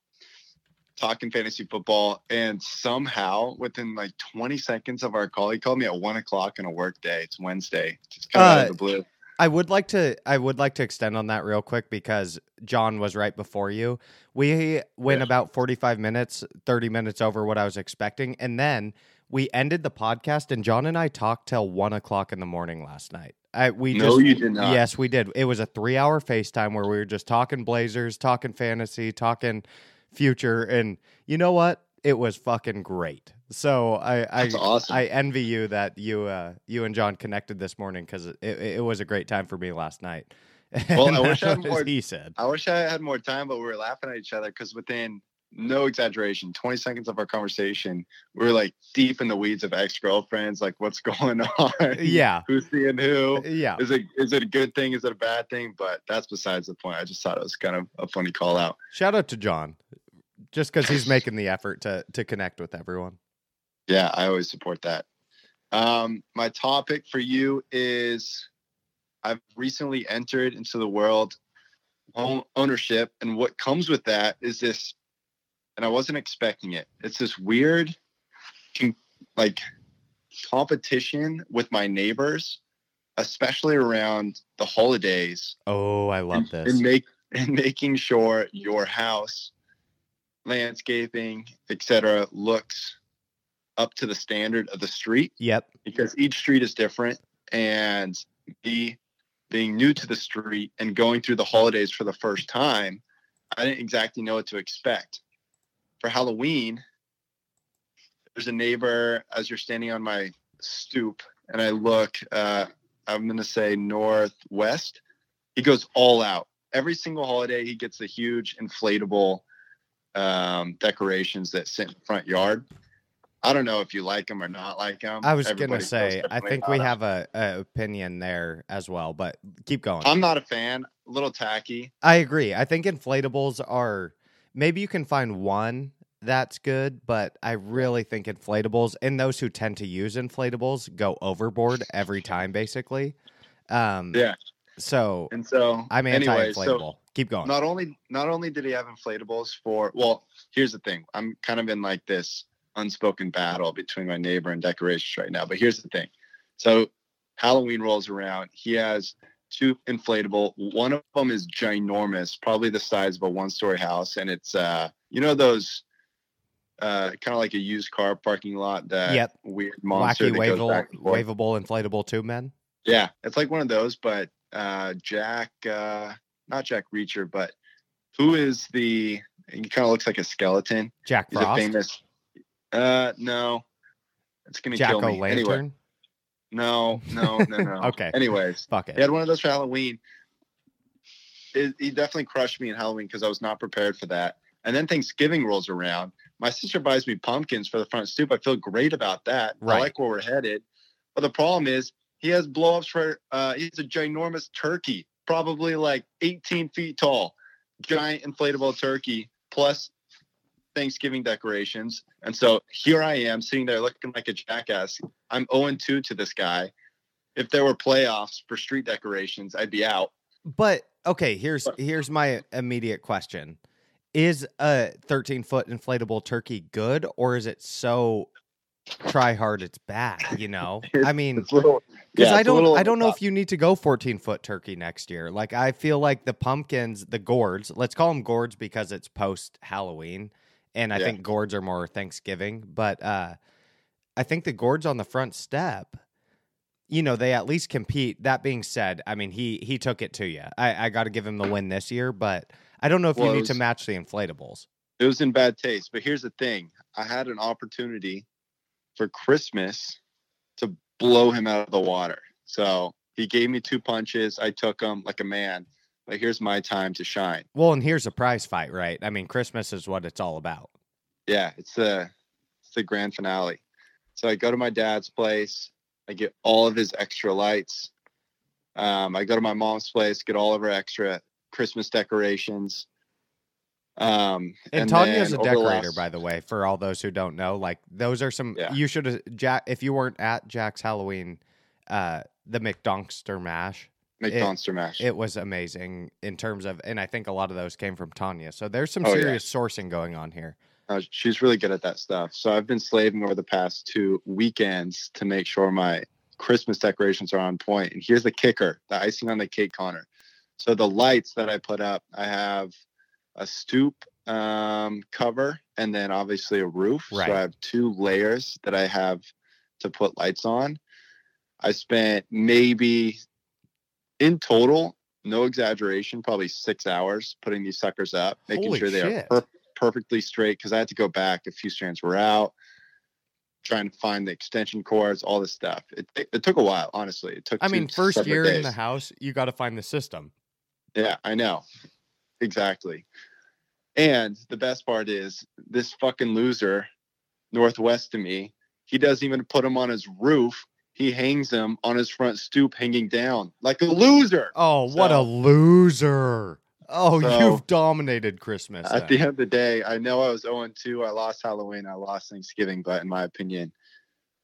talking fantasy football, and somehow within like 20 seconds of our call, he called me at one o'clock on a work day. It's Wednesday, just kind of out Uh, of the blue. I would like to I would like to extend on that real quick because Jon was right before you. We went about 45 minutes, 30 minutes over what I was expecting. And then we ended the podcast and Jon and I talked till one o'clock in the morning last night. I we No, just you did not. Yes, we did. It was a three hour FaceTime where we were just talking Blazers, talking fantasy, talking future, and you know what? It was fucking great. So I I awesome. I envy you that you uh you and Jon connected this morning because it, it, it was a great time for me last night. Well, I wish I had more- He said, I wish I had more time, but we were laughing at each other because within no exaggeration, 20 seconds of our conversation, we were like deep in the weeds of ex girlfriends, like what's going on? yeah, Who's seeing who? yeah. Is it is it a good thing? Is it a bad thing? But that's besides the point. I just thought it was kind of a funny call out. Shout out to Jon, just because he's making the effort to to connect with everyone. Yeah, I always support that. Um, my topic for you is I've recently entered into the world home ownership, and what comes with that is this, and I wasn't expecting it. It's this weird, like, competition with my neighbors, especially around the holidays, Oh, I love and, this. and make and making sure your house, landscaping, etc., looks up to the standard of the street Yep. because each street is different and me being new to the street and going through the holidays for the first time i didn't exactly know what to expect for halloween there's a neighbor as you're standing on my stoop, and I look. Uh, I'm gonna say northwest. He goes all out. Every single holiday, he gets the huge inflatable um, decorations that sit in the front yard. I don't know if you like them or not like them. I was gonna say, I think we have a, a opinion there as well, but keep going. I'm not a fan. A little tacky. I agree. I think inflatables are maybe you can find one that's good, but I really think inflatables and those who tend to use inflatables go overboard every time, basically. Um, Yeah. So And so I'm anyway, so anti-inflatable. Keep going. not only not only did he have inflatables for well here's the thing i'm kind of in like this unspoken battle between my neighbor and decorations right now but here's the thing so halloween rolls around he has two inflatable one of them is ginormous probably the size of a one story house and it's uh you know those uh kind of like a used car parking lot that Yep. weird monster Wacky that goes waveable, back and forth. waveable inflatable tube men. Yeah, it's like one of those, but uh Jack uh not Jack Reacher, but who is the he kind of looks like a skeleton. Jack He's Frost. a famous uh no. It's gonna Jack kill me. Lantern. Anyway, no, no, no, no. Okay. Anyways, Fuck it. he had one of those for Halloween. It, he definitely crushed me in Halloween because I was not prepared for that. And then Thanksgiving rolls around. My sister buys me pumpkins for the front stoop. I feel great about that. Right. I like where we're headed. But the problem is he has blowups for uh he's a ginormous turkey, probably like 18 feet tall, giant inflatable turkey, plus Thanksgiving decorations. And so here I am sitting there looking like a jackass. I'm 0 2 to this guy. If there were playoffs for street decorations, I'd be out. But okay, here's here's my immediate question: Is a 13 foot inflatable turkey good, or is it so try hard it's bad? You know, I mean, It's a little because yeah, I don't I don't know top. if you need to go 14 foot turkey next year. Like I feel like the pumpkins, the gourds, let's call them gourds because it's post Halloween, and I Yeah. think gourds are more Thanksgiving. But uh, I think the gourds on the front step, you know, they at least compete. That being said, I mean he he took it to you. I I got to give him the win this year, but I don't know if Well, you need to match the inflatables. it was in bad taste. But here's the thing: I had an opportunity for Christmas to blow him out of the water. So he gave me two punches. I took them like a man. But here's my time to shine. Well, and here's a prize fight, right? I mean, Christmas is what it's all about. Yeah, it's the it's the grand finale. So I go to my dad's place. I get all of his extra lights. Um, I go to my mom's place, get all of her extra Christmas decorations. Um, And, and Tanya's then a over the decorator, last- by the way, for all those who don't know. Like those are some Yeah. you should have Jack if you weren't at Jack's Halloween, uh the McDonkster mash. Make it- Monster Mash. It was amazing in terms of and I think a lot of those came from Tanya. So there's some Oh, yeah. serious sourcing going on here. Uh, she's really good at that stuff. So I've been slaving over the past two weekends to make sure my Christmas decorations are on point. And here's the kicker: the icing on the cake, Connor. So the lights that I put up, I have a stoop um, cover and then obviously a roof. Right. So I have two layers that I have to put lights on. I spent maybe in total, no exaggeration, probably six hours putting these suckers up, making Holy sure they shit. are per- perfectly straight because I had to go back. A few strands were out, trying to find the extension cords, all this stuff. It, it, it took a while, honestly. It took. I mean, first year in the house, you got to find the system. Yeah, I know. Exactly. And the best part is this fucking loser, northwest of me, he doesn't even put them on his roof. He hangs them on his front stoop, hanging down like a loser. Oh, what a loser. Oh, So- you've dominated Christmas. At the end of the day, I know I was 0 2. I lost Halloween. I lost Thanksgiving. But in my opinion,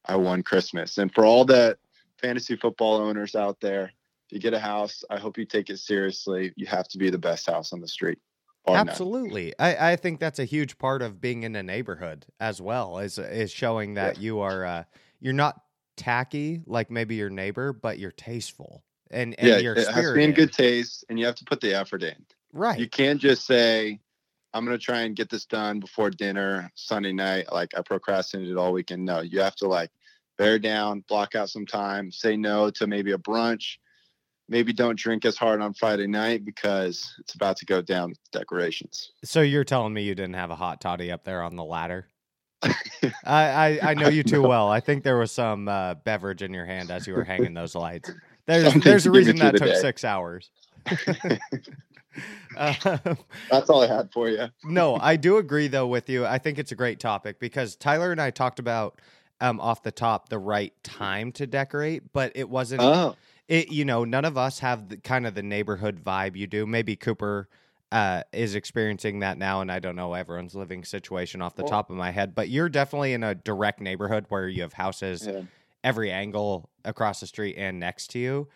I won Christmas. And for all the fantasy football owners out there, if you get a house, I hope you take it seriously. You have to be the best house on the street. Absolutely. I, I think that's a huge part of being in a neighborhood as well, is is showing that you are uh, you're not tacky like maybe your neighbor, but you're tasteful and, and yeah, you're eh, it has to be in good taste, and you have to put the effort in. right. You can't just say, "I'm going to try and get this done before dinner Sunday night." Like I procrastinated all weekend. No, you have to like bear down, block out some time, say no to maybe a brunch. Maybe don't drink as hard on Friday night because it's about to go down with decorations. so you're telling me you didn't have a hot toddy up there on the ladder? I, I I know you too well. I think there was some uh, beverage in your hand as you were hanging those lights. There's Something there's a to get me reason that took day. six hours. Um, That's all I had for you. no, I do agree though with you. I think it's a great topic because Tyler and I talked about um, off the top the right time to decorate, but it wasn't. Oh, it you know none of us have the, kind of the neighborhood vibe you do. Maybe Cooper uh, is experiencing that now, and I don't know everyone's living situation off the Well- top of my head, but you're definitely in a direct neighborhood where you have houses yeah. every angle across the street and next to you,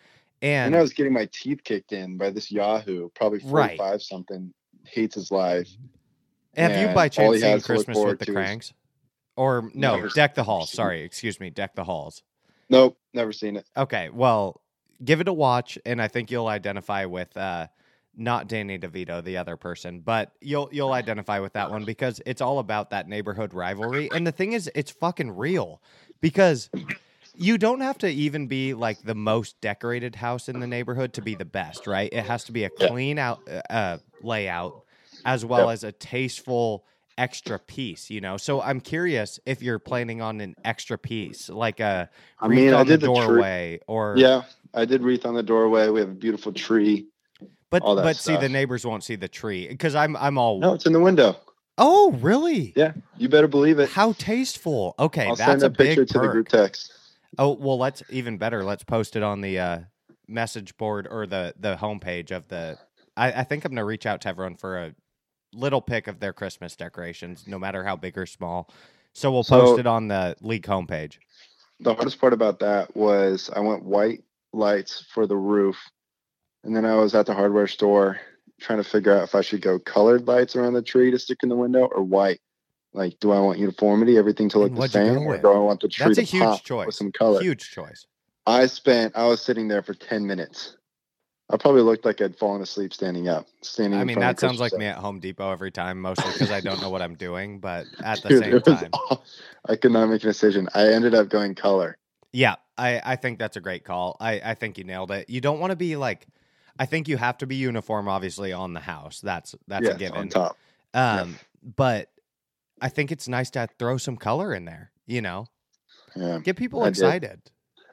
And and I was getting my teeth kicked in by this Yahoo, probably Right. 45 something, hates his life. have you by chance seen Christmas with the is- Cranks? Or no, Never- deck the halls. Sorry, excuse me, deck the halls. Nope, never seen it. Okay, well, give it a watch, and I think you'll identify with uh, not Danny DeVito, the other person, but you'll you'll identify with that one because it's all about that neighborhood rivalry. And the thing is, it's fucking real because you don't have to even be like the most decorated house in the neighborhood to be the best, right? It has to be a clean out uh, layout as well as a tasteful extra piece, you know. So I'm curious if you're planning on an extra piece, like a I mean, I on the did the doorway, or Yeah, I did wreath on the doorway. We have a beautiful tree. But but see, the neighbors won't see the tree because I'm I'm all. No, it's in the window. Oh, really? Yeah, you better believe it. How tasteful. Okay, I'll that's send a a picture big to the group text. Oh well, let's even better. Let's post it on the uh, message board or the the homepage of the. I, I think I'm gonna reach out to everyone for a little pic of their Christmas decorations, no matter how big or small. So we'll So- post it on the league homepage. The hardest part about that was I went white lights for the roof, and then I was at the hardware store trying to figure out if I should go colored lights around the tree to stick in the window or white. Like, do I want uniformity, everything to look the same, or do I want the tree That's to a huge pop choice. with some color? Huge choice. I spent. I was sitting there for ten minutes. I probably looked like I'd fallen asleep standing up. Standing. I mean, that sounds like me at Home Depot every time, mostly because I don't know what I'm doing. But at the Dude, same time, aw- I could not make a decision. I ended up going color. Yeah, I, I think that's a great call. I, I think you nailed it. You don't want to be like, I think you have to be uniform, obviously, on the house. That's that's yes, a given. on top. Um, but I think it's nice to throw some color in there. You know, Yeah, get people I did. excited.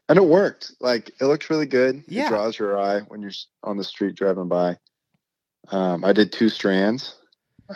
and it worked. Like it looks really good. Yeah. It draws your eye when you're on the street driving by. Um, I did two strands.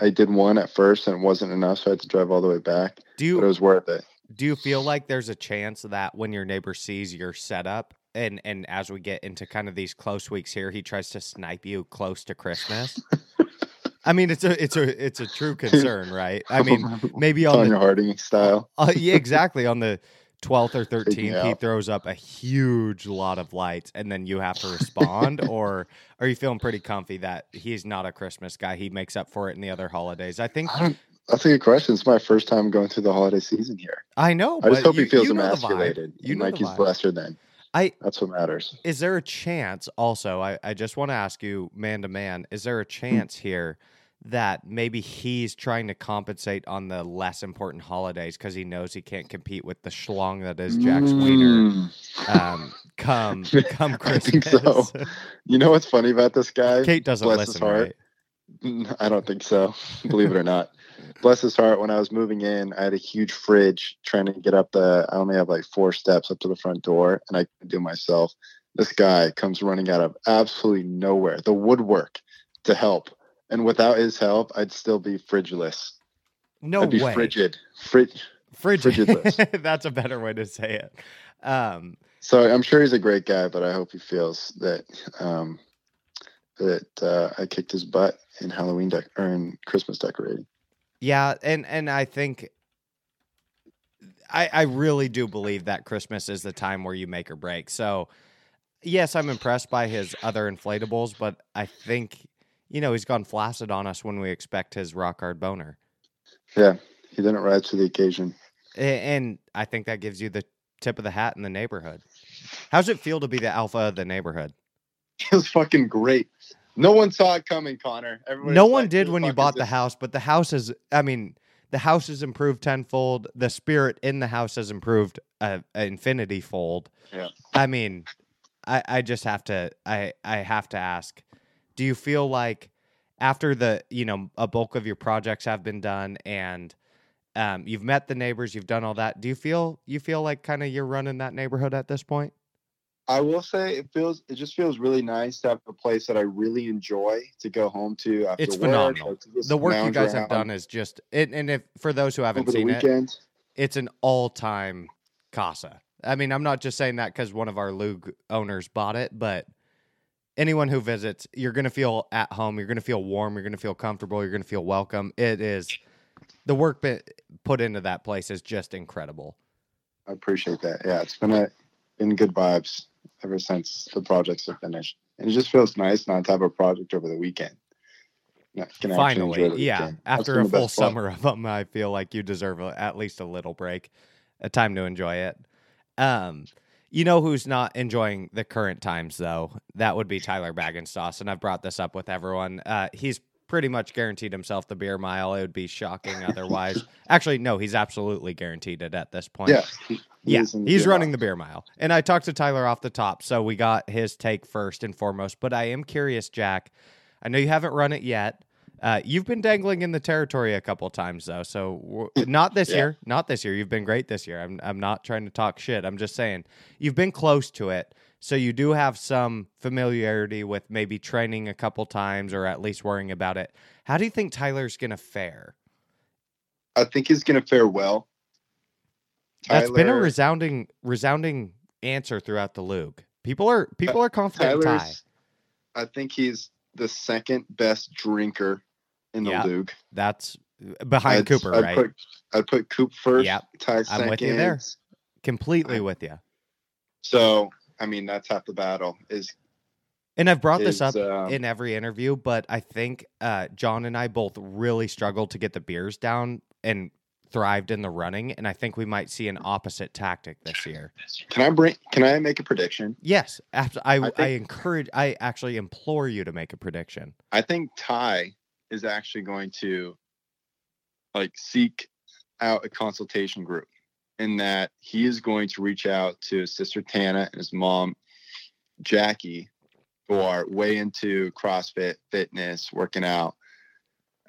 I did one at first, and it wasn't enough, so I had to drive all the way back. Do But it was worth it. do you feel like there's a chance that when your neighbor sees your setup, and and as we get into kind of these close weeks here, he tries to snipe you close to Christmas? I mean, it's a it's a it's a true concern, right? I mean, maybe on the Tonya Harding style. Uh, yeah, exactly. On the 12th or 13th, he throws up a huge lot of lights, and then you have to respond. or are you feeling pretty comfy that he's not a Christmas guy? He makes up for it in the other holidays. I think I. That's a good question. It's my first time going through the holiday season here. I know. I just hope you, he feels you know the vibe. emasculated. You know like the he's lesser than. I That's what matters. is there a chance? Also, I I just want to ask you, man to man, is there a chance here? That maybe he's trying to compensate on the less important holidays because he knows he can't compete with the schlong that is Jack's wiener. Mm, Um, come come I think so. You know what's funny about this guy? Kate doesn't Bless his listen, heart. right? I don't think so. Believe it or not. Bless his heart. When I was moving in, I had a huge fridge trying to get up the. I only have like four steps up to the front door, and I could do myself. This guy comes running out of absolutely nowhere, the woodwork, to help. And without his help, I'd still be fridgeless. No I'd be way. frigid. Fridge. Frigid. frigidless. That's a better way to say it. Um, So I'm sure he's a great guy, but I hope he feels that um, that uh, I kicked his butt in Halloween dec- or in Christmas decorating. Yeah, and and I think I I really do believe that Christmas is the time where you make or break. So yes, I'm impressed by his other inflatables, but I think you know he's gone flaccid on us when we expect his rock hard boner. Yeah, he didn't rise to the occasion. And I think that gives you the tip of the hat in the neighborhood. How's it feel to be the alpha of the neighborhood? It was fucking great. No one saw it coming, Connor. Everybody no one like, did when you bought the house, but the house is, I mean, the house has improved tenfold. The spirit in the house has improved uh, infinity fold. Yeah. I mean, I, I just have to, I, I have to ask, do you feel like after the, you know, a bulk of your projects have been done and Um, you've met the neighbors, you've done all that. Do you feel you feel like kind of you're running that neighborhood at this point? I will say it feels it just feels really nice to have a place that I really enjoy to go home to after It's work. phenomenal. The work you guys have done is just it, and if for those who haven't seen it, it's an all-time casa. I mean, I'm not just saying that because one of our LOOG owners bought it, but anyone who visits, you're going to feel at home. You're going to feel warm. You're going to feel comfortable. You're going to feel welcome. It is the work put into that place is just incredible. I appreciate that. Yeah, it's been a been good vibes ever since the projects are finished, and it just feels nice not to have a project over the weekend. Finally, yeah. weekend. After a full summer of them, I feel like you deserve a, at least a little break, a time to enjoy it. Um, you know who's not enjoying the current times though? That would be Tyler Baggenstos, and I've brought this up with everyone. Uh, he's pretty much guaranteed himself the beer mile. It would be shocking otherwise. Actually, no, he's absolutely guaranteed it at this point. Yeah, he- Yeah, is in the he's running mile. the beer mile. And I talked to Tyler off the top, so we got his take first and foremost. But I am curious, Jack. I know you haven't run it yet. Uh, you've been dangling in the territory a couple times, though. So w- not this Yeah. year, not this year. You've been great this year. I'm I'm not trying to talk shit. I'm just saying you've been close to it. So you do have some familiarity with maybe training a couple times or at least worrying about it. How do you think Tyler's gonna fare? I think he's going to fare well. That's been a resounding resounding answer throughout the league. People are people are confident in Ty. Tyler's. I think he's the second best drinker in the Yeah. league. That's behind I'd- Cooper, I'd right? Put, I'd put Coop first. Yep. Ty I'm second. with you there. Completely with you. So I mean, that's half the battle. Is And I've brought this up um, in every interview, but I think uh, Jon and I both really struggled to get the beers down and thrived in the running. And I think we might see an opposite tactic this year. Can I bring? Can I make a prediction? Yes, I, I, think- encourage, I actually implore you to make a prediction. I think Ty is actually going to like seek out a consultation group in that he is going to reach out to his sister Tana and his mom Jackie who are way into CrossFit fitness working out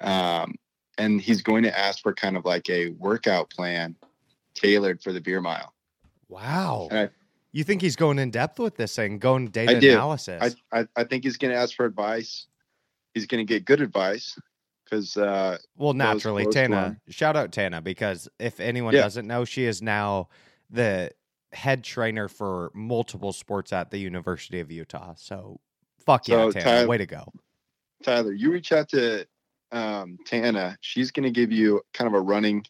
um, and he's going to ask for kind of like a workout plan tailored for the beer mile Wow. I- you think he's going in depth with this thing, going data I do. analysis? I, I, I think he's going to ask for advice he's going to get good advice because uh, Well, naturally, Tana. one. Shout out Tana because if anyone Yeah. doesn't know, she is now the head trainer for multiple sports at the University of Utah. So, fuck yeah, Tana, Ty- way to go. Tyler, you reach out to um, Tana. She's going to give you kind of a running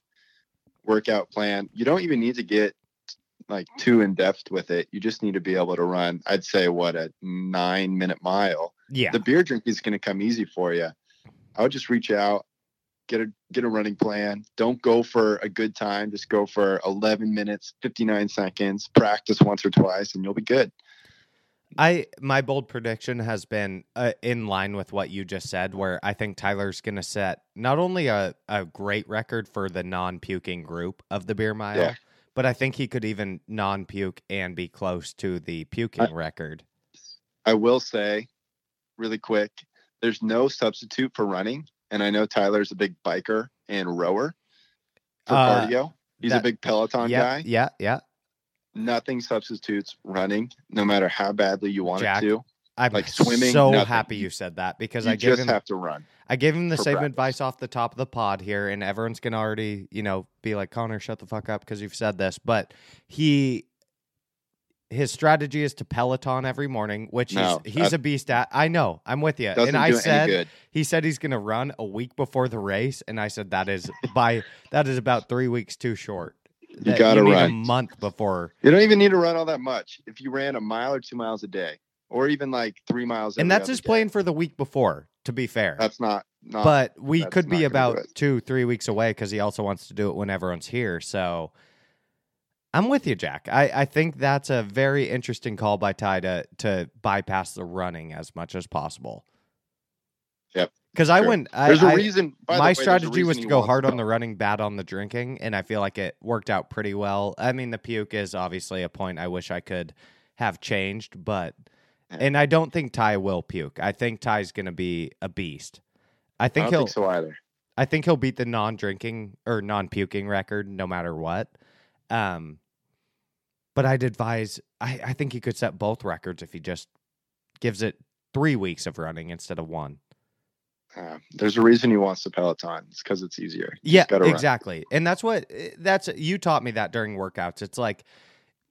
workout plan. You don't even need to get like too in depth with it. You just need to be able to run. I'd say what a nine minute mile. Yeah, The beer drink is going to come easy for you. I would just reach out, get a get a running plan. Don't go for a good time. Just go for 11 minutes, 59 seconds. Practice once or twice, and you'll be good. I my bold prediction has been uh, in line with what you just said, where I think Tyler's going to set not only a, a great record for the non puking group of the beer mile, Yeah. but I think he could even non puke and be close to the puking record. I will say, really quick, there's no substitute for running. And I know Tyler's a big biker and rower for Uh, cardio. He's that- a big Peloton yeah, guy. yeah, yeah. Nothing substitutes running, no matter how badly you want Jack, it to. I'm Like swimming, so nothing. happy you said that because You I gave just him have to run. I gave him the same practice. advice off the top of the pod here, and everyone's gonna already, you know, be like, Connor, shut the fuck up because you've said this. But he his strategy is to Peloton every morning, which No, he's he's a beast at. I know, I'm with you. And I said he said he's gonna run a week before the race, and I said that is by that is about three weeks too short. You gotta need a month before You don't even need to run all that much. If you ran a mile or two miles a day, or even like three miles, and that's just day, plan for the week before, to be fair. That's not. not but we could be about two, three weeks away because he also wants to do it when everyone's here. So I'm with you, Jack. I, I think that's a very interesting call by Ty to to bypass the running as much as possible. Yep, Because I went. I, There's a I- reason. by the my way, strategy was to go hard on the running, bad on the drinking, and I feel like it worked out pretty well. I mean, the puke is obviously a point I wish I could have changed, but and I don't think Ty will puke. I think Ty's going to be a beast. I I think don't he'll. think so either. I think he'll beat the non-drinking or non-puking record no matter what. Um, but I'd advise. I, I think he could set both records if he just gives it three weeks of running instead of one. Uh, there's a reason he wants the Peloton. It's because it's easier. You Yeah, gotta run. exactly. And that's what that's you taught me that during workouts. It's like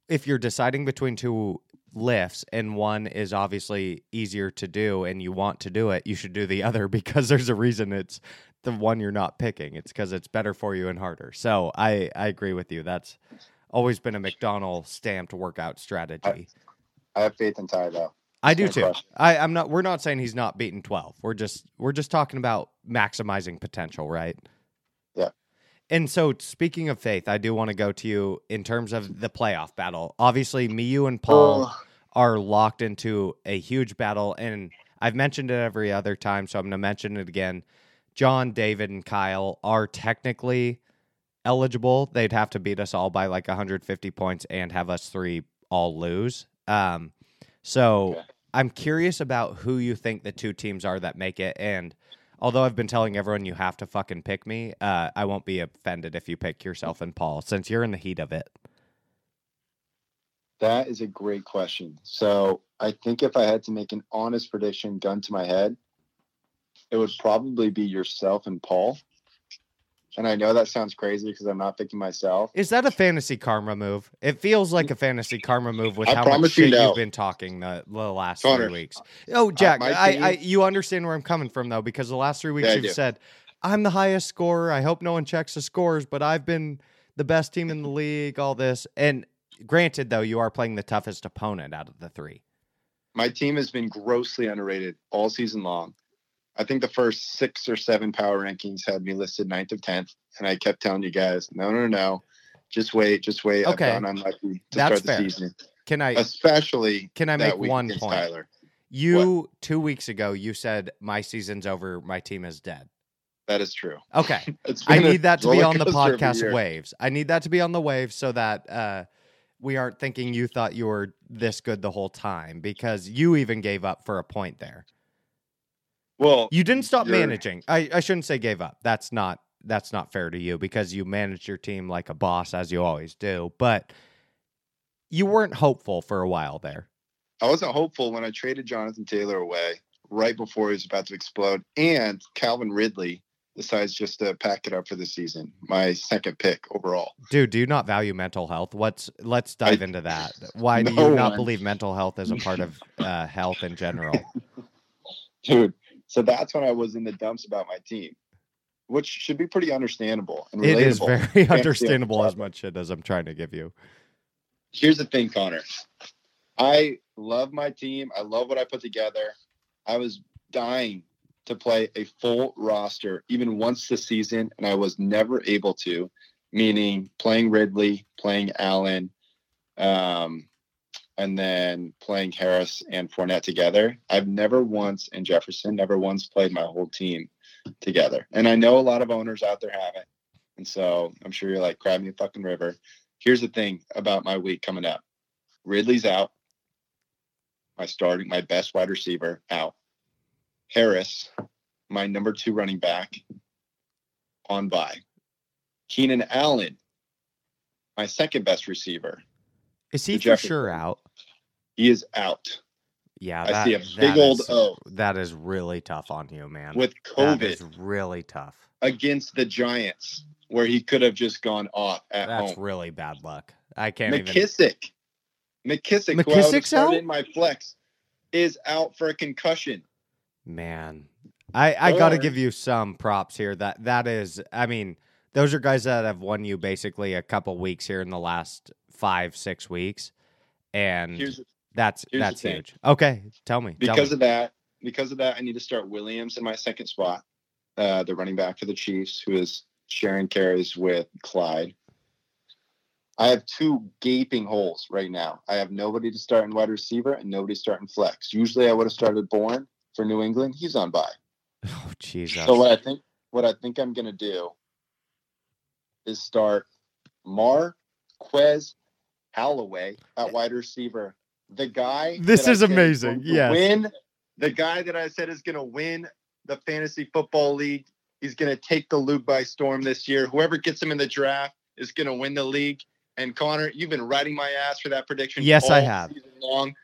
if you're deciding between two lifts and one is obviously easier to do and you want to do it, you should do the other because there's a reason it's the one you're not picking. It's because it's better for you and harder. So I I agree with you. That's always been a McDonnell stamped workout strategy. I have faith in Ty though. I do too. question. I, I'm not. We're not saying he's not beating twelve. We're just we're just talking about maximizing potential, right? Yeah. And so, speaking of faith, I do want to go to you in terms of the playoff battle. Obviously, me, you, and Paul Oh. are locked into a huge battle, and I've mentioned it every other time, so I'm going to mention it again. Jon, David, and Kyle are technically eligible. They'd have to beat us all by like 150 points and have us three all lose. Um, so Okay. I'm curious about who you think the two teams are that make it. And although I've been telling everyone you have to fucking pick me, uh, I won't be offended if you pick yourself and Paul since you're in the heat of it. That is a great question. So I think if I had to make an honest prediction, gun to my head, it would probably be yourself and Paul. And I know that sounds crazy because I'm not picking myself. Is that a fantasy karma move? It feels like a fantasy karma move with I how much you shit no. you've been talking the, the last Connor, three weeks. Oh, Jack, my I, I you understand where I'm coming from though, because the last three weeks Yeah, you've said I'm the highest scorer. I hope no one checks the scores, but I've been the best team in the league. All this, and granted though, you are playing the toughest opponent out of the three. My team has been grossly underrated all season long. I think the first six or seven power rankings had me listed ninth or tenth, and I kept telling you guys, no, no, no, just wait, just wait. Okay. I've gone unlucky to That's start the fair. season, Can I especially can I make one point? Tyler. You two weeks ago you said my season's over, my team is dead. That is true. Okay. I need that to be on the of podcast waves. I need that to be on the waves so that uh, we aren't thinking you thought you were this good the whole time because you even gave up for a point there. Well, You didn't stop managing. I, I shouldn't say gave up. That's not that's not fair to you because you managed your team like a boss as you always do. But you weren't hopeful for a while there. I wasn't hopeful when I traded Jonathan Taylor away right before he was about to explode, and Calvin Ridley decides just to pack it up for the season. My second pick overall. Dude, do you not value mental health? What's let's dive I- into that. Why do you not one. believe mental health is a part of uh, health in general? Dude, so that's when I was in the dumps about my team, which should be pretty understandable and It is very understandable as much shit as I'm trying to give you. Here's the thing, Connor. I love my team. I love what I put together. I was dying to play a full roster even once this season, and I was never able to, meaning playing Ridley, playing Allen, um, and then playing Harris and Fournette together. I've never once, and Jefferson, never once played my whole team together. And I know a lot of owners out there haven't. And so I'm sure you're like, grab me a fucking river. Here's the thing about my week coming up Ridley's out. My starting, my best wide receiver out. Harris, my number two running back, on bye. Keenan Allen, my second best receiver. Is he for sure out? He is out Yeah, I that, see a big old is- O. That is really tough on you, man. with COVID is really tough. against the Giants, where he could have just gone off at That's home. really bad luck. I can't even. McKissic. McKissic, who I would have McKissic's started out? in my flex, is out for a concussion. Man, I I got to give you some props here. That that is, I mean, those are guys that have won you basically a couple weeks here in the last five six weeks, and Here's that's here's that's huge. Okay, tell me. tell because me. of that. Because of that, I need to start Williams in my second spot, uh, the running back for the Chiefs, who is sharing carries with Clyde. I have two gaping holes right now. I have nobody to start in wide receiver and nobody starting flex. Usually, I would have started Bourne for New England. He's on bye. oh Jesus. So what I think what I think I'm gonna do is start Marquez Callaway at eh. wide receiver. The guy This is amazing, going to yes. Win the guy that I said is gonna win the fantasy football league He's going to take the league by storm this year. Whoever gets him in the draft is going to win the league. And Connor, you've been riding my ass for that prediction. Yes, I have. Long.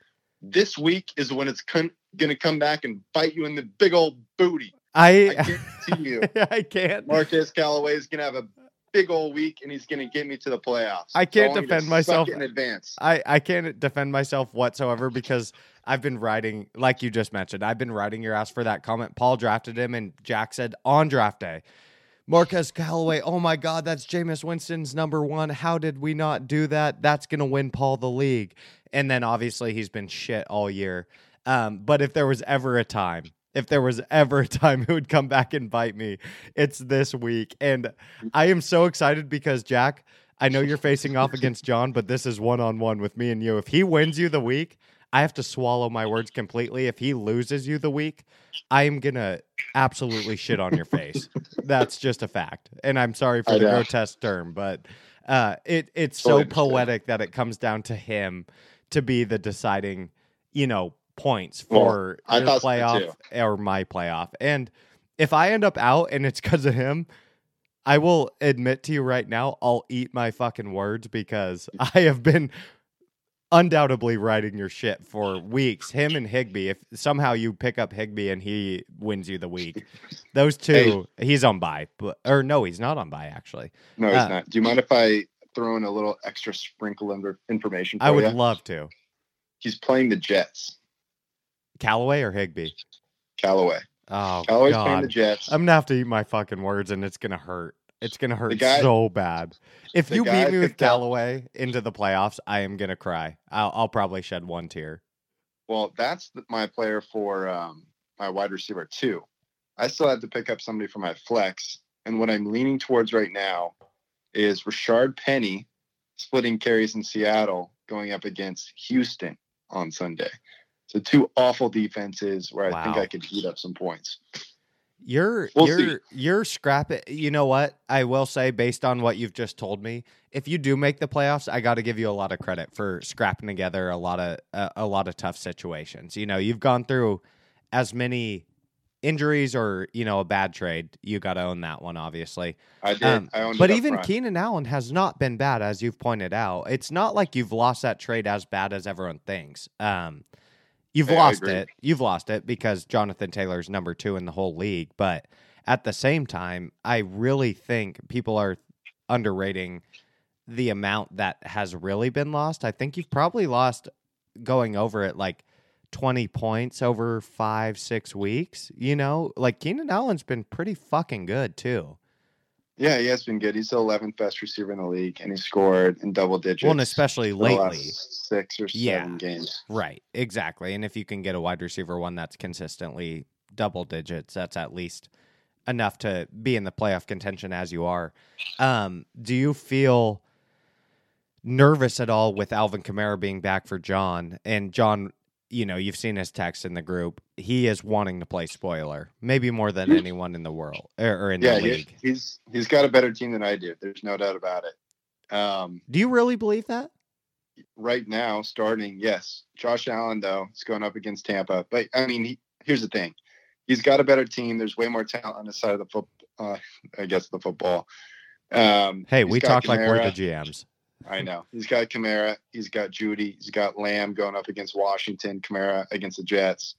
This week is when it's con- going to come back and bite you in the big old booty. I I guarantee you. I can't. Marquez Callaway is going to have a big old week, and he's going to get me to the playoffs. I can't defend myself. in advance. I, I can't defend myself whatsoever because I've been writing, like you just mentioned, I've been writing your ass for that comment. Paul drafted him, and Jack said on draft day, Marquez Callaway, oh my God, that's Jameis Winston's number one. How did we not do that? That's going to win Paul the league. And then obviously he's been shit all year. Um, but if there was ever a time, if there was ever a time it would come back and bite me, it's this week. And I am so excited because Jack, I know you're facing off against Jon, but this is one on one with me and you. If he wins you the week, I have to swallow my words completely. If he loses you the week, I am gonna absolutely shit on your face. That's just a fact. And I'm sorry for the grotesque term, but uh, it it's so poetic that it comes down to him to be the deciding, you know, points Well, for I your thought so playoff or my playoff. And if I end up out and it's because of him, I will admit to you right now, I'll eat my fucking words because I have been undoubtedly writing your shit for weeks. Him and Higbee. If somehow you pick up Higbee and he wins you the week, those two, he's on bye. But or no, he's not on bye actually. No, he's Uh, not. Do you mind if I throw in a little extra sprinkle of information for I would you? love to. He's playing the Jets. Callaway or Higbee? Callaway. Oh Callaway's playing the god. Jets. I'm gonna have to eat my fucking words and it's gonna hurt. It's gonna hurt guy- so bad. If you beat me with up- Callaway into the playoffs, I am gonna cry. I'll, I'll probably shed one tear. Well, that's the, my player for um, my wide receiver too. I still had to pick up somebody for my flex, and what I'm leaning towards right now is Rashaad Penny splitting carries in Seattle, going up against Houston on Sunday. So two awful defenses where I think I could eat up some points. You're We'll you're see. you're scrap it. You know what? I will say, based on what you've just told me, if you do make the playoffs, I got to give you a lot of credit for scrapping together a lot of uh, a lot of tough situations. You know, you've gone through as many injuries or you know a bad trade. You got to own that one, obviously. I did. Um, I but even front. Keenan Allen has not been bad, as you've pointed out. It's not like you've lost that trade as bad as everyone thinks. Um, you've I- lost it. You've lost it because Jonathan Taylor's number two in the whole league. But at the same time, I really think people are underrating the amount that has really been lost. I think you've probably lost going over it like 20 points over five, six weeks. You know, like Keenan Allen's been pretty fucking good too. Yeah, he has been good. He's the 11th best receiver in the league, and he scored in double digits. Well, and especially for the last lately. six or Yeah. seven games. Right, exactly. And if you can get a wide receiver one that's consistently double digits, that's at least enough to be in the playoff contention as you are. Um, do you feel nervous at all with Alvin Kamara being back for Jon? And Jon, you know, you've seen his text in the group. He is wanting to play spoiler, maybe more than anyone in the world or, or in Yeah, the he, league. he's he's got a better team than I do. There's no doubt about it. Um, Do you really believe that? right now, starting, yes, Josh Allen though is going up against Tampa. But I mean, he, here's the thing: he's got a better team. There's way more talent on the side of the foot. Uh, I guess the football. Um, Hey, we talk like we're the GMs. I know. He's got Kamara. He's got Jeudy. He's got Lamb going up against Washington. Kamara against the Jets.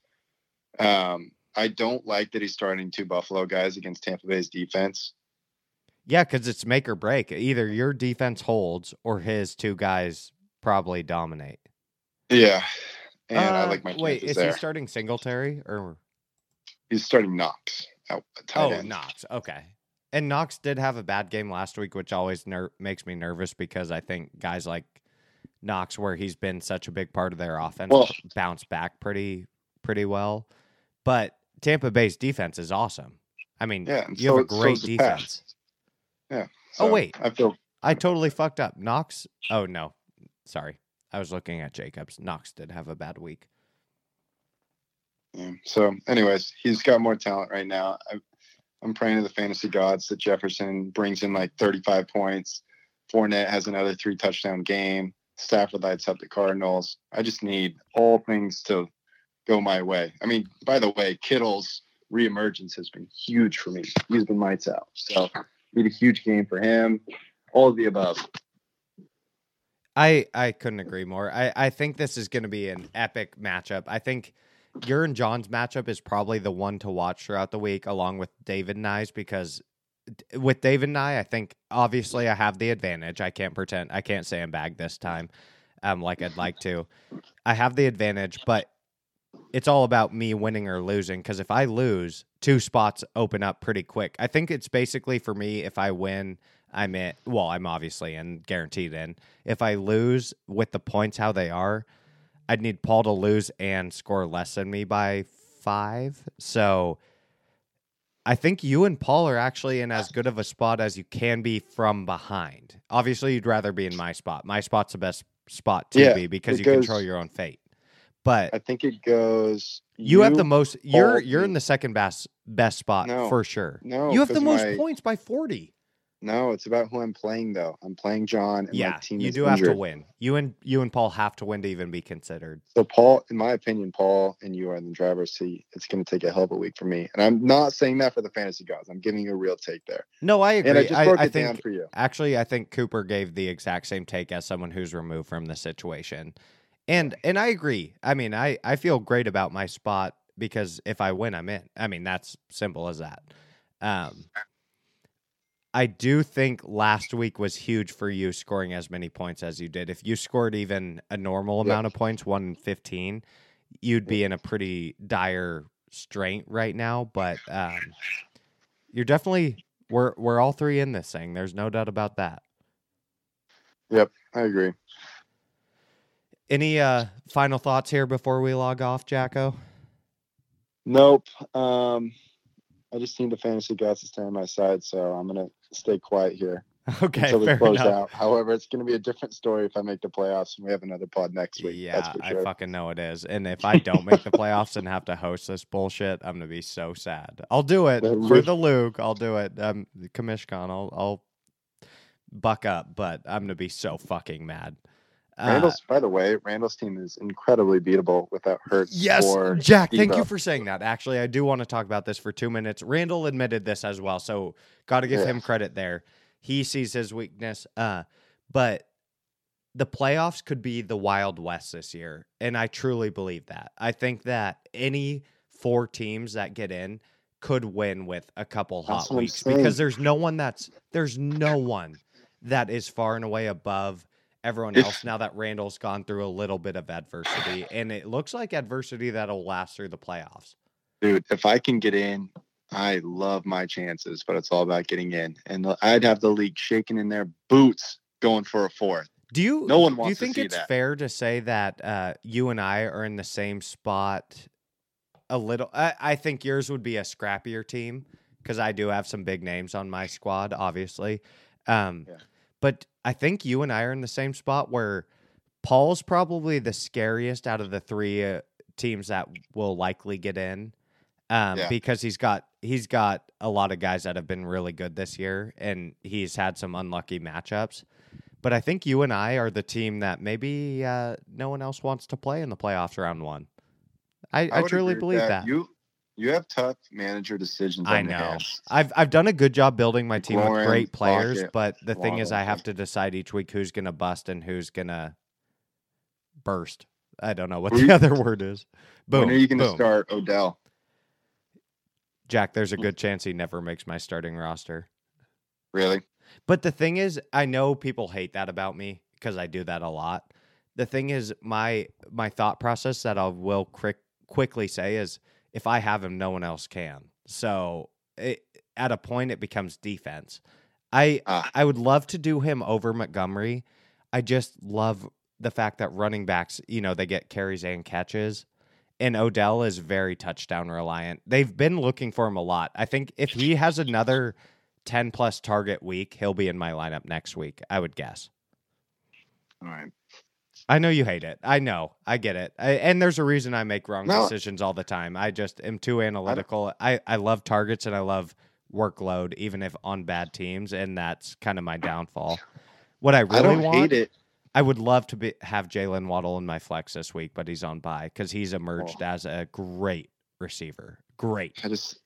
Um, I don't like that he's starting two Buffalo guys against Tampa Bay's defense. Yeah, because it's make or break. Either your defense holds or his two guys probably dominate. Yeah, and I Uh, like my wait. Is there. he starting Singletary or he's starting Knox out at tight oh end. Knox? Okay. And Knox did have a bad game last week, which always ner- makes me nervous because I think guys like Knox, where he's been such a big part of their offense, Well- bounce back pretty pretty well. But Tampa Bay's defense is awesome. I mean, Yeah, you so- have a great pass. defense. Yeah. Oh, wait. I feel I totally fucked up. Knox. Oh no, sorry. I was looking at Jacobs. Knox did have a bad week. yeah. so. Anyways, he's got more talent right now. I, I'm praying to the fantasy gods that Jefferson brings in like 35 points. Fournette has another three touchdown game. Stafford lights up the Cardinals. I just need all things to go my way. I mean, by the way, Kittle's reemergence has been huge for me. He's been lights out. So need a huge game for him. All of the above. I I couldn't agree more. I I think this is going to be an epic matchup. I think your and Jon's matchup is probably the one to watch throughout the week, along with David and I's, because with David and I, I think obviously I have the advantage. I can't pretend. I can't sandbag this time, um, like I'd like to. I have the advantage, but it's all about me winning or losing. Because if I lose, two spots open up pretty quick. I think it's basically for me. If I win, I'm in. Well, I'm obviously in, guaranteed in. If I lose with the points how they are, I'd need Paul to lose and score less than me by five. So I think you and Paul are actually in as good of a spot as you can be from behind. Obviously, you'd rather be in my spot. My spot's the best spot to Yeah, be because you goes- control your own fate. But I think it goes. you, have the most. You're you're in the second best best spot No. for sure. No, you have the most my- points by forty. No, it's about who I'm playing though. I'm playing Jon, and my Yeah, team you do have to win. You and you and Paul have to win to even be considered. So Paul, in my opinion, Paul and you are in the driver's seat. It's going to take a hell of a week for me, and I'm not saying that for the fantasy gods. I'm giving you a real take there, No, I agree. and I just broke I it down for you. actually, I think Cooper gave the exact same take as someone who's removed from the situation, and and I agree. I mean, I I feel great about my spot because if I win, I'm in. I mean, that's simple as that. Um, I do think last week was huge for you scoring as many points as you did. If you scored even a normal amount of points, one in fifteen, you'd be in a pretty dire strait right now. But um, you're definitely we're we're all three in this thing. There's no doubt about that. Yep, I agree. Any uh final thoughts here before we log off, Jacko? Nope. Um, I just need the fantasy gods to stay on my side, so I'm gonna stay quiet here Okay, until we close enough. out. However, it's gonna be a different story if I make the playoffs and we have another pod next week. Yeah, That's for I fucking know it is. And if I don't make the playoffs and have to host this bullshit, I'm gonna be so sad. I'll do it for the LOOG. I'll do it. Um, Commish Con, I'll I'll buck up, but I'm gonna be so fucking mad. Uh, Randall's, by the way, Randall's team is incredibly beatable without Hurts. Yes, Jack, thank you for saying that. Actually, I do want to talk about this for two minutes. Randall admitted this as well, so got to give Yeah. him credit there. He sees his weakness, uh, but the playoffs could be the Wild West this year, and I truly believe that. I think that any four teams that get in could win with a couple hot weeks because there's no one that's there's no one that is far and away above everyone else now that Randall's gone through a little bit of adversity and it looks like adversity that'll last through the playoffs. Dude, if I can get in, I love my chances, but it's all about getting in. And I'd have the league shaking in their boots going for a fourth. Do you No one wants do you think it's that. fair to say that uh, you and I are in the same spot a little I, I think yours would be a scrappier team because I do have some big names on my squad, obviously. Um, Yeah. But I think you and I are in the same spot where Paul's probably the scariest out of the three uh, teams that will likely get in, um, Yeah. because he's got he's got a lot of guys that have been really good this year, and he's had some unlucky matchups. But I think you and I are the team that maybe uh, no one else wants to play in the playoffs round one. I, I, would truly believe that. You you have tough manager decisions. I know. I've I've done a good job building my team with great players, Lockett, but the thing is, I have to decide each week who's going to bust and who's going to burst. I don't know what the you- other word is. Boom. when are you going to boom. start Odell? Jack, there's a good chance he never makes my starting roster. Really? But the thing is, I know people hate that about me because I do that a lot. The thing is, my my thought process that I will quick, quickly say is, if I have him, no one else can. So it, at a point, it becomes defense. I Ah. I would love to do him over Montgomery. I just love the fact that running backs, you know, they get carries and catches. And Odell is very touchdown reliant. They've been looking for him a lot. I think if he has another 10 plus target week, he'll be in my lineup next week, I would guess. All right. I know you hate it. I know. I get it. I, and there's a reason I make wrong No. decisions all the time. I just am too analytical. I, I love targets and I love workload, even if on bad teams. And that's kind of my downfall. What I really I want, hate it. I would love to be, have Jaylen Waddle in my flex this week, but he's on bye because he's emerged Oh. as a great receiver. Great. I just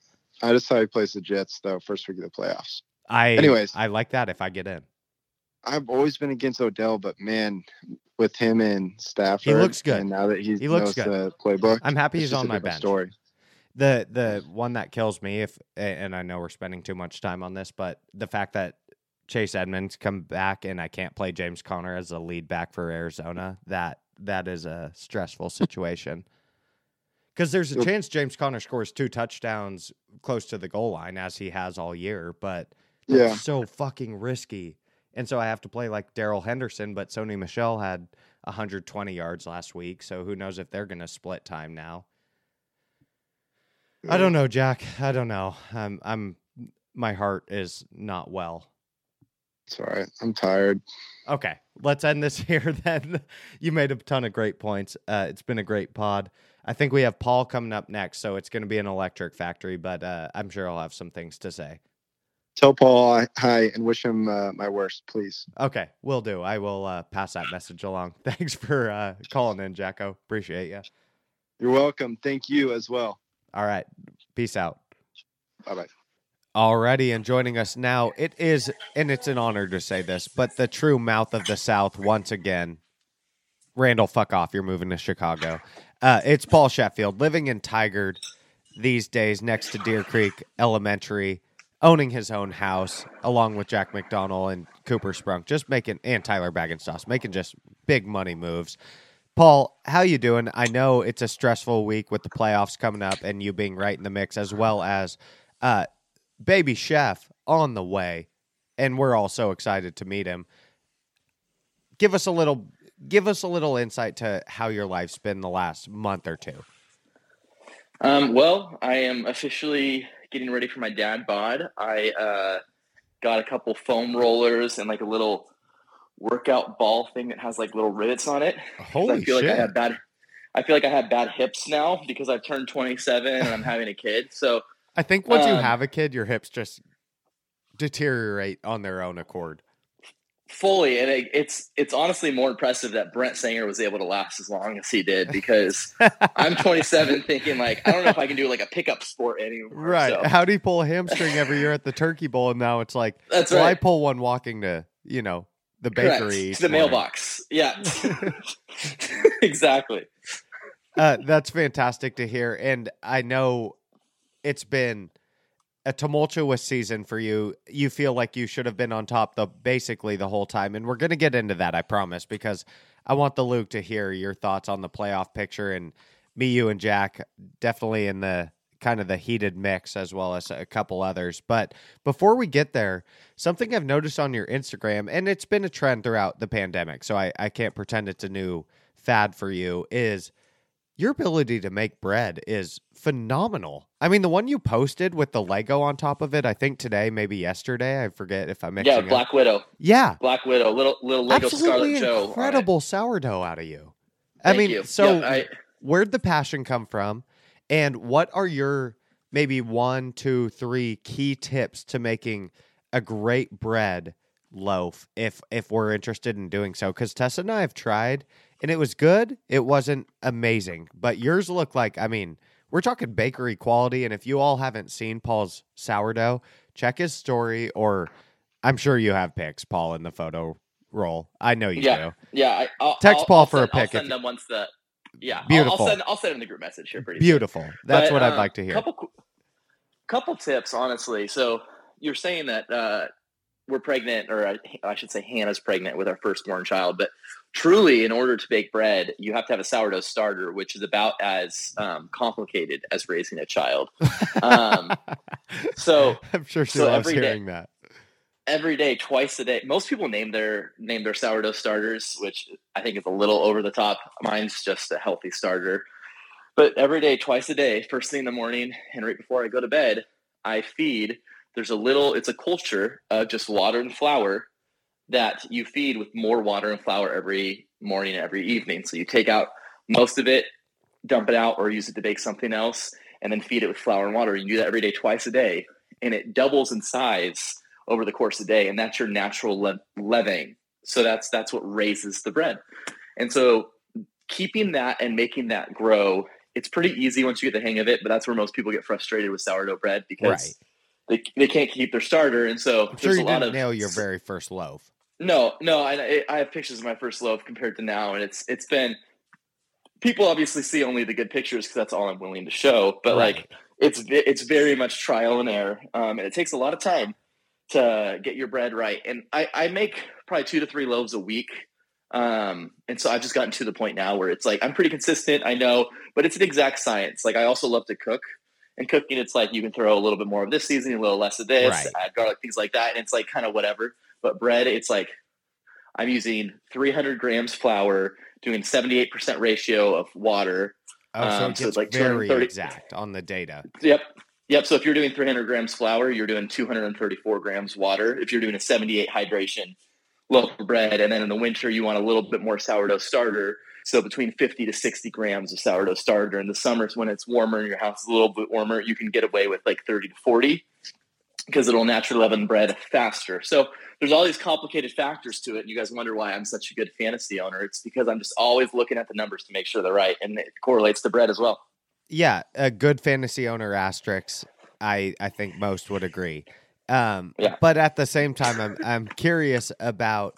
I decided he plays the Jets though first week of the playoffs. I Anyways. I like that if I get in. I've always been against Odell, but man, with him and Stafford, he looks good. And now that he, He looks knows good. the playbook, I'm happy he's on my bench. Story. The the one that kills me if and I know we're spending too much time on this, but the fact that Chase Edmonds come back and I can't play James Conner as a lead back for Arizona, that that is a stressful situation. Because there's a chance James Conner scores two touchdowns close to the goal line as he has all year, but Yeah, so fucking risky. And so I have to play like Darrell Henderson, but Sony Michel had 120 yards last week, so who knows if they're going to split time now. I don't know, Jack. I don't know. I'm I'm my heart is not well. it's all right. I'm tired. Okay, let's end this here then. You made a ton of great points. Uh, it's been a great pod. I think we have Paul coming up next, so it's going to be an electric factory, but uh, I'm sure I'll have some things to say. Tell Paul hi- and wish him uh, my worst, please. Okay, will do. I will uh, pass that message along. Thanks for uh, calling in, Jacko. Appreciate you. You're welcome. Thank you as well. All right, peace out. Bye bye. Alrighty, and joining us now, it is, and it's an honor to say this, but the true mouth of the South once again. Randall, fuck off. You're moving to Chicago. Uh, it's Paul Sheffield, living in Tigard these days next to Deer Creek Elementary, owning his own house, along with Jack McDonnell and Cooper Sprunk, just making, and Tyler Baggenstos, making just big money moves. Paul, how you doing? I know it's a stressful week with the playoffs coming up and you being right in the mix, as well as uh, baby chef on the way, and we're all so excited to meet him. Give us a little, give us a little insight to how your life's been the last month or two. Um, well, I am officially getting ready for my dad bod. I uh, got a couple foam rollers and like a little workout ball thing that has like little rivets on it. Holy I feel shit! like I have bad. I feel like I have bad hips now because I've turned 27 and I'm having a kid. So I think once you um, have a kid, your hips just deteriorate on their own accord. Fully, and it, it's it's honestly more impressive that Brent Sanger was able to last as long as he did because I'm 27, thinking like I don't know if I can do like a pickup sport anymore. Right? So, How do you pull a hamstring every year at the Turkey Bowl, and now it's like, that's well, I pull one walking to you know the bakery, to the morning. mailbox. Yeah, exactly. uh, that's fantastic to hear. And I know it's been a tumultuous season for you. You feel like you should have been on top the basically the whole time. And we're gonna get into that, I promise, because I want the LOOG to hear your thoughts on the playoff picture and me, you and Jack definitely in the kind of the heated mix as well as a couple others. But before we get there, something I've noticed on your Instagram, and it's been a trend throughout the pandemic, so I, I can't pretend it's a new fad for you, is your ability to make bread is phenomenal. I mean, the one you posted with the Lego on top of it, I think today, maybe yesterday. I forget if I'm mixing Yeah, up. Black Widow. Yeah, Black Widow. Little little Lego absolutely Scarlet Joe. incredible sourdough out of you. I mean, you. so Yeah, I, where'd the passion come from? And what are your maybe one, two, three key tips to making a great bread loaf if if we're interested in doing so? Because Tessa and I have tried and it was good. It wasn't amazing. But yours look like I mean, we're talking bakery quality. And if you all haven't seen Paul's sourdough, check his story or I'm sure you have pics, Paul, in the photo roll. I know you Yeah. do. yeah. I, Text I'll, Paul I'll for a send, I'll pic send them once the. Yeah, I'll- Beautiful. I'll, send I'll send them the group message here pretty soon. Beautiful. That's But, what I'd um, like to hear. Couple, couple tips, honestly. So you're saying that uh, we're pregnant, or I, I should say, Hannah's pregnant with our firstborn child. But truly, in order to bake bread, you have to have a sourdough starter, which is about as um, complicated as raising a child. Um, so I'm sure she so loves every day- hearing that. every day, twice a day. Most people name their name their sourdough starters, which I think is a little over the top. Mine's just a healthy starter. But every day, twice a day, first thing in the morning and right before I go to bed, I feed. There's a little. It's a culture of just water and flour that you feed with more water and flour every morning and every evening. So you take out most of it, dump it out, or use it to bake something else, and then feed it with flour and water. You do that every day, twice a day, and it doubles in size over the course of the day, and that's your natural le- leavening. So that's that's what raises the bread. And so keeping that and making that grow it's pretty easy once you get the hang of it. But that's where most people get frustrated with sourdough bread because Right. they they can't keep their starter, and so I'm sure there's you a lot didn't of nail your very first loaf. No, no. I I have pictures of my first loaf compared to now, and it's it's been people obviously see only the good pictures because that's all I'm willing to show. But like it's it's very much trial and error, um, and it takes a lot of time to get your bread right. And I, I make probably two to three loaves a week, um, and so I've just gotten to the point now where it's like I'm pretty consistent. I know, but it's an exact science. Like I also love to cook. And cooking, it's like you can throw a little bit more of this seasoning, a little less of this, Right. add garlic, things like that, and it's like kind of whatever. But bread, it's like I'm using 300 grams flour, doing 78% ratio of water, Oh, so Um, it so it's like very exact on the data. Yep. Yep. So if you're doing 300 grams flour, you're doing 234 grams water. If you're doing a 78 hydration loaf of bread, and then in the winter you want a little bit more sourdough starter. So between 50 to 60 grams of sourdough starter. In the summers when it's warmer and your house is a little bit warmer, you can get away with like 30 to 40 because it'll naturally leaven bread faster. So there's all these complicated factors to it. And you guys wonder why I'm such a good fantasy owner. It's because I'm just always looking at the numbers to make sure they're right, and it correlates to bread as well. Yeah, a good fantasy owner asterisk. I I think most would agree. Um, Yeah. But at the same time, I'm I'm curious about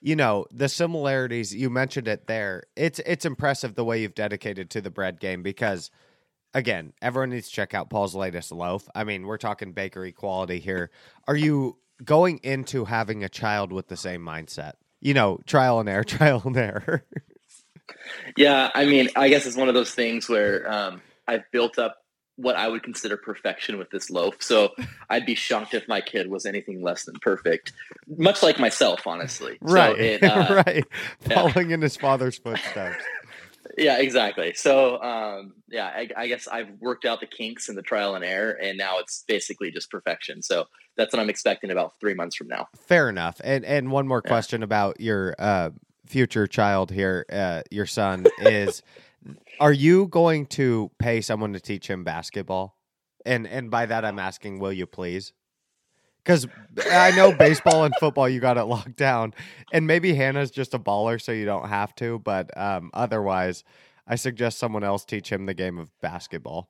you know the similarities. You mentioned it there. It's it's impressive the way you've dedicated to the bread game because again, everyone needs to check out Paul's latest loaf. I mean, we're talking bakery quality here. Are you going into having a child with the same mindset? You know, trial and error, trial and error. Yeah, I mean, I guess it's one of those things where um, I've built up what I would consider perfection with this loaf. So I'd be shocked if my kid was anything less than perfect, much like myself, honestly. So right, it, uh, right. yeah. Following in his father's footsteps. Yeah, exactly. So um, yeah, I, I guess I've worked out the kinks and the trial and error, and now it's basically just perfection. So that's what I'm expecting about three months from now. Fair enough. And and one more Yeah. question about your uh, future child here, uh, your son is: Are you going to pay someone to teach him basketball? And and by that I'm asking, will you please? Because I know baseball and football you got it locked down, and maybe Hannah's just a baller, so you don't have to. But um, otherwise, I suggest someone else teach him the game of basketball.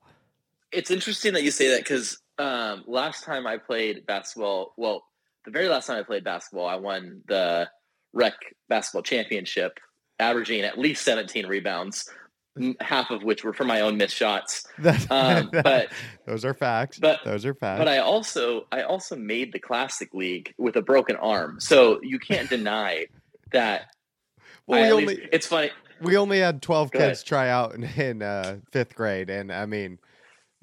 It's interesting that you say that because um, last time I played basketball, well, the very last time I played basketball, I won the rec basketball championship, averaging at least 17 rebounds, half of which were for my own missed shots. Um, but those are facts. but- those are facts. but I also I also made the classic league with a broken arm, so you can't deny that. Well, I we only- least- it's funny. we only had 12 Go kids try out in, in uh, fifth grade and i mean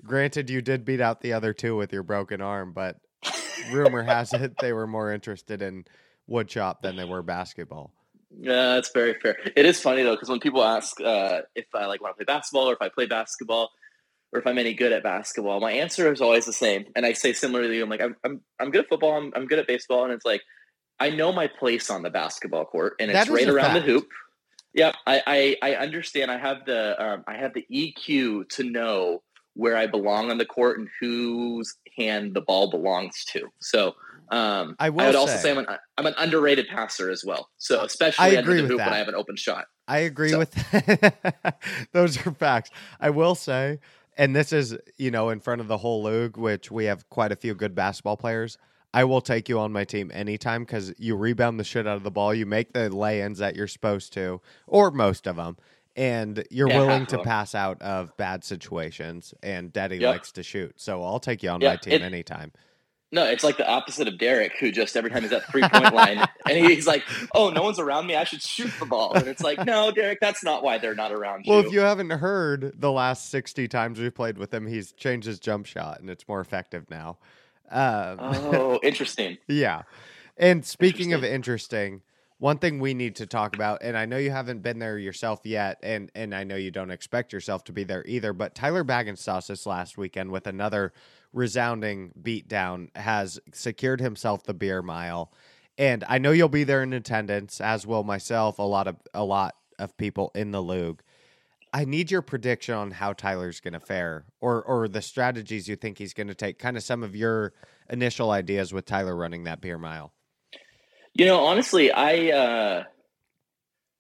granted you did beat out the other two with your broken arm but rumor has it they were more interested in wood shop than they were basketball Yeah, that's very fair. It is funny though, because when people ask uh, if I like want to play basketball or if I play basketball or if I'm any good at basketball, my answer is always the same. And I say similarly, I'm like, I'm I'm, I'm good at football. I'm, I'm good at baseball, and it's like I know my place on the basketball court, and it's right around the hoop. Yep, I, I I understand. I have the um, I have the EQ to know where I belong on the court and whose hand the ball belongs to. So. Um, I will would also say- say I'm an, I'm an underrated passer as well. So especially I under agree the with hoop that. when I have an open shot. i agree So- with those are facts i will say and this is you know in front of the whole league which we have quite a few good basketball players I will take you on my team anytime because you rebound the shit out of the ball. You make the lay-ins that you're supposed to, or most of them, and you're Yeah, willing to pass out of bad situations. And Daddy Yep. likes to shoot, so I'll take you on Yeah, my team it- anytime. No, it's like the opposite of Derek, who just every time he's at three point line, and he's like, "Oh, no one's around me. I should shoot the ball." And it's like, "No, Derek, that's not why they're not around Well, you." Well, if you haven't heard the last 60 times we've played with him, he's changed his jump shot and it's more effective now. Um, oh, interesting. yeah. And speaking of interesting, one thing we need to talk about, and I know you haven't been there yourself yet, and, and I know you don't expect yourself to be there either, but Tyler Baggins this last weekend with another resounding beatdown has secured himself the beer mile. And I know you'll be there in attendance, as will myself, a lot of a lot of people in the league. I need your prediction on how Tyler's going to fare, or or the strategies you think he's going to take. Kind of some of your initial ideas with Tyler running that beer mile. You know, honestly, I uh,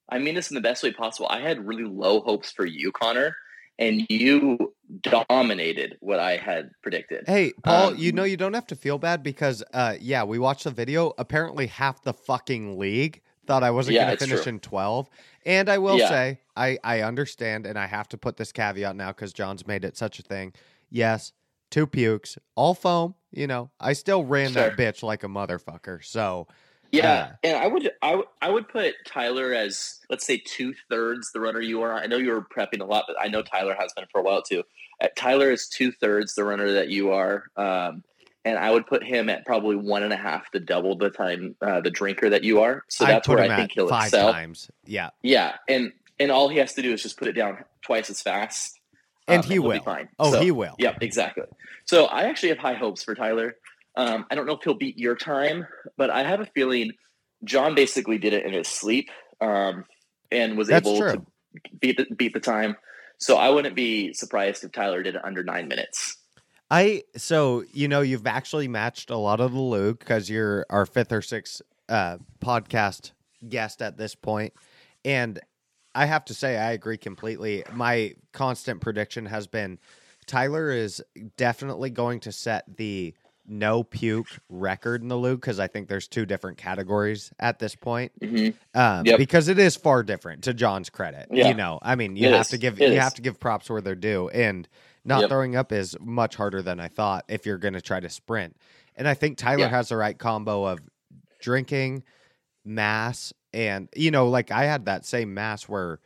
I mean this in the best way possible. I had really low hopes for you, Connor, and you dominated what I had predicted. Hey, Paul, Um, you know you don't have to feel bad because uh yeah, we watched the video. Apparently half the fucking league thought I wasn't Yeah, gonna finish true. in twelve. And I will Yeah. say, I, I understand and I have to put this caveat now because Jon's made it such a thing. Yes, two pukes, all foam, you know. I still ran that bitch like a motherfucker. So Yeah, and I would I, would- put Tyler as let's say two thirds the runner you are. I know you were prepping a lot, but I know Tyler has been for a while too. Uh, Tyler is two thirds the runner that you are, um, and I would put him at probably one and a half to double the time uh, the drinker that you are. So that's where I think he'll five excel. times. Yeah. Yeah, and and all he has to do is just put it down twice as fast, And um, he he'll will. Be fine. Oh, So- he will. Yep, exactly. So I actually have high hopes for Tyler. Um, I don't know if he'll beat your time, but I have a feeling Jon basically did it in his sleep um, and was That's able true. to beat the, beat the time. So I wouldn't be surprised if Tyler did it under nine minutes. I so you know you've actually matched a lot of the LOOG because you're our fifth or sixth uh, podcast guest at this point, and I have to say I agree completely. My constant prediction has been Tyler is definitely going to set the no puke record in the LOOG because I think there's two different categories at this point. Mhm. Um, Yep. because it is far different to Jon's credit. Yeah. You know, I mean, you It have is. to give It you is. have to give props where they're due, and not Yep. throwing up is much harder than I thought if you're going to try to sprint. And I think Tyler Yeah. has the right combo of drinking, mass, and you know, like I had that same mass where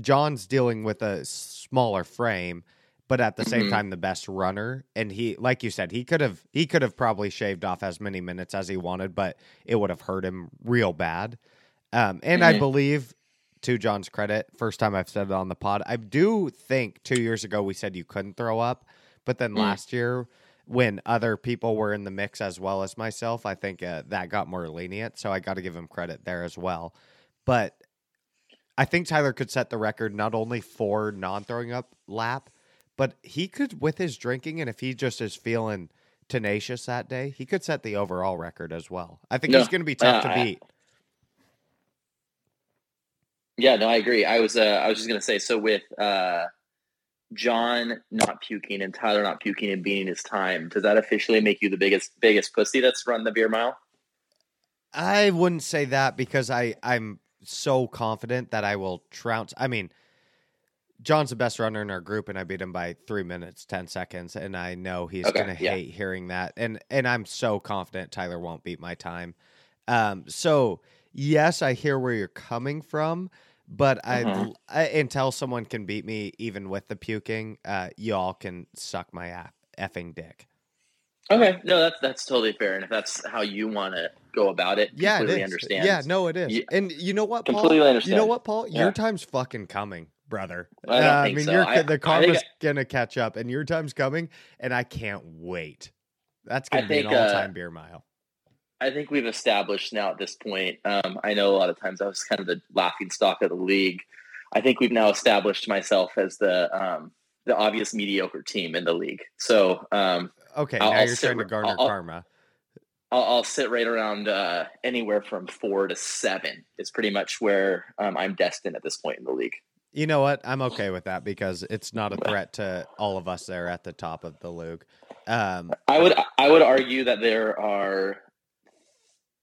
Jon's dealing with a smaller frame, but at the same Mhm. time the best runner. And he, like you said, he could have he could have probably shaved off as many minutes as he wanted, but it would have hurt him real bad. Um, and I Mhm. believe, to Jon's credit, first time I've said it on the pod, I do think two years ago we said you couldn't throw up, but then Mm. last year when other people were in the mix as well as myself, I think uh, that got more lenient. So I got to give him credit there as well. But I think Tyler could set the record not only for non throwing up lap, but he could with his drinking and if he just is feeling tenacious that day, he could set the overall record as well. I think No, he's going to be tough to I- beat. Yeah, no, I agree. I was uh, I was just gonna say so with uh, Jon not puking and Tyler not puking and beating his time. Does that officially make you the biggest biggest pussy that's run the beer mile? I wouldn't say that because I I'm so confident that I will trounce. I mean, Jon's the best runner in our group, and I beat him by three minutes ten seconds, and I know he's Okay, gonna yeah. hate hearing that, and and I'm so confident Tyler won't beat my time. Um, so yes, I hear where you're coming from, but I, Mhm. I until someone can beat me, even with the puking, uh, y'all can suck my effing dick. Okay, no, that's that's totally fair, and if that's how you want to go about it, Yeah, it completely is. understand. Yeah, no, it is. And you know what, Paul? Completely You know what, Paul? Yeah. Your time's fucking coming, brother. I Uh, think mean, so. you're, I- the I karma's gonna catch up, and your time's coming, and I can't wait. That's gonna I be an think, uh, all-time beer mile. I think we've established now at this point. Um, I know a lot of times I was kind of the laughing stock of the league. I think we've now established myself as the um, the obvious mediocre team in the league. So um, Okay, I'll- now I'll you're starting trying to garner I'll- I'll- karma. I'll, I'll sit right around uh, anywhere from four to seven. Is pretty much where um, I'm destined at this point in the league. You know what? I'm okay with that because it's not a threat to all of us there at the top of the league. Um, I would I would argue that there are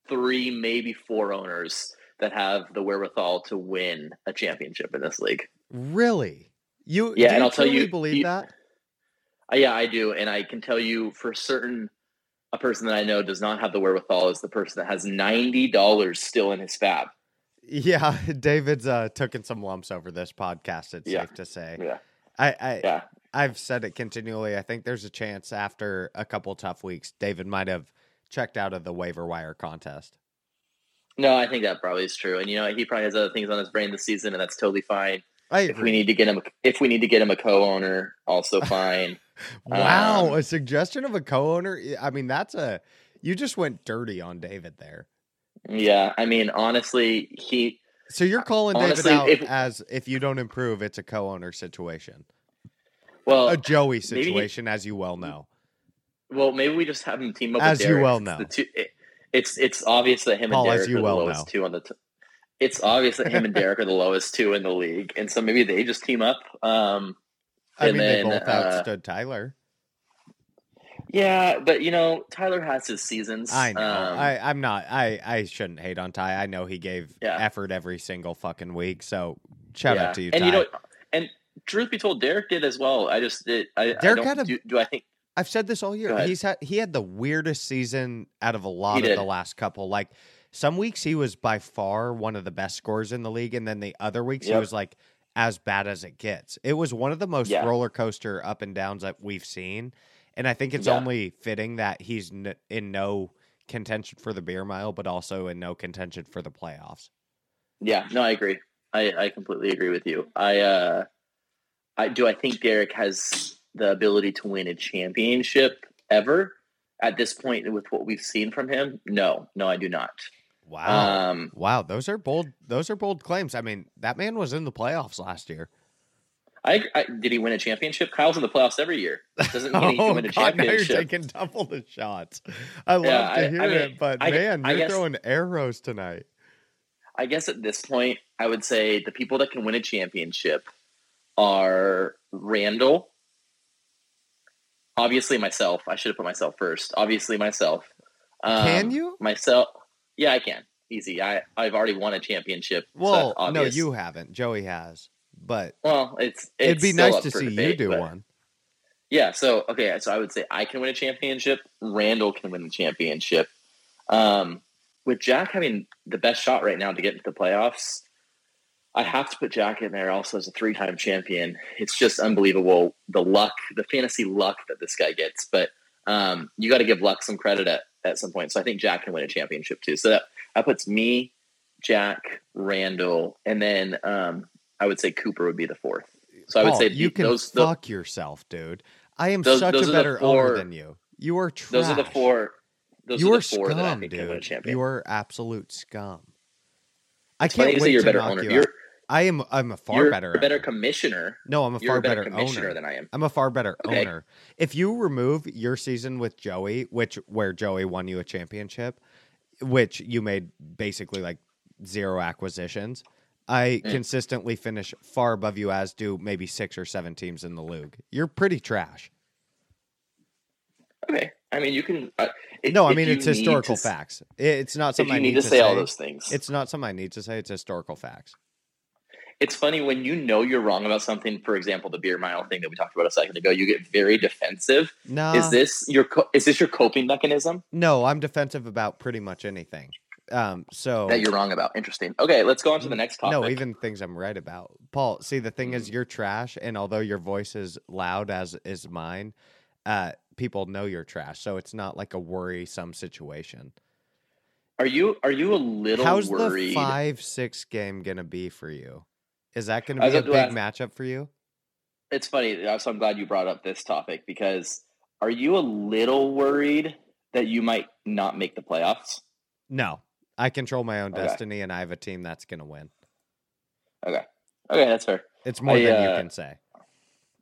three, maybe four owners that have the wherewithal to win a championship in this league. really? You? Yeah, and you I'll tell you- believe you- that? Uh, yeah, I do, and I can tell you for certain, a person that I know does not have the wherewithal is the person that has ninety dollars still in his fab. Yeah, David's uh, taking some lumps over this podcast. It's Yeah. safe to say. Yeah, I, I yeah, I've said it continually. I think there's a chance after a couple tough weeks, David might have checked out of the waiver wire contest. no, I think that probably is true, and you know he probably has other things on his brain this season, and that's totally fine. If we need to get him, if we need to get him a co-owner, also fine. Wow, Um, a suggestion of a co-owner. I mean, that's a you just went dirty on David there. Yeah, I mean, honestly, he So you're calling Honestly, David out if- as if you don't improve, it's a co-owner situation, well, a Joey situation, as you well know. Well, maybe we just have him team up As with you Derek. well It's know. the two- it- it's it's obvious that him Paul, and Derek you are the well lowest know. two on the. T- it's obvious that him and Derek are the lowest two in the league, and so maybe they just team up. Um, I And mean, then, they both uh, outstood Tyler. Yeah, but you know, Tyler has his seasons. I know. Um, I, I'm not. I, I shouldn't hate on Ty. I know he gave Yeah. effort every single fucking week. So shout yeah. out to you, And Ty. you know, and truth be told, Derek did as well. I just did. I, I Derek don't, had a- do, do I think I've said this all year. He's had he had the weirdest season out of a lot of the last couple. Like some weeks he was by far one of the best scorers in the league, and then the other weeks he was like as bad as it gets. It was one of the most Yeah. roller coaster up and downs that we've seen, and I think it's Yeah. only fitting that he's n- in no contention for the beer mile, but also in no contention for the playoffs. Yeah, no, I agree. I, I completely agree with you. I uh I do I think Derek has the ability to win a championship ever at this point with what we've seen from him? No, no, I do not. Wow. Um Wow, those are bold. Those are bold claims. I mean, that man was in the playoffs last year. I, I did he win a championship? Kyle's in the playoffs every year. Doesn't mean he can win a Oh, God, now you're championship. taking double the shots. I love Yeah, to I- hear I mean, it, but man, you're guess- throwing arrows tonight. I guess at this point, I would say the people that can win a championship are Randall. Obviously, myself. I should have put myself first. Obviously, myself. Um, Can you? Myself. Yeah, I can. Easy. I I've already won a championship. Well, that's no, you haven't. Joey has, but Well, it's, it's it'd be nice to see you do but- one. Yeah. So okay. So I would say I can win a championship. Randall can win the championship. Um, with Jack having the best shot right now to get into the playoffs, I have to put Jack in there also as a three-time champion. It's just unbelievable the luck, the fantasy luck that this guy gets. But um, you got to give luck some credit at, at some point. So I think Jack can win a championship too. So that that puts me, Jack, Randall, and then um, I would say Cooper would be the fourth. So I would say you the- can those, fuck yourself, dude. I am Those- such those a the better owner than you. You are trash. Those are the four. Those you are are the four that I scum, think can win a dude. champion. You are absolute scum. I It's can't wait you're to better knock owner. you. I am. I'm a far you're better. a better owner. commissioner. No, I'm a You're far a better better commissioner owner than I am. I'm a far better Okay. owner. If you remove your season with Joey, which where Joey won you a championship, which you made basically like zero acquisitions, I Mm. consistently finish far above you as do maybe six or seven teams in the league. You're pretty trash. Okay. I mean, you can. Uh, if- no, I mean it's historical to facts. It's not something I need need to say all those things, It's not something I need to say. It's historical facts. it's funny when you know you're wrong about something. For example, the beer mile thing that we talked about a second ago. You get very defensive. No, Is this your is this your coping mechanism no, I'm defensive about pretty much anything. Um, so that you're wrong about? Interesting. Okay, let's go on to the next topic. No, even things I'm right about. Paul, see the thing is you're trash and although your voice is loud as is mine, uh people know you're trash. So it's not like a worrisome situation. are you are you a little How's worried? the 5-6 game going to be for you? Is that gonna be a big to matchup for you? It's funny. uh, So I'm glad you brought up this topic because are you a little worried that you might not make the playoffs? No. I control my own Okay. destiny and I have a team that's going to win. Okay. Okay, that's fair. It's more I, than uh, you can say.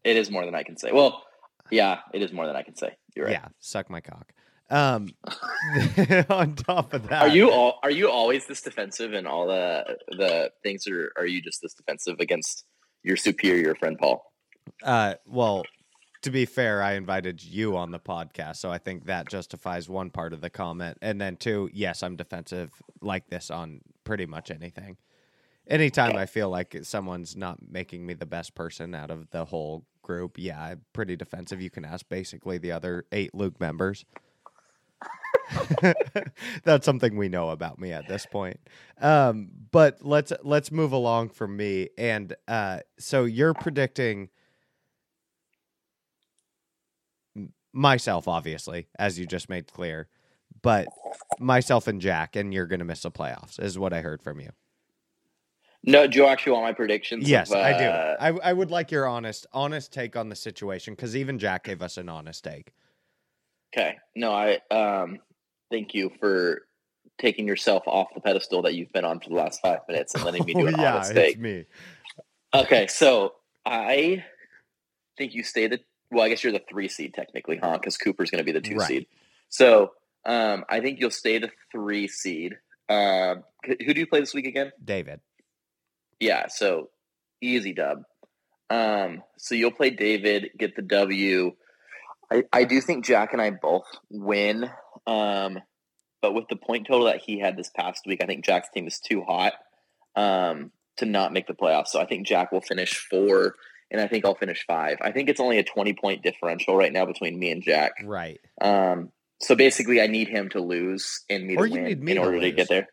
It is more than I can say. Well, yeah, it is more than I can say. You're right. Yeah, suck my cock. Um on top of that Are you all are you always this defensive in all the the things or are you just this defensive against your superior friend Paul? Uh, well, to be fair, I invited you on the podcast, so I think that justifies one part of the comment. And then two, yes, I'm defensive like this on pretty much anything. Anytime I feel like someone's not making me the best person out of the whole group, yeah, I'm pretty defensive. You can ask basically the other eight LOOG members. That's something we know about me at this point. Um, but let's let's move along from me. And uh, so you're predicting myself, obviously, as you just made clear, but myself and Jack, and you're going to miss the playoffs, is what I heard from you. No, do you actually want my predictions? Yes, of, I do. uh, I, I would like your honest honest take on the situation because even Jack gave us an honest take. Okay. No, I um thank you for taking yourself off the pedestal that you've been on for the last five minutes and letting me do Oh, an yeah, honest take. me. Okay, so I think you stay the well. I guess you're the three seed technically, huh? Because Cooper's going to be the two Right. seed. So um, I think you'll stay the three seed. Um, who do you play this week again? David. Yeah, so easy dub. Um, so you'll play David, get the W. I, I do think Jack and I both win. Um, but with the point total that he had this past week, I think Jack's team is too hot um, to not make the playoffs. So I think Jack will finish four, and I think I'll finish five. I think it's only a 20 point differential right now between me and Jack. Right. Um, so basically, I need him to lose and me Or to you win need me in to order to, get there.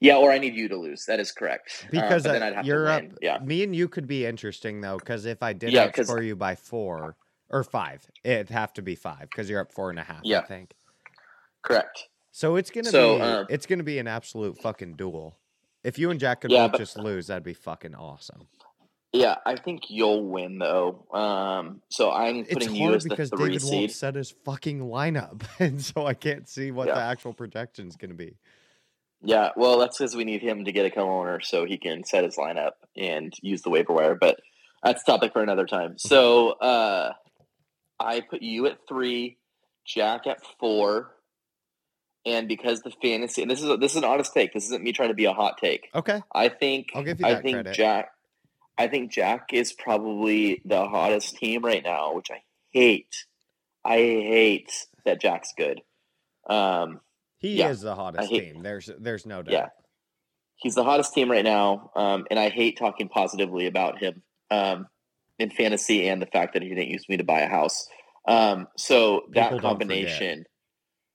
Yeah, or I need you to lose. That is correct. Um, Because uh, then I'd have you're to up. win. Yeah. Me and you could be interesting though, because if I did Yeah, outscore you by four or five, it'd have to be five because you're up four and a half. Yeah. I think. Correct. So it's gonna So, be um, it's gonna be an absolute fucking duel. If you and Jack could Yeah, both but- just lose, that'd be fucking awesome. Yeah, I think you'll win though. Um, so I'm It's putting you as the because three David seed. set his fucking lineup, and so I can't see what Yeah. the actual projection is gonna be. Yeah, well, that's because we need him to get a co-owner so he can set his lineup and use the waiver wire. But that's a topic for another time. So uh, I put you at three, Jack at four, and because the fantasy and this is this is an honest take. This isn't me trying to be a hot take. Okay, I think I'll give you I think credit. Jack. I think Jack is probably the hottest team right now, which I hate. I hate that Jack's good. Um, he yeah, is the hottest team. There's there's no doubt. yeah, he's the hottest team right now, um, and I hate talking positively about him um, in fantasy and the fact that he didn't use me to buy a house. Um, so People that combination,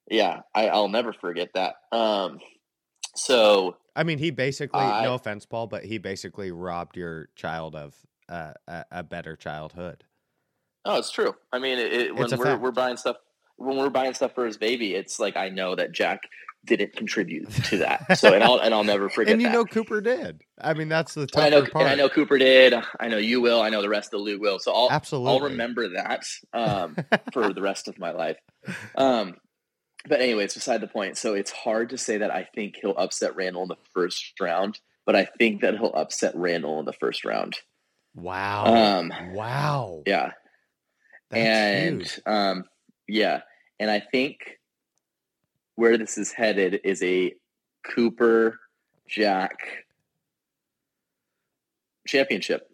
yeah, I, I'll never forget that. Um, so I mean, he basically, I- no offense, Paul, but he basically robbed your child of uh, a, a better childhood. Oh, it's true. I mean, it, it, when we're fact. we're buying stuff when we're buying stuff for his baby, it's like I know that Jack didn't contribute to that. So and I'll and I'll never forget and you that. know Cooper did. I mean, that's the tougher I know part. and I know Cooper did. I know you will. I know the rest of the league will. So I'll absolutely I'll remember that um, for the rest of my life. Um, but anyways, beside the point. So it's hard to say that I think he'll upset Randall in the first round, but I think that he'll upset Randall in the first round. Wow. Um, wow. Yeah. That's and huge. um yeah and i think where this is headed is a cooper jack championship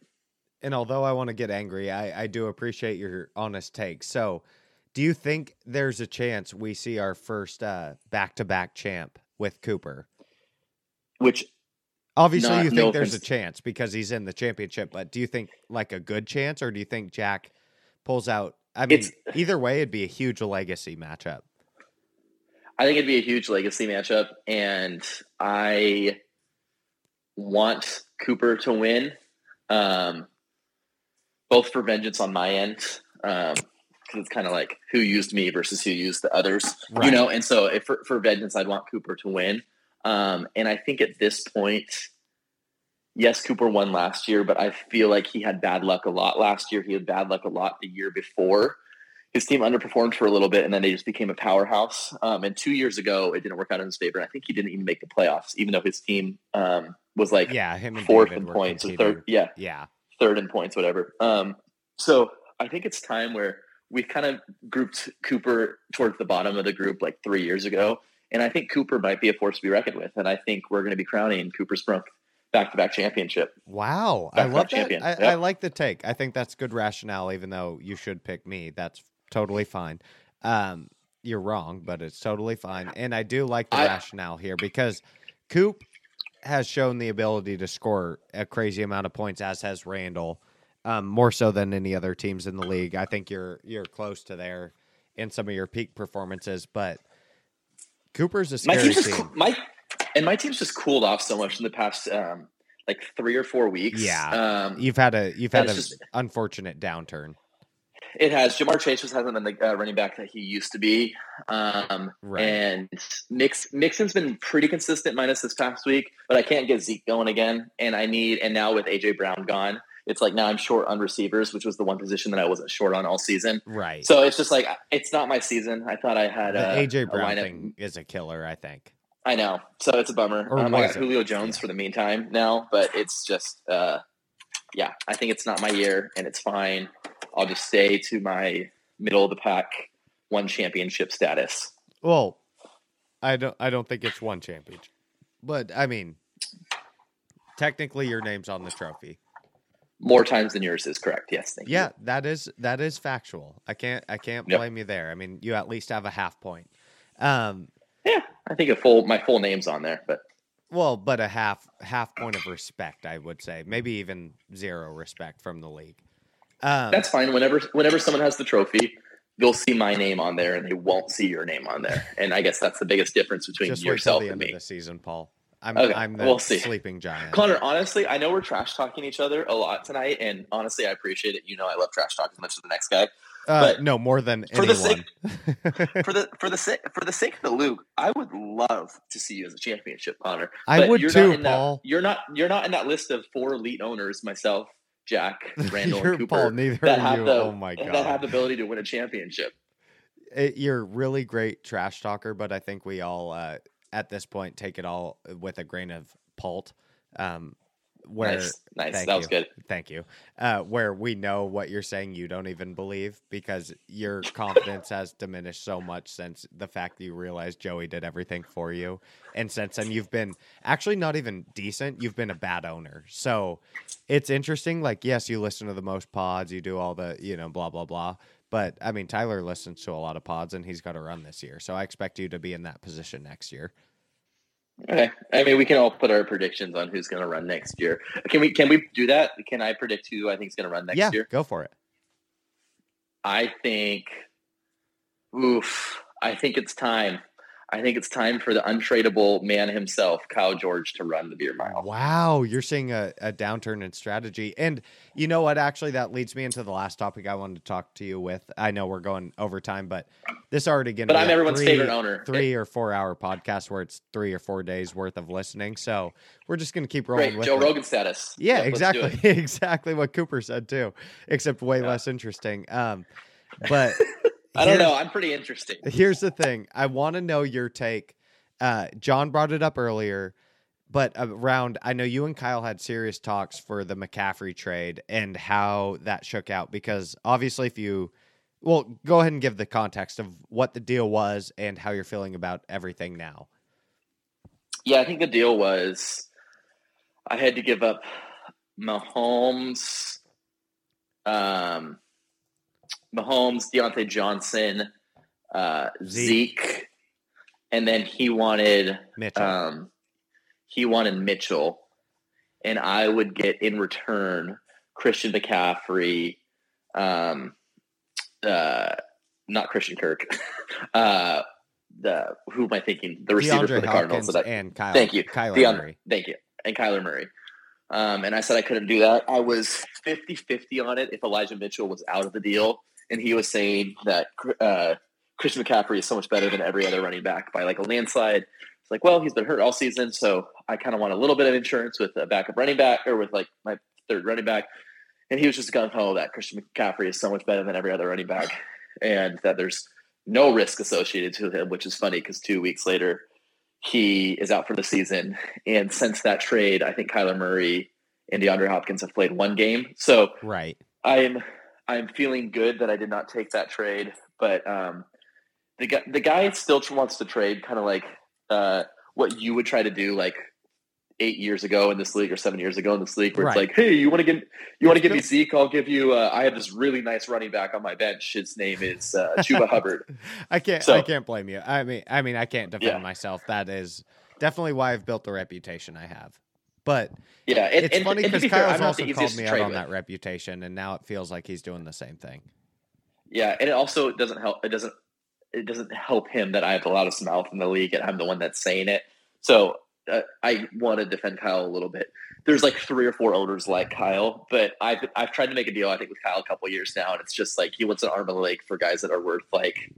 And although I want to get angry, I, I do appreciate your honest take. So, do you think there's a chance we see our first uh, back-to-back champ with Cooper? which Obviously, Not- you think no there's a chance because he's in the championship, but do you think like a good chance, or do you think Jack pulls out? I mean, It's- either way, it'd be a huge legacy matchup. i think it'd be a huge legacy matchup and i want cooper to win um both for vengeance on my end um because it's kind of like who used me versus who used the others you know? And so if for, for vengeance i'd want cooper to win. Um and i think at this point yes cooper won last year but i feel like he had bad luck a lot last year. He had bad luck a lot the year before. His team underperformed for a little bit and then they just became a powerhouse. Um and two years ago it didn't work out in his favor i think he didn't even make the playoffs even though his team um was like Yeah, him and fourth David in points or third yeah Yeah, third in points, whatever. Um, so I think it's time where we kind of grouped Cooper towards the bottom of the group like three years ago. And I think Cooper might be a force to be reckoned with. And I think we're going to be crowning Cooper Sprunk back to back championship. Wow, I Back-to-back love that. champion. I, Yep. I like the take. I think that's good rationale, even though you should pick me. That's totally fine. Um, you're wrong, but it's totally fine. And I do like the I- rationale here because Coop has shown the ability to score a crazy amount of points, as has Randall, um, more so than any other teams in the league. I think you're you're close to there in some of your peak performances, but Cooper's a My scary team's team. coo- my and my team's just cooled off so much in the past um, like three or four weeks. Yeah. um, You've had a you've had an unfortunate downturn. It has. Ja'Marr Chase just hasn't been the uh, running back that he used to be. Um, Right. And Mix Mixon's been pretty consistent minus this past week, but I can't get Zeke going again. And I need, and now with AJ Brown gone, it's like now I'm short on receivers, which was the one position that I wasn't short on all season. Right. So it's just like it's not my season. I thought I had the a, AJ a Brown lineup- thing is a killer, I think. I know, so it's a bummer. Um, I got it? Julio Jones for the meantime now, but it's just, uh, yeah, I think it's not my year, and it's fine. I'll just stay to my middle of the pack, one championship status. Well, I don't I don't think it's one championship. But I mean technically your name's on the trophy. More times than yours is correct. Yes, thank Yeah, you. Yeah, that is that is factual. I can't I can't Yep. blame you there. I mean, you at least have a half point. Um, Yeah, I think a full my full name's on there, but well, but a half half point of respect, I would say, maybe even zero respect from the league. Um, that's fine. Whenever whenever someone has the trophy, you'll see my name on there, and they won't see your name on there. And I guess that's the biggest difference between just wait till yourself the and end me. of the season, Paul. I'm Okay, I'm the we'll see. sleeping giant. Connor, honestly, I know we're trash talking each other a lot tonight, and honestly, I appreciate it. You know, I love trash talk as much as the next guy. Uh, but no, more than for the anyone. sake- For the for the sake for the sake of the LOOG, I would love to see you as a championship, Connor. I But would you're too, not in that- you're not you're not in that list of four elite owners. Myself, Jack, Randall, You're and Cooper. Paul, neither that have you. the Oh my that have the ability to win a championship. it, you're a really great trash talker, but I think we all uh, at this point take it all with a grain of palt. Um, where Nice, nice. That was you. good. Thank you. Uh, where we know what you're saying, you don't even believe because your confidence has diminished so much since the fact that you realized Joey did everything for you, and since then you've been actually not even decent. You've been a bad owner. So it's interesting. Like, yes, you listen to the most pods, you do all the you know blah blah blah. But I mean, Tyler listens to a lot of pods, and he's got to run this year. So I expect you to be in that position next year. Okay. I mean, we can all put our predictions on who's going to run next year. Can we? Can we do that? Can I predict who I think is going to run next yeah, year? go for it. I think. Oof. I think it's time. I think it's time for the untradeable man himself, Kyle George, to run the beer mile. Wow, you're seeing a, a downturn in strategy. And you know what? Actually, that leads me into the last topic I wanted to talk to you with. I know we're going over time, but this already going But I'm everyone's favorite owner. Three or four hour podcast where it's three or four days worth of listening. So we're just going to keep rolling Great, with Joe it. Rogan status. Yeah, Yep, exactly. exactly what Cooper said too, except way less interesting. Um, but I don't know. I'm pretty interesting. Here's the thing. I want to know your take. Uh, Jon brought it up earlier, but around, I know you and Kyle had serious talks for the McCaffrey trade and how that shook out. Because obviously, if you, well, go ahead and give the context of what the deal was and how you're feeling about everything now. Yeah, I think the deal was I had to give up Mahomes, um, Mahomes, Diontae Johnson, uh, Zeke. Zeke. and then he wanted Mitchell. um, he wanted Mitchell, and I would get in return Christian McCaffrey, um, uh, not Christian Kirk, uh, the who am I thinking? The receiver for DeAndre the Cardinals. Hopkins and Kyle. Thank you. Kyler Deon- Murray. Thank you. And Kyler Murray. Um, and I said I couldn't do that. I was 50 50 on it if Elijah Mitchell was out of the deal. And he was saying that uh, Christian McCaffrey is so much better than every other running back by like a landslide. It's like, well, he's been hurt all season. So I kind of want a little bit of insurance with a backup running back or with like my third running back. And he was just gung ho that Christian McCaffrey is so much better than every other running back and that there's no risk associated to him, which is funny because two weeks later, he is out for the season. And since that trade, I think Kyler Murray and DeAndre Hopkins have played one game. So Right. I'm I'm feeling good that I did not take that trade. But um, the guy the guy still wants to trade, kind of like uh, what you would try to do, like eight years ago in this league or seven years ago in this league, where Right. it's like, hey, you want to get you want to give me. Zeke? I'll give you. Uh, I have this really nice running back on my bench. His name is uh, Chuba Hubbard. I can't. So- I can't blame you. I mean, I mean, I can't defend Yeah. myself. That is definitely why I've built the reputation I have. But Yeah, and, it's and, funny because be fair, also called me out on with. that reputation, and now it feels like he's doing the same thing. Yeah, and it also doesn't help. It doesn't. It doesn't help him that I have the loudest mouth in the league, and I'm the one that's saying it. So uh, I want to defend Kyle a little bit. There's like three or four owners like Kyle, but I've I've tried to make a deal. I think with Kyle a couple of years now, and it's just like he wants an arm and a leg for guys that are worth like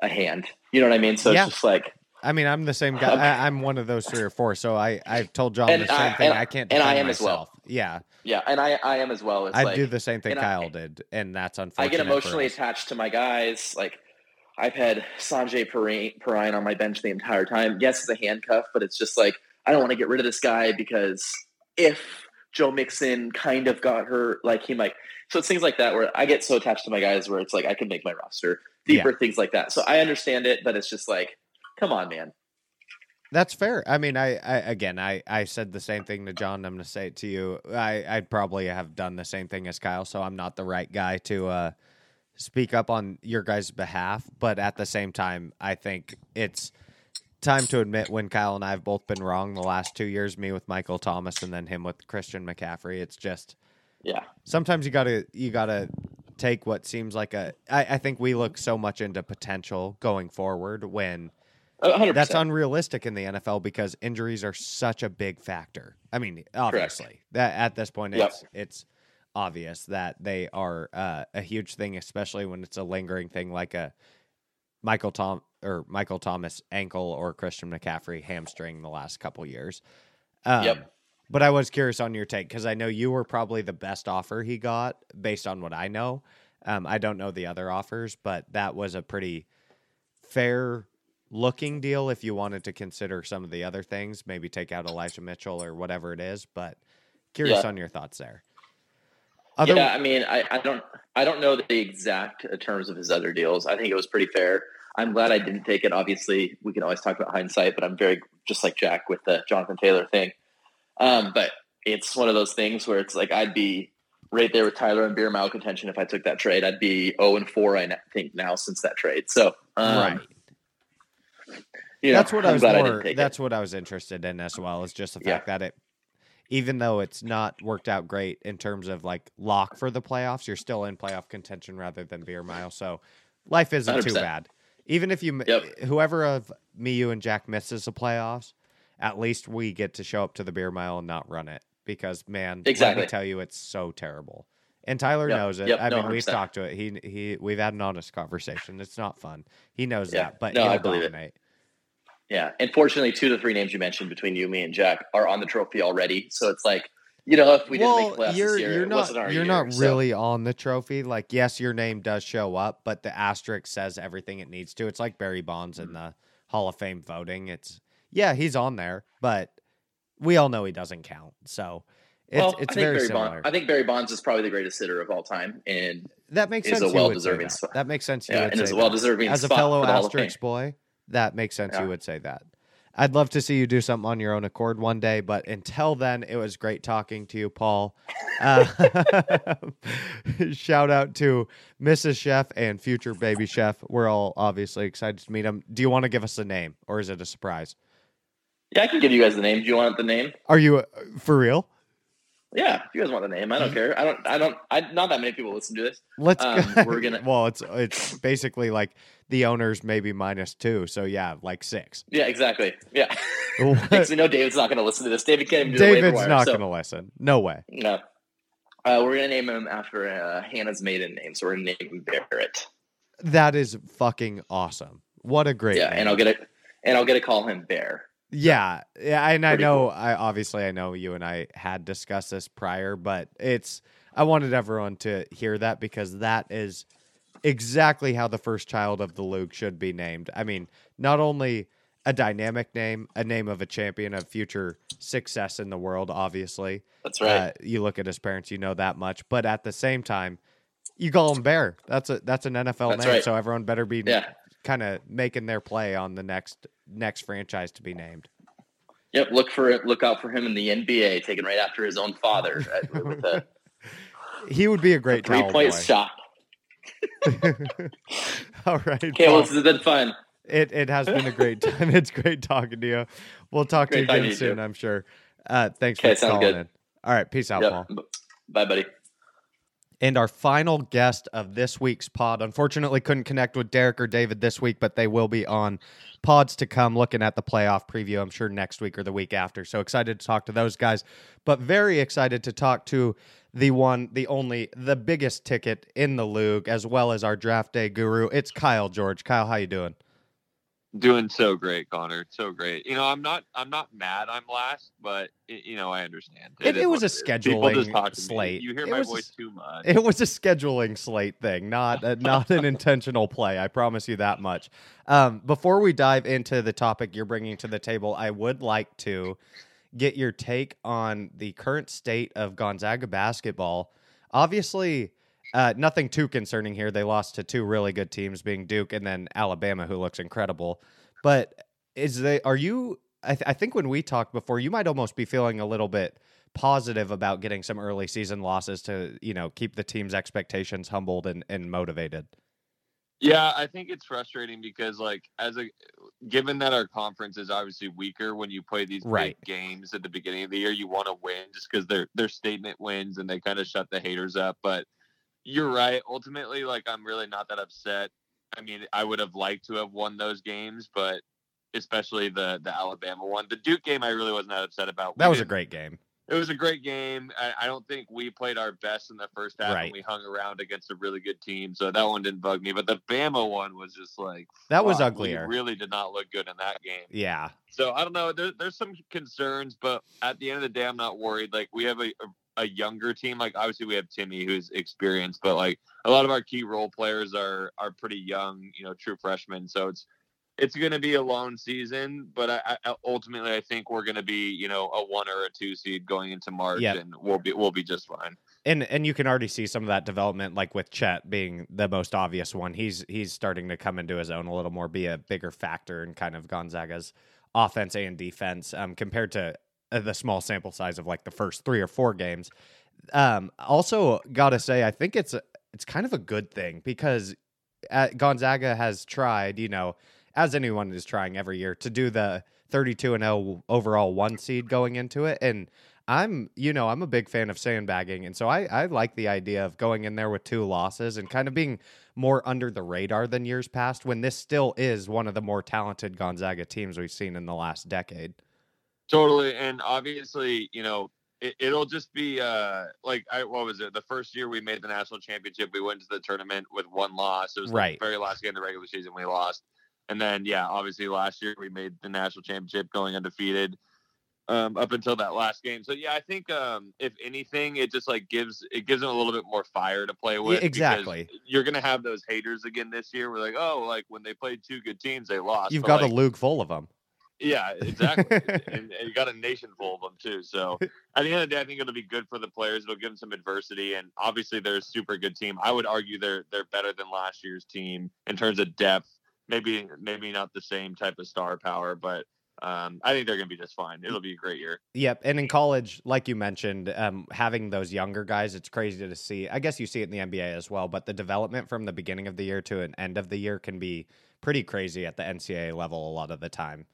a hand. You know what I mean? So Yeah. it's just like, I mean, I'm the same guy. Um, I, I'm one of those three or four. So I, I've told Jon And the same I- thing. I can't and I am as well. Yeah, yeah, and I I am as well. It's I like, do the same thing and I- Kyle did, and that's unfortunate. I get emotionally attached to my guys. Like I've had Samaje Perine, on my bench the entire time. Yes, it's a handcuff, but it's just like I don't want to get rid of this guy because if Joe Mixon kind of got hurt, like he might. So it's things like that where I get so attached to my guys where it's like I can make my roster deeper, things like that. So I understand it, but it's just like, come on, man. That's fair. I mean, I, I again, I, I said the same thing to Jon. I'm going to say it to you. I, I'd probably have done the same thing as Kyle, so I'm not the right guy to uh, speak up on your guys' behalf. But at the same time, I think it's time to admit when Kyle and I have both been wrong the last two years. Me with Michael Thomas, and then him with Christian McCaffrey. It's just Yeah. sometimes you gotta you gotta take what seems like a. I, I think we look so much into potential going forward when A hundred that's unrealistic in the NFL because injuries are such a big factor. I mean, obviously, that at this point Yep. it's it's obvious that they are uh, a huge thing, especially when it's a lingering thing like a Michael Tom or Michael Thomas ankle or Christian McCaffrey hamstring the last couple years. Um, Yep. But I was curious on your take because I know you were probably the best offer he got based on what I know. Um, I don't know the other offers, but that was a pretty fair looking deal if you wanted to consider some of the other things, maybe take out Elijah Mitchell or whatever it is. But curious Yeah. on your thoughts there. Other, yeah, I mean, I, I don't I don't know the exact uh, terms of his other deals. I think it was pretty fair. I'm glad I didn't take it. Obviously, we can always talk about hindsight, but I'm very just like Jack with the Jonathan Taylor thing. Um, but it's one of those things where it's like I'd be right there with Tyler and beer mile contention if I took that trade. I'd be 0 and 4, I think now since that trade. So um, right. You know, that's what I I'm was glad I more. that's it. what I was interested in as well. Is just the Yeah. fact that it, even though it's not worked out great in terms of like lock for the playoffs, you're still in playoff contention rather than beer mile. So life isn't too 100%. bad. Even if you, Yep. whoever of me, you, and Jack misses the playoffs, at least we get to show up to the beer mile and not run it because man, let Exactly. me tell you, it's so terrible. And Tyler Yep. knows it. Yep. I No, mean, we've talked to it. He he, we've had an honest conversation. It's not fun. He knows Yeah. that, but No, he'll I believe it. Yeah, and fortunately, two of the three names you mentioned between you, me, and Jack are on the trophy already. So it's like, you know, if we didn't make playoffs you're this year, you're it not wasn't our you're year. not so- really on the trophy. Like, yes, your name does show up, but the asterisk says everything it needs to. It's like Barry Bonds Mm-hmm. in the Hall of Fame voting. It's yeah, he's on there, but we all know he doesn't count. So it's well, it's I think very Barry similar. Bonds. I think Barry Bonds is probably the greatest hitter of all time, and that makes sense. a say well-deserving that. spot. That makes sense. Yeah, and is a well-deserving as a fellow for the Fame. asterisk boy. That makes sense. Yeah. You would say that. I'd love to see you do something on your own accord one day, but until then, it was great talking to you, Paul. Uh, shout out to Mrs. Chef and future baby chef. We're all obviously excited to meet him. Do you want to give us a name, or is it a surprise? yeah, I can give you guys the name. Do you want the name? Are you uh, for real? Yeah, if you guys want the name, I don't care. I don't. I don't. I not that many people listen to this. Let's. Um, go. we're gonna- well, it's it's basically like the owners maybe minus two, so yeah, like six. Yeah, exactly. Yeah, because we know David's not going to listen to this. David can't even do David's wire, not so- going to listen. No way. No. Uh, we're gonna name him after uh, Hannah's maiden name, so we're gonna name him Barrett. That is fucking awesome. What a great yeah, name. and I'll get it, and I'll get to call him Bear. Yeah, yeah, and I know, cool. I obviously I know you and I had discussed this prior, but it's I wanted everyone to hear that because that is exactly how the first child of the LOOG should be named. I mean, not only a dynamic name, a name of a champion of future success in the world, obviously. That's right. Uh, you look at his parents, you know that much, but at the same time, you call him Bear. That's a that's an NFL That's name, right. so everyone better be yeah. Kind of making their play on the next next franchise to be named. Yep. Look for it. Look out for him in the NBA, taken right after his own father uh, with a He would be a great three towel point boy. shot. All right, Okay, well, this has been fun. it it has been a great time. It's great talking to you. We'll talk to you again you, soon. I'm sure. Uh, thanks Okay, for calling good. in. All right, peace out, Yep. Paul. Bye, buddy. And our final guest of this week's pod, unfortunately, couldn't connect with Derek or David this week, but they will be on pods to come looking at the playoff preview, I'm sure next week or the week after. So excited to talk to those guys, but very excited to talk to the one, the only, the biggest ticket in the league, as well as our draft day guru. It's Kyle George. Kyle, how you doing? Doing so great, Connor. So great. You know, I'm not. I'm not mad. I'm last, but it, you know, I understand. It- is it was a. Scheduling to me. slate. You hear It my was voice too much. It was a scheduling slate thing, not a, not an intentional play. I promise you that much. Um, before we dive into the topic you're bringing to the table, I would like to get your take on the current state of Gonzaga basketball. Obviously, uh, nothing too concerning here. They lost to two really good teams, being Duke and then Alabama, who looks incredible. But is they are you I, th- I think when we talked before, you might almost be feeling a little bit positive about getting some early season losses to you know keep the team's expectations humbled and, and motivated. Yeah, I think it's frustrating because like as a given that our conference is obviously weaker when you play these Right. big games at the beginning of the year, you want to win just because they're they're statement wins and they kind of shut the haters up. But you're right. Ultimately, like I'm really not that upset. I mean, I would have liked to have won those games, but especially the the Alabama one, the Duke game, I really wasn't that upset about. That We was a great game. it was a great game. I, I don't think we played our best in the first half, Right. and we hung around against a really good team. So that one didn't bug me. But the Bama one was just like That was fuck, uglier. Really did not look good in that game. Yeah. So I don't know. There, there's some concerns, but at the end of the day, I'm not worried. Like we have a, a a younger team. Like obviously we have Timmy who's experienced, but like a lot of our key role players are are pretty young. You know, true freshmen. So it's it's going to be a long season, but I, I ultimately I think we're going to be you know a one or a two seed going into March, Yep. and we'll be we'll be just fine. And and you can already see some of that development, like with Chet being the most obvious one. He's he's starting to come into his own a little more, be a bigger factor in kind of Gonzaga's offense and defense um, compared to the small sample size of like the first three or four games. Um, also, gotta say, I think it's a, it's kind of a good thing because uh, Gonzaga has tried, you know, as anyone is trying every year to do the 32 and 0 overall one seed going into it, and I'm, you know, I'm a big fan of sandbagging, and so I, I like the idea of going in there with two losses and kind of being more under the radar than years past when this still is one of the more talented Gonzaga teams we've seen in the last decade. Totally, and obviously, you know, it, it'll just be uh like I what was it? The first year we made the national championship, we went to the tournament with one loss. It was Right. the very last game of the regular season we lost, and then yeah, obviously last year we made the national championship going undefeated. Um, up until that last game, so yeah, I think um, if anything, it just like gives it gives them a little bit more fire to play with. exactly. you're gonna have those haters again this year. We're like, oh, like when they played two good teams, they lost. You've But, got like, a league full of them. Yeah, exactly. and, and you got a nation full of them too. So at the end of the day, I think it'll be good for the players. It'll give them some adversity, and obviously they're a super good team. I would argue they're they're better than last year's team in terms of depth. Maybe maybe not the same type of star power, but um, I think they're going to be just fine. It'll be a great year. Yep, and in college, like you mentioned, um, having those younger guys, it's crazy to see. I guess you see it in the NBA as well, but the development from the beginning of the year to an end of the year can be pretty crazy at the NCAA level a lot of the time.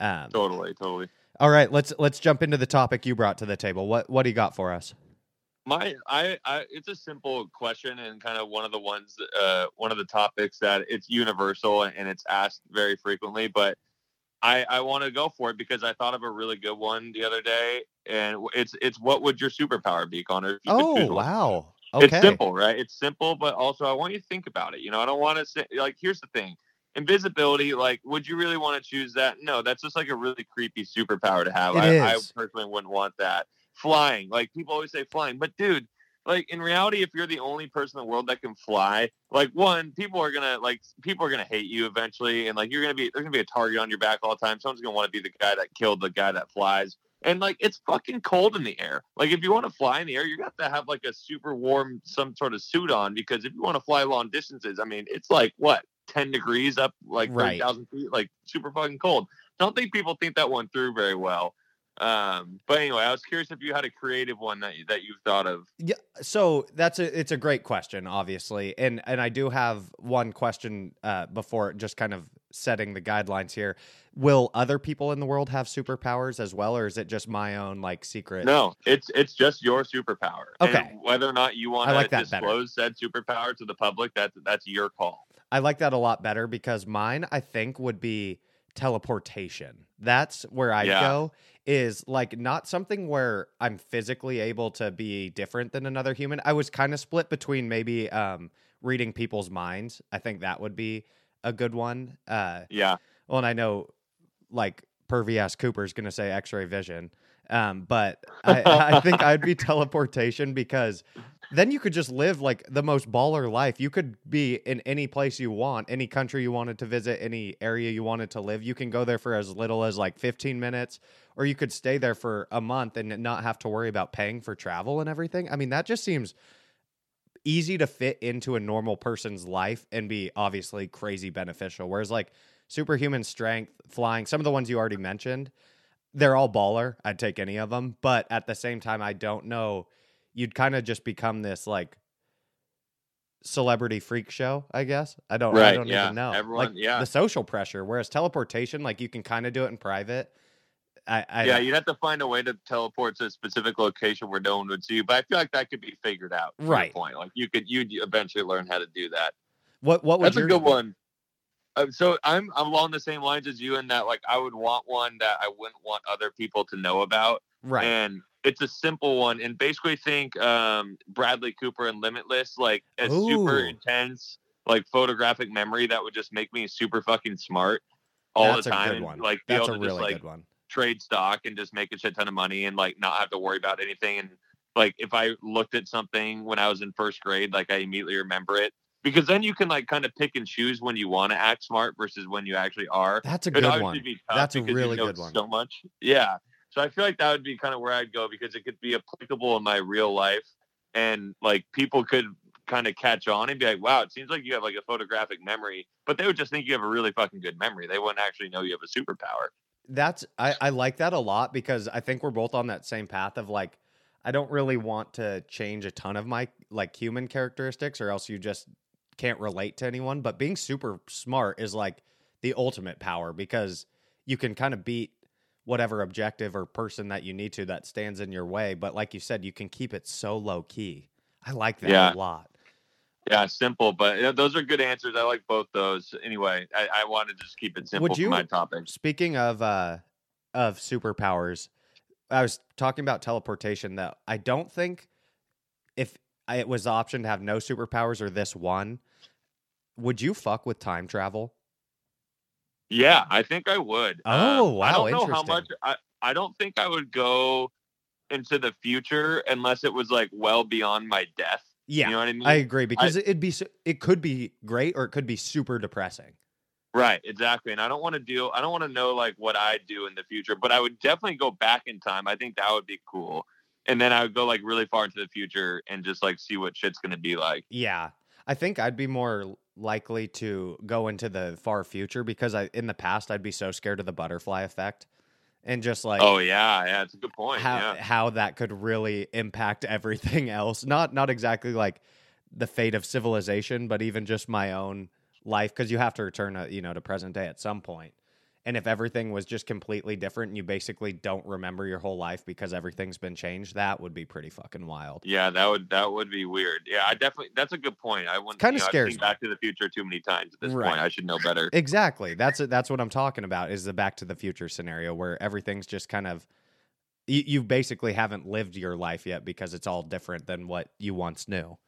Um, Totally, totally. all right, let's let's jump into the topic you brought to the table. What what do you got for us? My, I, I, it's a simple question and kind of one of the ones, uh, one of the topics that it's universal and it's asked very frequently. But I, I want to go for it because I thought of a really good one the other day, and it's, it's what would your superpower be, Connor? if you Oh wow, okay, It's simple, right? It's simple, but also I want you to think about it. You know, I don't want to say like, here's the thing. Invisibility, like, would you really want to choose that? No, that's just like a really creepy superpower to have. I, I personally wouldn't want that. Flying, like people always say flying, but dude, like in reality, if you're the only person in the world that can fly, like one, people are gonna like people are gonna hate you eventually, and like you're gonna be there's gonna be a target on your back all the time. Someone's gonna want to be the guy that killed the guy that flies. And like it's fucking cold in the air. Like if you want to fly in the air, you got to have like a super warm some sort of suit on because if you want to fly long distances, I mean it's like what ten degrees up like Right. feet, like super fucking cold. Don't think people think that one through very well. Um, but anyway, I was curious if you had a creative one that that you've thought of. Yeah, so that's a it's a great question, obviously, and and I do have one question uh, before just kind of setting the guidelines here. Will other people in the world have superpowers as well, or is it just my own like secret? No, it's it's just your superpower. Okay. And whether or not you want to like that better. disclose said superpower to the public, that's that's your call. I like that a lot better because mine, I think, would be teleportation. That's where I Yeah. go. Is like not something where I'm physically able to be different than another human. I was kind of split between maybe um, reading people's minds. I think that would be a good one. Uh, Yeah. well, and I know like pervy ass Cooper's gonna say X-ray vision, um, but I, I think I'd be teleportation because then you could just live like the most baller life. You could be in any place you want, any country you wanted to visit, any area you wanted to live. You can go there for as little as like 15 minutes, or you could stay there for a month and not have to worry about paying for travel and everything. I mean, that just seems easy to fit into a normal person's life and be obviously crazy beneficial. Whereas like superhuman strength, flying. Some of the ones you already mentioned, they're all baller. I'd take any of them, but at the same time, I don't know. You'd kind of just become this like celebrity freak show, I guess. I don't. I don't yeah. even know. Everyone- like yeah. the social pressure. Whereas teleportation, like you can kind of do it in private. I, I yeah, you'd have to find a way to teleport to a specific location where no one would see you. But I feel like that could be figured out. Right. Point. Like you could, you'd eventually learn how to do that. what what would That's a your good one. Uh, so I'm I'm along the same lines as you in that like I would want one that I wouldn't want other people to know about. Right. And it's a simple one, and basically think um, Bradley Cooper and Limitless, like a super intense, like photographic memory that would just make me super fucking smart all That's the a time, good and one. like be That's able a to just like trade stock and just make a shit ton of money and like not have to worry about anything. And like if I looked at something when I was in first grade, like I immediately remember it. Because then you can like kind of pick and choose when you want to act smart versus when you actually are. That's a good one. That's a because you really know good one. So much. Yeah. So I feel like that would be kind of where I'd go because it could be applicable in my real life and like people could kind of catch on and be like, wow, it seems like you have like a photographic memory, but they would just think you have a really fucking good memory. They wouldn't actually know you have a superpower. That's I, I like that a lot because I think we're both on that same path of like I don't really want to change a ton of my like human characteristics or else you just can't relate to anyone. But being super smart is like the ultimate power because you can kind of beat whatever objective or person that you need to that stands in your way. But like you said, you can keep it so low key. I like that Yeah. a lot. Yeah, simple, but those are good answers. I like both those. Anyway, I, I wanted to just keep it simple Would for you- my topic. Speaking of uh of superpowers, I was talking about teleportation that I don't think if it was the option to have no superpowers or this one, would you fuck with time travel? Yeah, I think I would. Oh, Um, wow, I don't know how much. I I don't think I would go into the future unless it was like well beyond my death. Yeah, you know what I mean. I agree because it'd be it could be great or it could be super depressing. Right, exactly. And I don't want to deal I don't want to know like what I do in the future, but I would definitely go back in time. I think that would be cool. And then I would go like really far into the future and just like see what shit's gonna be like. Yeah. I think I'd be more likely to go into the far future because I in the past I'd be so scared of the butterfly effect and just like oh yeah, yeah, it's a good point. how yeah. how that could really impact everything else. Not not exactly like the fate of civilization, but even just my own life because you have to return uh, you know to present day at some point. And if everything was just completely different and you basically don't remember your whole life because everything's been changed, that would be pretty fucking wild. Yeah, that would that would be weird. Yeah, I definitely that's a good point. I wouldn't kinda you know, scares. Back to the Future too many times at this Right. point. I should know better. Exactly. That's that's what I'm talking about. Is the Back to the Future scenario where everything's just kind of you, you basically haven't lived your life yet because it's all different than what you once knew.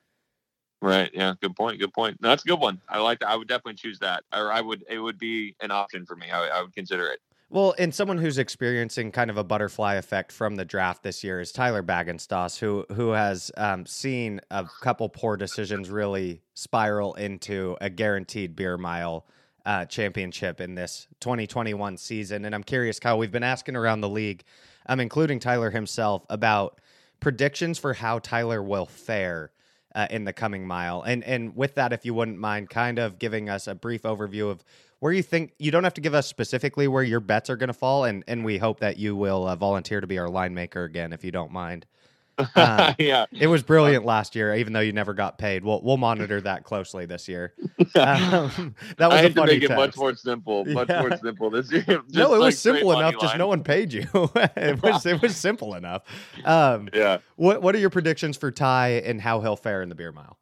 Right. Yeah. Good point. Good point. No, that's a good one. I like that. I would definitely choose that, or I would. It would be an option for me. I, I would consider it. Well, and someone who's experiencing kind of a butterfly effect from the draft this year is Tyler Baggenstos, who who has um, seen a couple poor decisions really spiral into a guaranteed beer mile uh, championship in this 2021 season. And I'm curious, Kyle, we've been asking around the league, um, including Tyler himself, about predictions for how Tyler will fare uh, in the coming mile. And and with that, if you wouldn't mind, kind of giving us a brief overview of where you think you don't have to give us specifically where your bets are going to fall, and and we hope that you will uh, volunteer to be our line maker again if you don't mind. Uh, yeah. It was brilliant last year, even though you never got paid. We'll we'll monitor that closely this year. Um, that was I a had to make it much more simple. Much Yeah. more simple this year. Just no, it like was simple enough. Just line. no one paid you. it was it was simple enough. Um, Yeah. what what are your predictions for Ty and how he'll fare in the beer mile?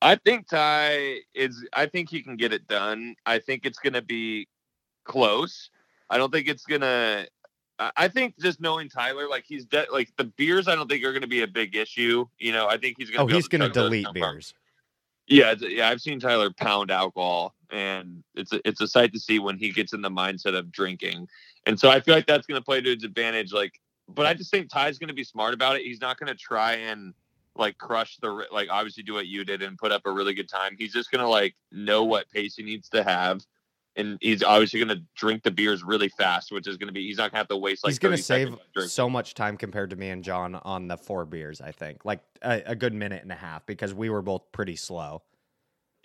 I think Ty is. I think he can get it done. I think it's going to be close. I don't think it's gonna. I- think just knowing Tyler, like he's de- like the beers, I don't think are going to be a big issue. You know, I think he's going. Oh, be he's going to delete beers. Yeah, yeah, I've seen Tyler pound alcohol, and it's a, it's a sight to see when he gets in the mindset of drinking. And so I feel like that's going to play to his advantage. Like, but I just think Ty's going to be smart about it. He's not going to try and like crush the like obviously do what you did and put up a really good time. He's just going to like know what pace he needs to have. And he's obviously going to drink the beers really fast, which is going to be, he's not going to have to waste like he's going to save seconds to drink. so much time compared to me and Jon on the four beers. I think like a, a good minute and a half because we were both pretty slow.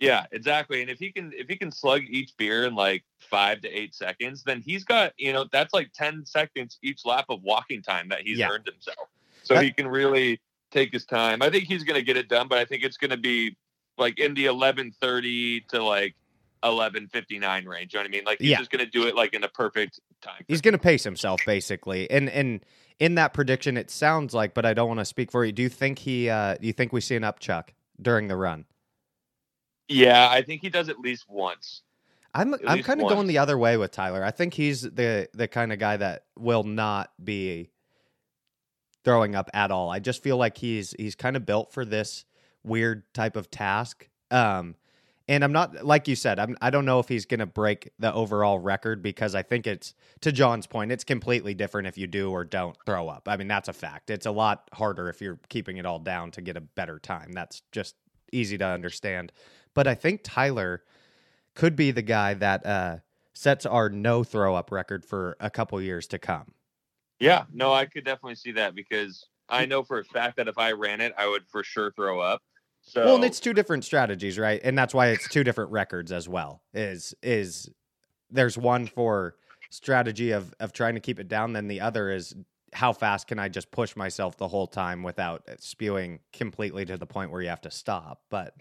Yeah, exactly. And if he can if he can slug each beer in like five to eight seconds, then he's got you know that's like ten seconds each lap of walking time that he's Yeah. earned himself. So That- he can really take his time. I think he's going to get it done, but I think it's going to be like in the eleven thirty to like eleven fifty nine range. You know what I mean? Like he's Yeah. just going to do it like in the perfect time. He's going to pace himself basically, and and in that prediction, it sounds like, but I don't want to speak for you. Do you think he? Uh, do you think we see an upchuck during the run? Yeah, I think he does at least once. I'm At I'm kind of going the other way with Tyler. I think he's the the kind of guy that will not be throwing up at all. I just feel like he's he's kind of built for this weird type of task. Um and I'm not like you said, I'm I don't know if he's going to break the overall record because I think it's to Jon's point, it's completely different if you do or don't throw up. I mean, that's a fact. It's a lot harder if you're keeping it all down to get a better time. That's just easy to understand. But I think Tyler could be the guy that uh, sets our no throw up record for a couple years to come. Yeah, no, I could definitely see that because I know for a fact that if I ran it, I would for sure throw up. So Well, and it's two different strategies, right? And that's why it's two different records as well. Is is there's one for strategy of of trying to keep it down, then the other is how fast can I just push myself the whole time without spewing completely to the point where you have to stop. But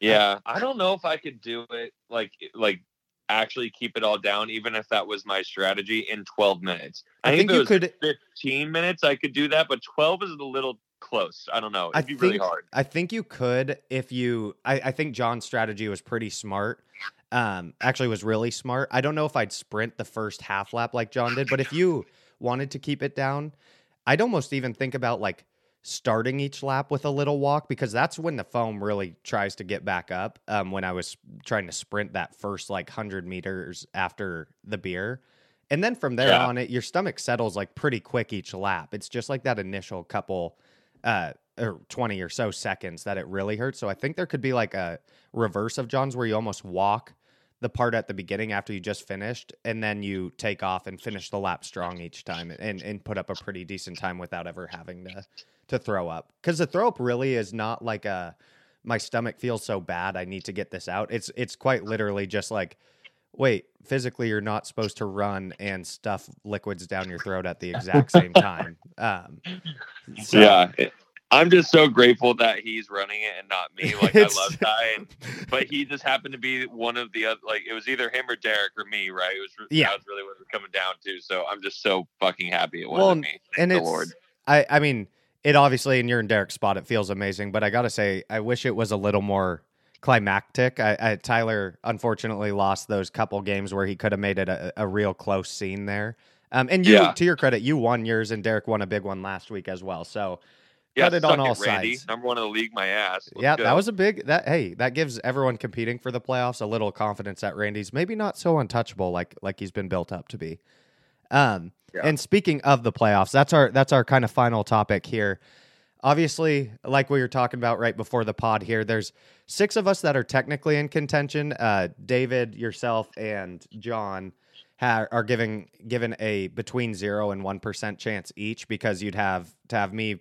Yeah, I don't know if I could do it like like actually keep it all down, even if that was my strategy in 12 minutes. I I, think if it you could- 15 minutes, I could do that, but 12 is a little close. I don't know. I It'd be really think hard. I think you could if you. I, I think Jon's strategy was pretty smart. Um, actually, was really smart. I don't know if I'd sprint the first half lap like Jon did, but if you wanted to keep it down, I'd almost even think about like starting each lap with a little walk because that's when the foam really tries to get back up. Um, when I was trying to sprint that first like hundred meters after the beer. And then from there Yeah. on, it your stomach settles like pretty quick each lap. It's just like that initial couple uh or 20 or so seconds that it really hurts. So I think there could be like a reverse of Jon's where you almost walk the part at the beginning after you just finished and then you take off and finish the lap strong each time and and put up a pretty decent time without ever having to to throw up. Cuz the throw up really is not like a my stomach feels so bad I need to get this out. It's it's quite literally just like wait, physically you're not supposed to run and stuff liquids down your throat at the exact same time. Um so- yeah. it- I'm just so grateful that he's running it and not me. Like I love Ty, and, but he just happened to be one of the other. Like it was either him or Derek or me, right? It was Yeah. that was really what it was coming down to. So I'm just so fucking happy it wasn't me. Thank and the it's Lord. I I mean it obviously in your and Derek's spot it feels amazing, but I gotta say I wish it was a little more climactic. I, I Tyler unfortunately lost those couple games where he could have made it a, a real close scene there. Um, and you, Yeah. to your credit, you won yours, and Derek won a big one last week as well. So Yeah, cut it on all Randy. sides. Number one in the league, my ass. Let's yeah, go. that was a big that. Hey, that gives everyone competing for the playoffs a little confidence that Randy's maybe not so untouchable like like he's been built up to be. Um, Yeah. and speaking of the playoffs, that's our that's our kind of final topic here. Obviously, like we were talking about right before the pod here, there's six of us that are technically in contention. Uh, David, yourself, and Jon ha- are giving given a between zero and one percent chance each because you'd have to have me,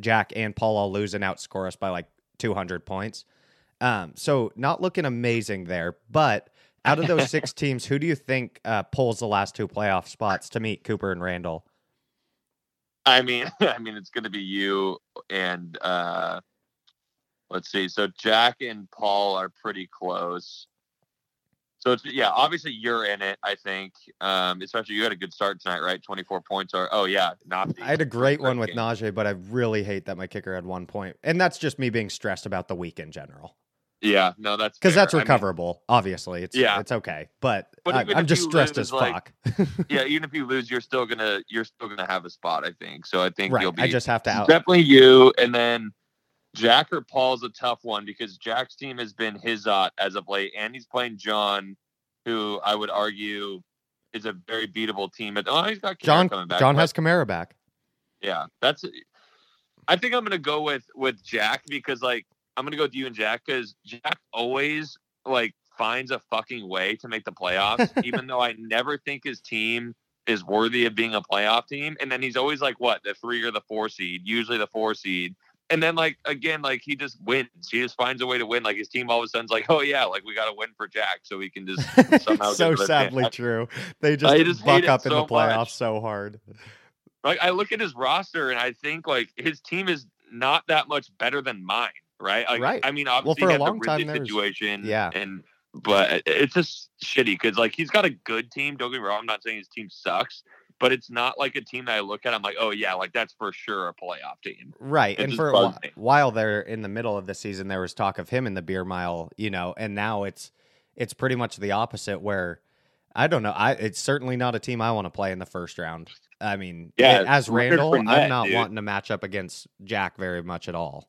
Jack, and Paul all lose and outscore us by like 200 points. Um, so not looking amazing there, but out of those six teams, who do you think uh, pulls the last two playoff spots to meet Cooper and Randall? I mean, I mean, it's going to be you and uh, let's see. So Jack and Paul are pretty close. So it's yeah, obviously you're in it. I think, um, especially you had a good start tonight, right? Twenty four points are. Oh yeah, not. I had a great one with game. Najee, but I really hate that my kicker had one point, and that's just me being stressed about the week in general. Yeah, no, that's Because that's I mean, recoverable. obviously, it's Yeah. it's okay, but, But uh, I, i'm just stressed lose, as like, fuck. yeah, even if you lose, you're still gonna you're still gonna have a spot. I think. So I think right, you'll be I just have to out. definitely you, and then Jack or Paul's a tough one because Jack's team has been his ot as of late, and he's playing Jon, who I would argue is a very beatable team. But oh, he's got Kamara Jon coming back. Jon but has Kamara back. yeah, that's. I think I'm gonna go with with Jack because like I'm gonna go with you and Jack because Jack always like finds a fucking way to make the playoffs, even though I never think his team is worthy of being a playoff team. And then he's always like what the three or the four seed, usually the four seed, and then like again, like he just wins. He just finds a way to win. Like his team all of a sudden's like, oh yeah, like we got to win for Jack, so he can just somehow. so get to the sadly true. They just, I just buck up in the playoffs much. so hard. Like I look at his roster and I think like his team is not that much better than mine, right? Like, Right. I mean, Well, obviously for a long the time Ridley there was- situation, yeah. and but it's just shitty because like he's got a good team. Don't get me wrong. I'm not saying his team sucks, but it's not like a team that I look at. I'm like, oh yeah, like that's for sure a playoff team. Right. It and for a me. while there in the middle of the season, there was talk of him in the beer mile, you know, and now it's it's pretty much the opposite where I don't know. I it's certainly not a team I want to play in the first round. I mean, Yeah, as Randall, I'm not dude. wanting to match up against Jack very much at all.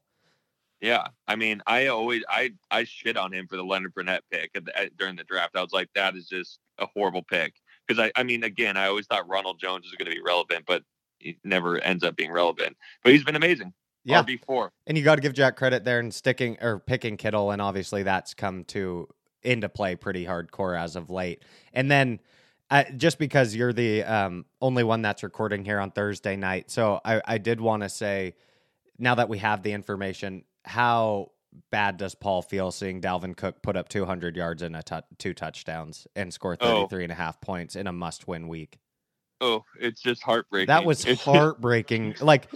Yeah, I mean, I always I I shit on him for the Leonard Fournette pick at the, at, during the draft. I was like, that is just a horrible pick because I I mean, again, I always thought Ronald Jones was going to be relevant, but he never ends up being relevant. But he's been amazing. Yeah. RB four. And you got to give Jack credit there and sticking or picking Kittle, and obviously that's come to into play pretty hardcore as of late. And then uh, just because you're the um, only one that's recording here on Thursday night, so I, I did want to say now that we have the information, how bad does Paul feel seeing Dalvin Cook put up 200 yards and a two touchdowns and score Oh. 33 and a half points in a must-win week? Oh, it's just heartbreaking. That was heartbreaking. like,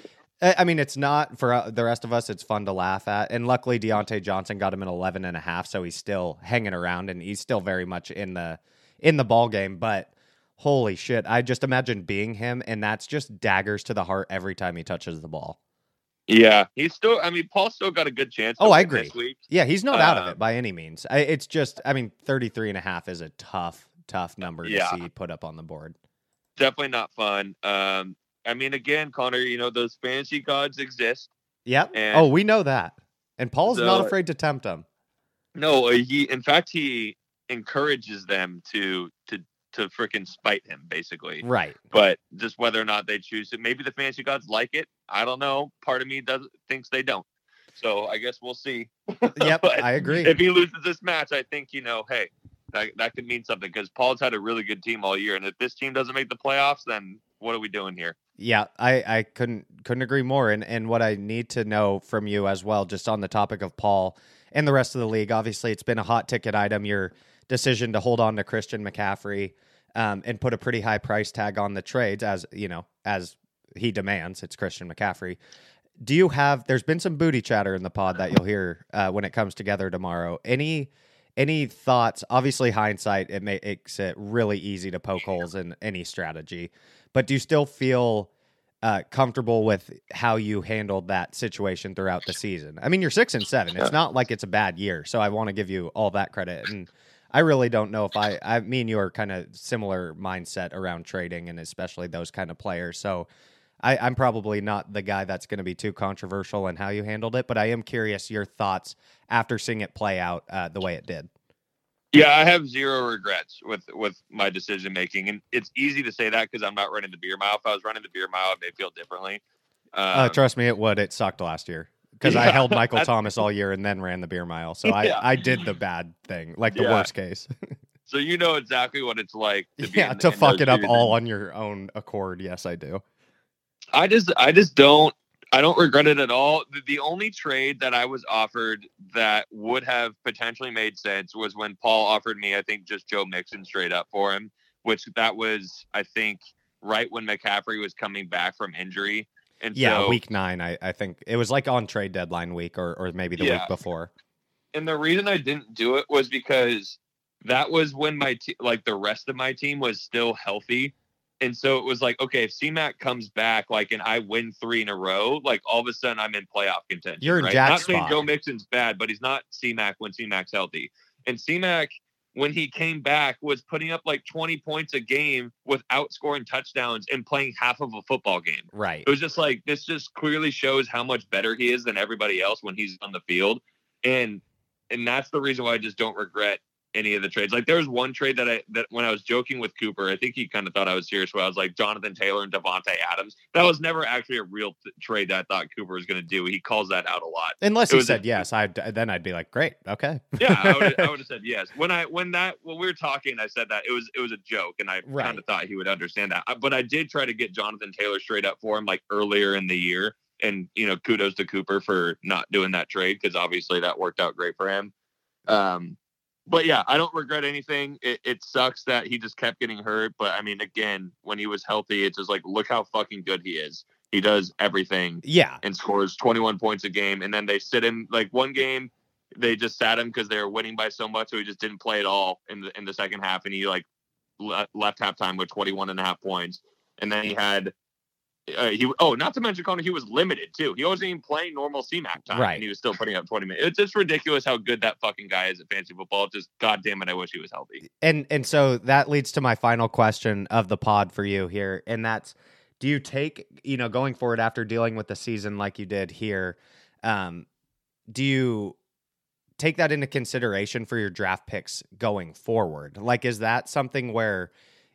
I I mean, it's not for uh, the rest of us. It's fun to laugh at. And luckily, Diontae Johnson got him at 11 and a half, so he's still hanging around and he's still very much in the in the ball game. But holy shit, I just imagine being him, and that's just daggers to the heart every time he touches the ball. Yeah, he's still. I mean, Paul still got a good chance. Oh, I agree. This week. Yeah, he's not out of Um, it by any means. I, it's just, I mean, 33 and a half is a tough, tough number to Yeah. see put up on the board. Definitely not fun. Um, I mean, again, Connor, you know those fantasy gods exist. Yep. And- oh, we know that. And Paul's not afraid to tempt them. No, uh, he. In fact, he encourages them to to to freaking spite him, basically. Right. But just whether or not they choose it, maybe the fantasy gods like it. I don't know. Part of me does thinks they don't. So I guess we'll see. Yep, I agree. If he loses this match, I think you know, hey, that that could mean something because Paul's had a really good team all year, and if this team doesn't make the playoffs, then what are we doing here? Yeah, I, I couldn't couldn't agree more. And and what I need to know from you as well, just on the topic of Paul and the rest of the league. Obviously, it's been a hot ticket item. Your decision to hold on to Christian McCaffrey um, and put a pretty high price tag on the trades, as you know, as he demands. It's Christian McCaffrey. Do you have? There's been some booty chatter in the pod that you'll hear uh, when it comes together tomorrow. Any any thoughts? Obviously, hindsight it makes it really easy to poke holes in any strategy. But do you still feel uh, comfortable with how you handled that situation throughout the season? I mean, you're six and seven. It's not like it's a bad year, so I want to give you all that credit. And I really don't know if I, I me and you are kind of similar mindset around trading, and especially those kind of players. So. I, I'm probably not the guy that's going to be too controversial in how you handled it, but I am curious your thoughts after seeing it play out uh, the way it did. Yeah, I have zero regrets with with my decision making, and it's easy to say that because I'm not running the beer mile. If I was running the beer mile, it may feel differently. Uh, Um, trust me, it would. It sucked last year because I held Michael that's- Thomas all year and then ran the beer mile. So I, Yeah. I did the bad thing, like the Yeah. worst case. so you know exactly what it's like. To be yeah, to fuck it up all on your own accord. Yes, I do. I just I just don't I don't regret it at all. The, the only trade that I was offered that would have potentially made sense was when Paul offered me, I think, just Joe Mixon straight up for him, which that was, I think, right when McCaffrey was coming back from injury. And Yeah, so, week nine, I, I think it was like on trade deadline week or, or maybe the Yeah. week before. and the reason I didn't do it was because that was when my te- like the rest of my team was still healthy. And so it was like, okay, if CMAC comes back, like, and I win three in a row, like all of a sudden I'm in playoff contention. You're in right? Jack's Not saying spot. Joe Mixon's bad, but he's not CMAC when CMAC's healthy. And CMAC, when he came back, was putting up like 20 points a game without scoring touchdowns and playing half of a football game. Right. It was just like this just clearly shows how much better he is than everybody else when he's on the field. And and that's the reason why I just don't regret any of the trades. Like there was one trade that I that when I was joking with Cooper, I think he kind of thought I was serious. Where I was like Jonathan Taylor and Davante Adams. That was never actually a real t- trade that I thought Cooper was going to do. He calls that out a lot. Unless It he was a- said yes, I then I'd be like, great, okay. yeah, I would, I would have said yes. When I when that when we were talking, I said that it was it was a joke, and I Right. kind of thought he would understand that. I- But I did try to get Jonathan Taylor straight up for him like earlier in the year, and you know, kudos to Cooper for not doing that trade because obviously that worked out great for him. Um, but yeah, I don't regret anything. It, it sucks that he just kept getting hurt, but I mean, again, when he was healthy, it's just like look how fucking good he is. He does everything Yeah. and scores 21 points a game, and then they sit him like one game. They just sat him because they were winning by so much, so he just didn't play at all in the in the second half, and he like le- left halftime with 21 and a half points, and then he had uh, he oh not to mention Connor, he was limited too. He wasn't even playing normal CMAC time, Right. and he was still putting up 20 minutes. It's just ridiculous how good that fucking guy is at fantasy football. Just god damn it, I wish he was healthy. And and so that leads to my final question of the pod for you here, and that's do you take you know going forward after dealing with the season like you did here, um, do you take that into consideration for your draft picks going forward? Like, is that something where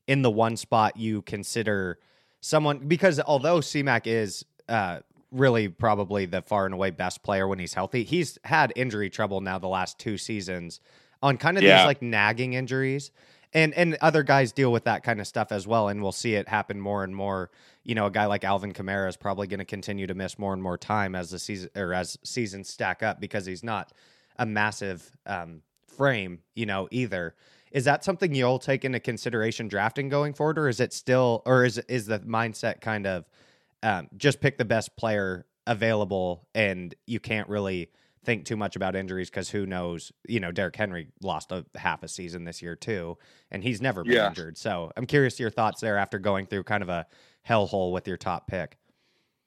in the one spot you consider someone because although CMAC is uh, really probably the far and away best player when he's healthy, he's had injury trouble now the last two seasons on kind of Yeah. these like nagging injuries. And and other guys deal with that kind of stuff as well, and we'll see it happen more and more. You know, a guy like Alvin Kamara is probably going to continue to miss more and more time as the season or as seasons stack up because he's not a massive um, frame, you know, either. Is that something you'll take into consideration drafting going forward, or is it still, or is is the mindset kind of um, just pick the best player available, and you can't really think too much about injuries because who knows? You know, Derrick Henry lost a half a season this year too, and he's never been Yeah. injured. So I'm curious to your thoughts there after going through kind of a hellhole with your top pick.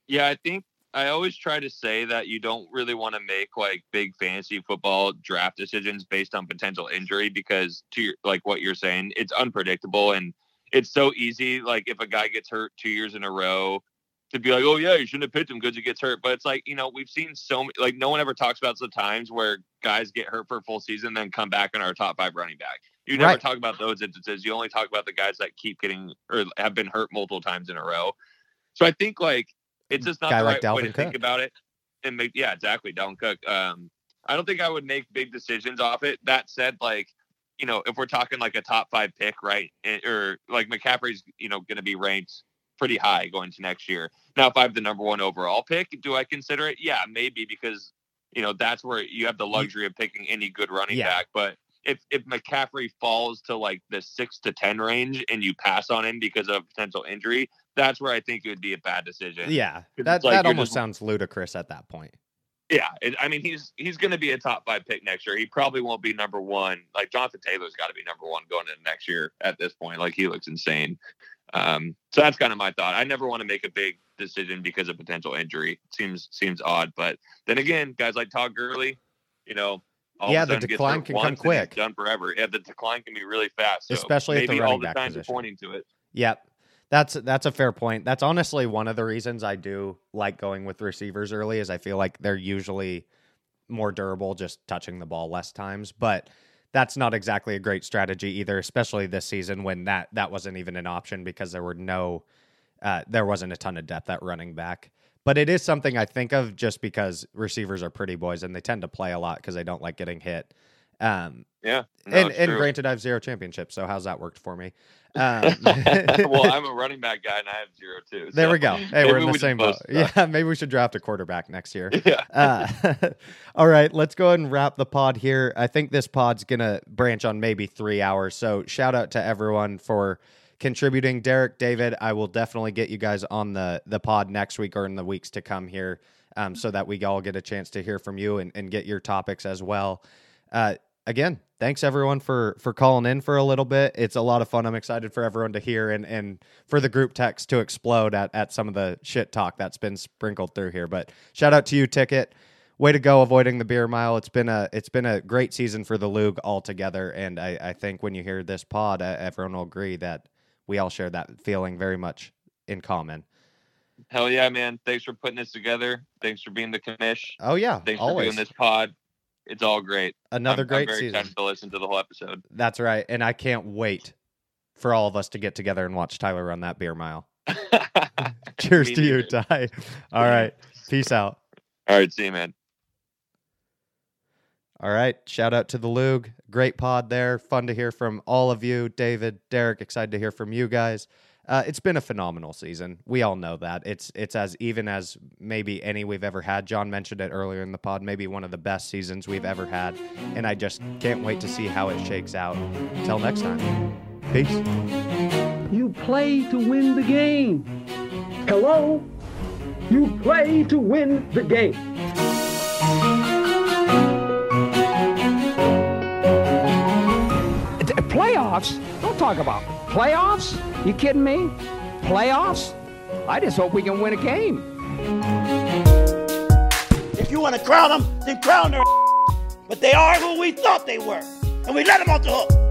Yeah, I think I always try to say that you don't really want to make like big fantasy football draft decisions based on potential injury because to your, like what you're saying, it's unpredictable and it's so easy. Like if a guy gets hurt two years in a row, to be like, oh yeah, you shouldn't have picked him because he gets hurt. But it's like you know we've seen so many, like no one ever talks about the times where guys get hurt for a full season then come back in our top five running back. You never Right. talk about those instances. You only talk about the guys that keep getting or have been hurt multiple times in a row. So I think like it's just not Guy the like right way Dalvin to think about it. And make yeah, exactly, Dalvin Cook. Um, I don't think I would make big decisions off it. That said, like you know, if we're talking like a top five pick, right, eh, or like McCaffrey's, you know, going to be ranked pretty high going to next year. Now, if I have the number one overall pick, do I consider it? Yeah, maybe because you know that's where you have the luxury of picking any good running Yeah. back. But if if McCaffrey falls to like the six to ten range and you pass on him because of potential injury, that's where I think it would be a bad decision. Yeah, that like that almost just- sounds ludicrous at that point. Yeah, it, I mean he's he's going to be a top five pick next year. He probably won't be number one. Like Jonathan Taylor's got to be number one going into next year at this point. Like he looks insane. Um, so that's kind of my thought. I never want to make a big decision because of potential injury. Seems seems odd, but then again, guys like Todd Gurley, you know, all Yeah, the decline can come once and he's quick. done forever. Yeah, the decline can be really fast, so Especially at the maybe running all the back signs position. are pointing to it. Yep. That's that's a fair point. That's honestly one of the reasons I do like going with receivers early is I feel like they're usually more durable just touching the ball less times, but that's not exactly a great strategy either, especially this season when that that wasn't even an option because there were no uh, there wasn't a ton of depth at running back. But it is something I think of just because receivers are pretty boys and they tend to play a lot because they don't like getting hit. Um, Yeah, no, and and true. granted, I have zero championships, so how's that worked for me? Um, well, I'm a running back guy and I have zero too. There we go. Hey, we're in the just same boat. Yeah, maybe we should draft a quarterback next year. Yeah. Uh, all right, let's go ahead and wrap the pod here. I think this pod's gonna branch on maybe three hours. So shout out to everyone for contributing. Derek, David, I will definitely get you guys on the the pod next week or in the weeks to come here, um, so that we all get a chance to hear from you and, and get your topics as well. Uh, again, thanks everyone for for calling in for a little bit. It's a lot of fun. I'm excited for everyone to hear and and for the group text to explode at at some of the shit talk that's been sprinkled through here. But shout out to you, Ticket. Way to go avoiding the beer mile. It's been a it's been a great season for the LOOG altogether, and I, I think when you hear this pod, everyone will agree that we all share that feeling very much in common. Hell yeah, man! Thanks for putting this together. Thanks for being the commish. Oh yeah, Thanks always. for doing this pod. It's all great. Another I'm, great I'm very season. to listen to the whole episode. That's right, and I can't wait for all of us to get together and watch Tyler run that beer mile. Cheers Me to you. Ty. All right, peace out. All right, see you, man. All right. Shout out to the LOOG. Great pod there. Fun to hear from all of you. David, Derek, excited to hear from you guys. Uh, it's been a phenomenal season. We all know that. It's it's as even as maybe any we've ever had. Jon mentioned it earlier in the pod. Maybe one of the best seasons we've ever had, and I just can't wait to see how it shakes out. Until next time, peace. You play to win the game. Hello? You play to win the game. Playoffs? Don't talk about playoffs. You kidding me? Playoffs? I just hope we can win a game. If you want to crown them, then crown their But they are who we thought they were. And we let them off the hook.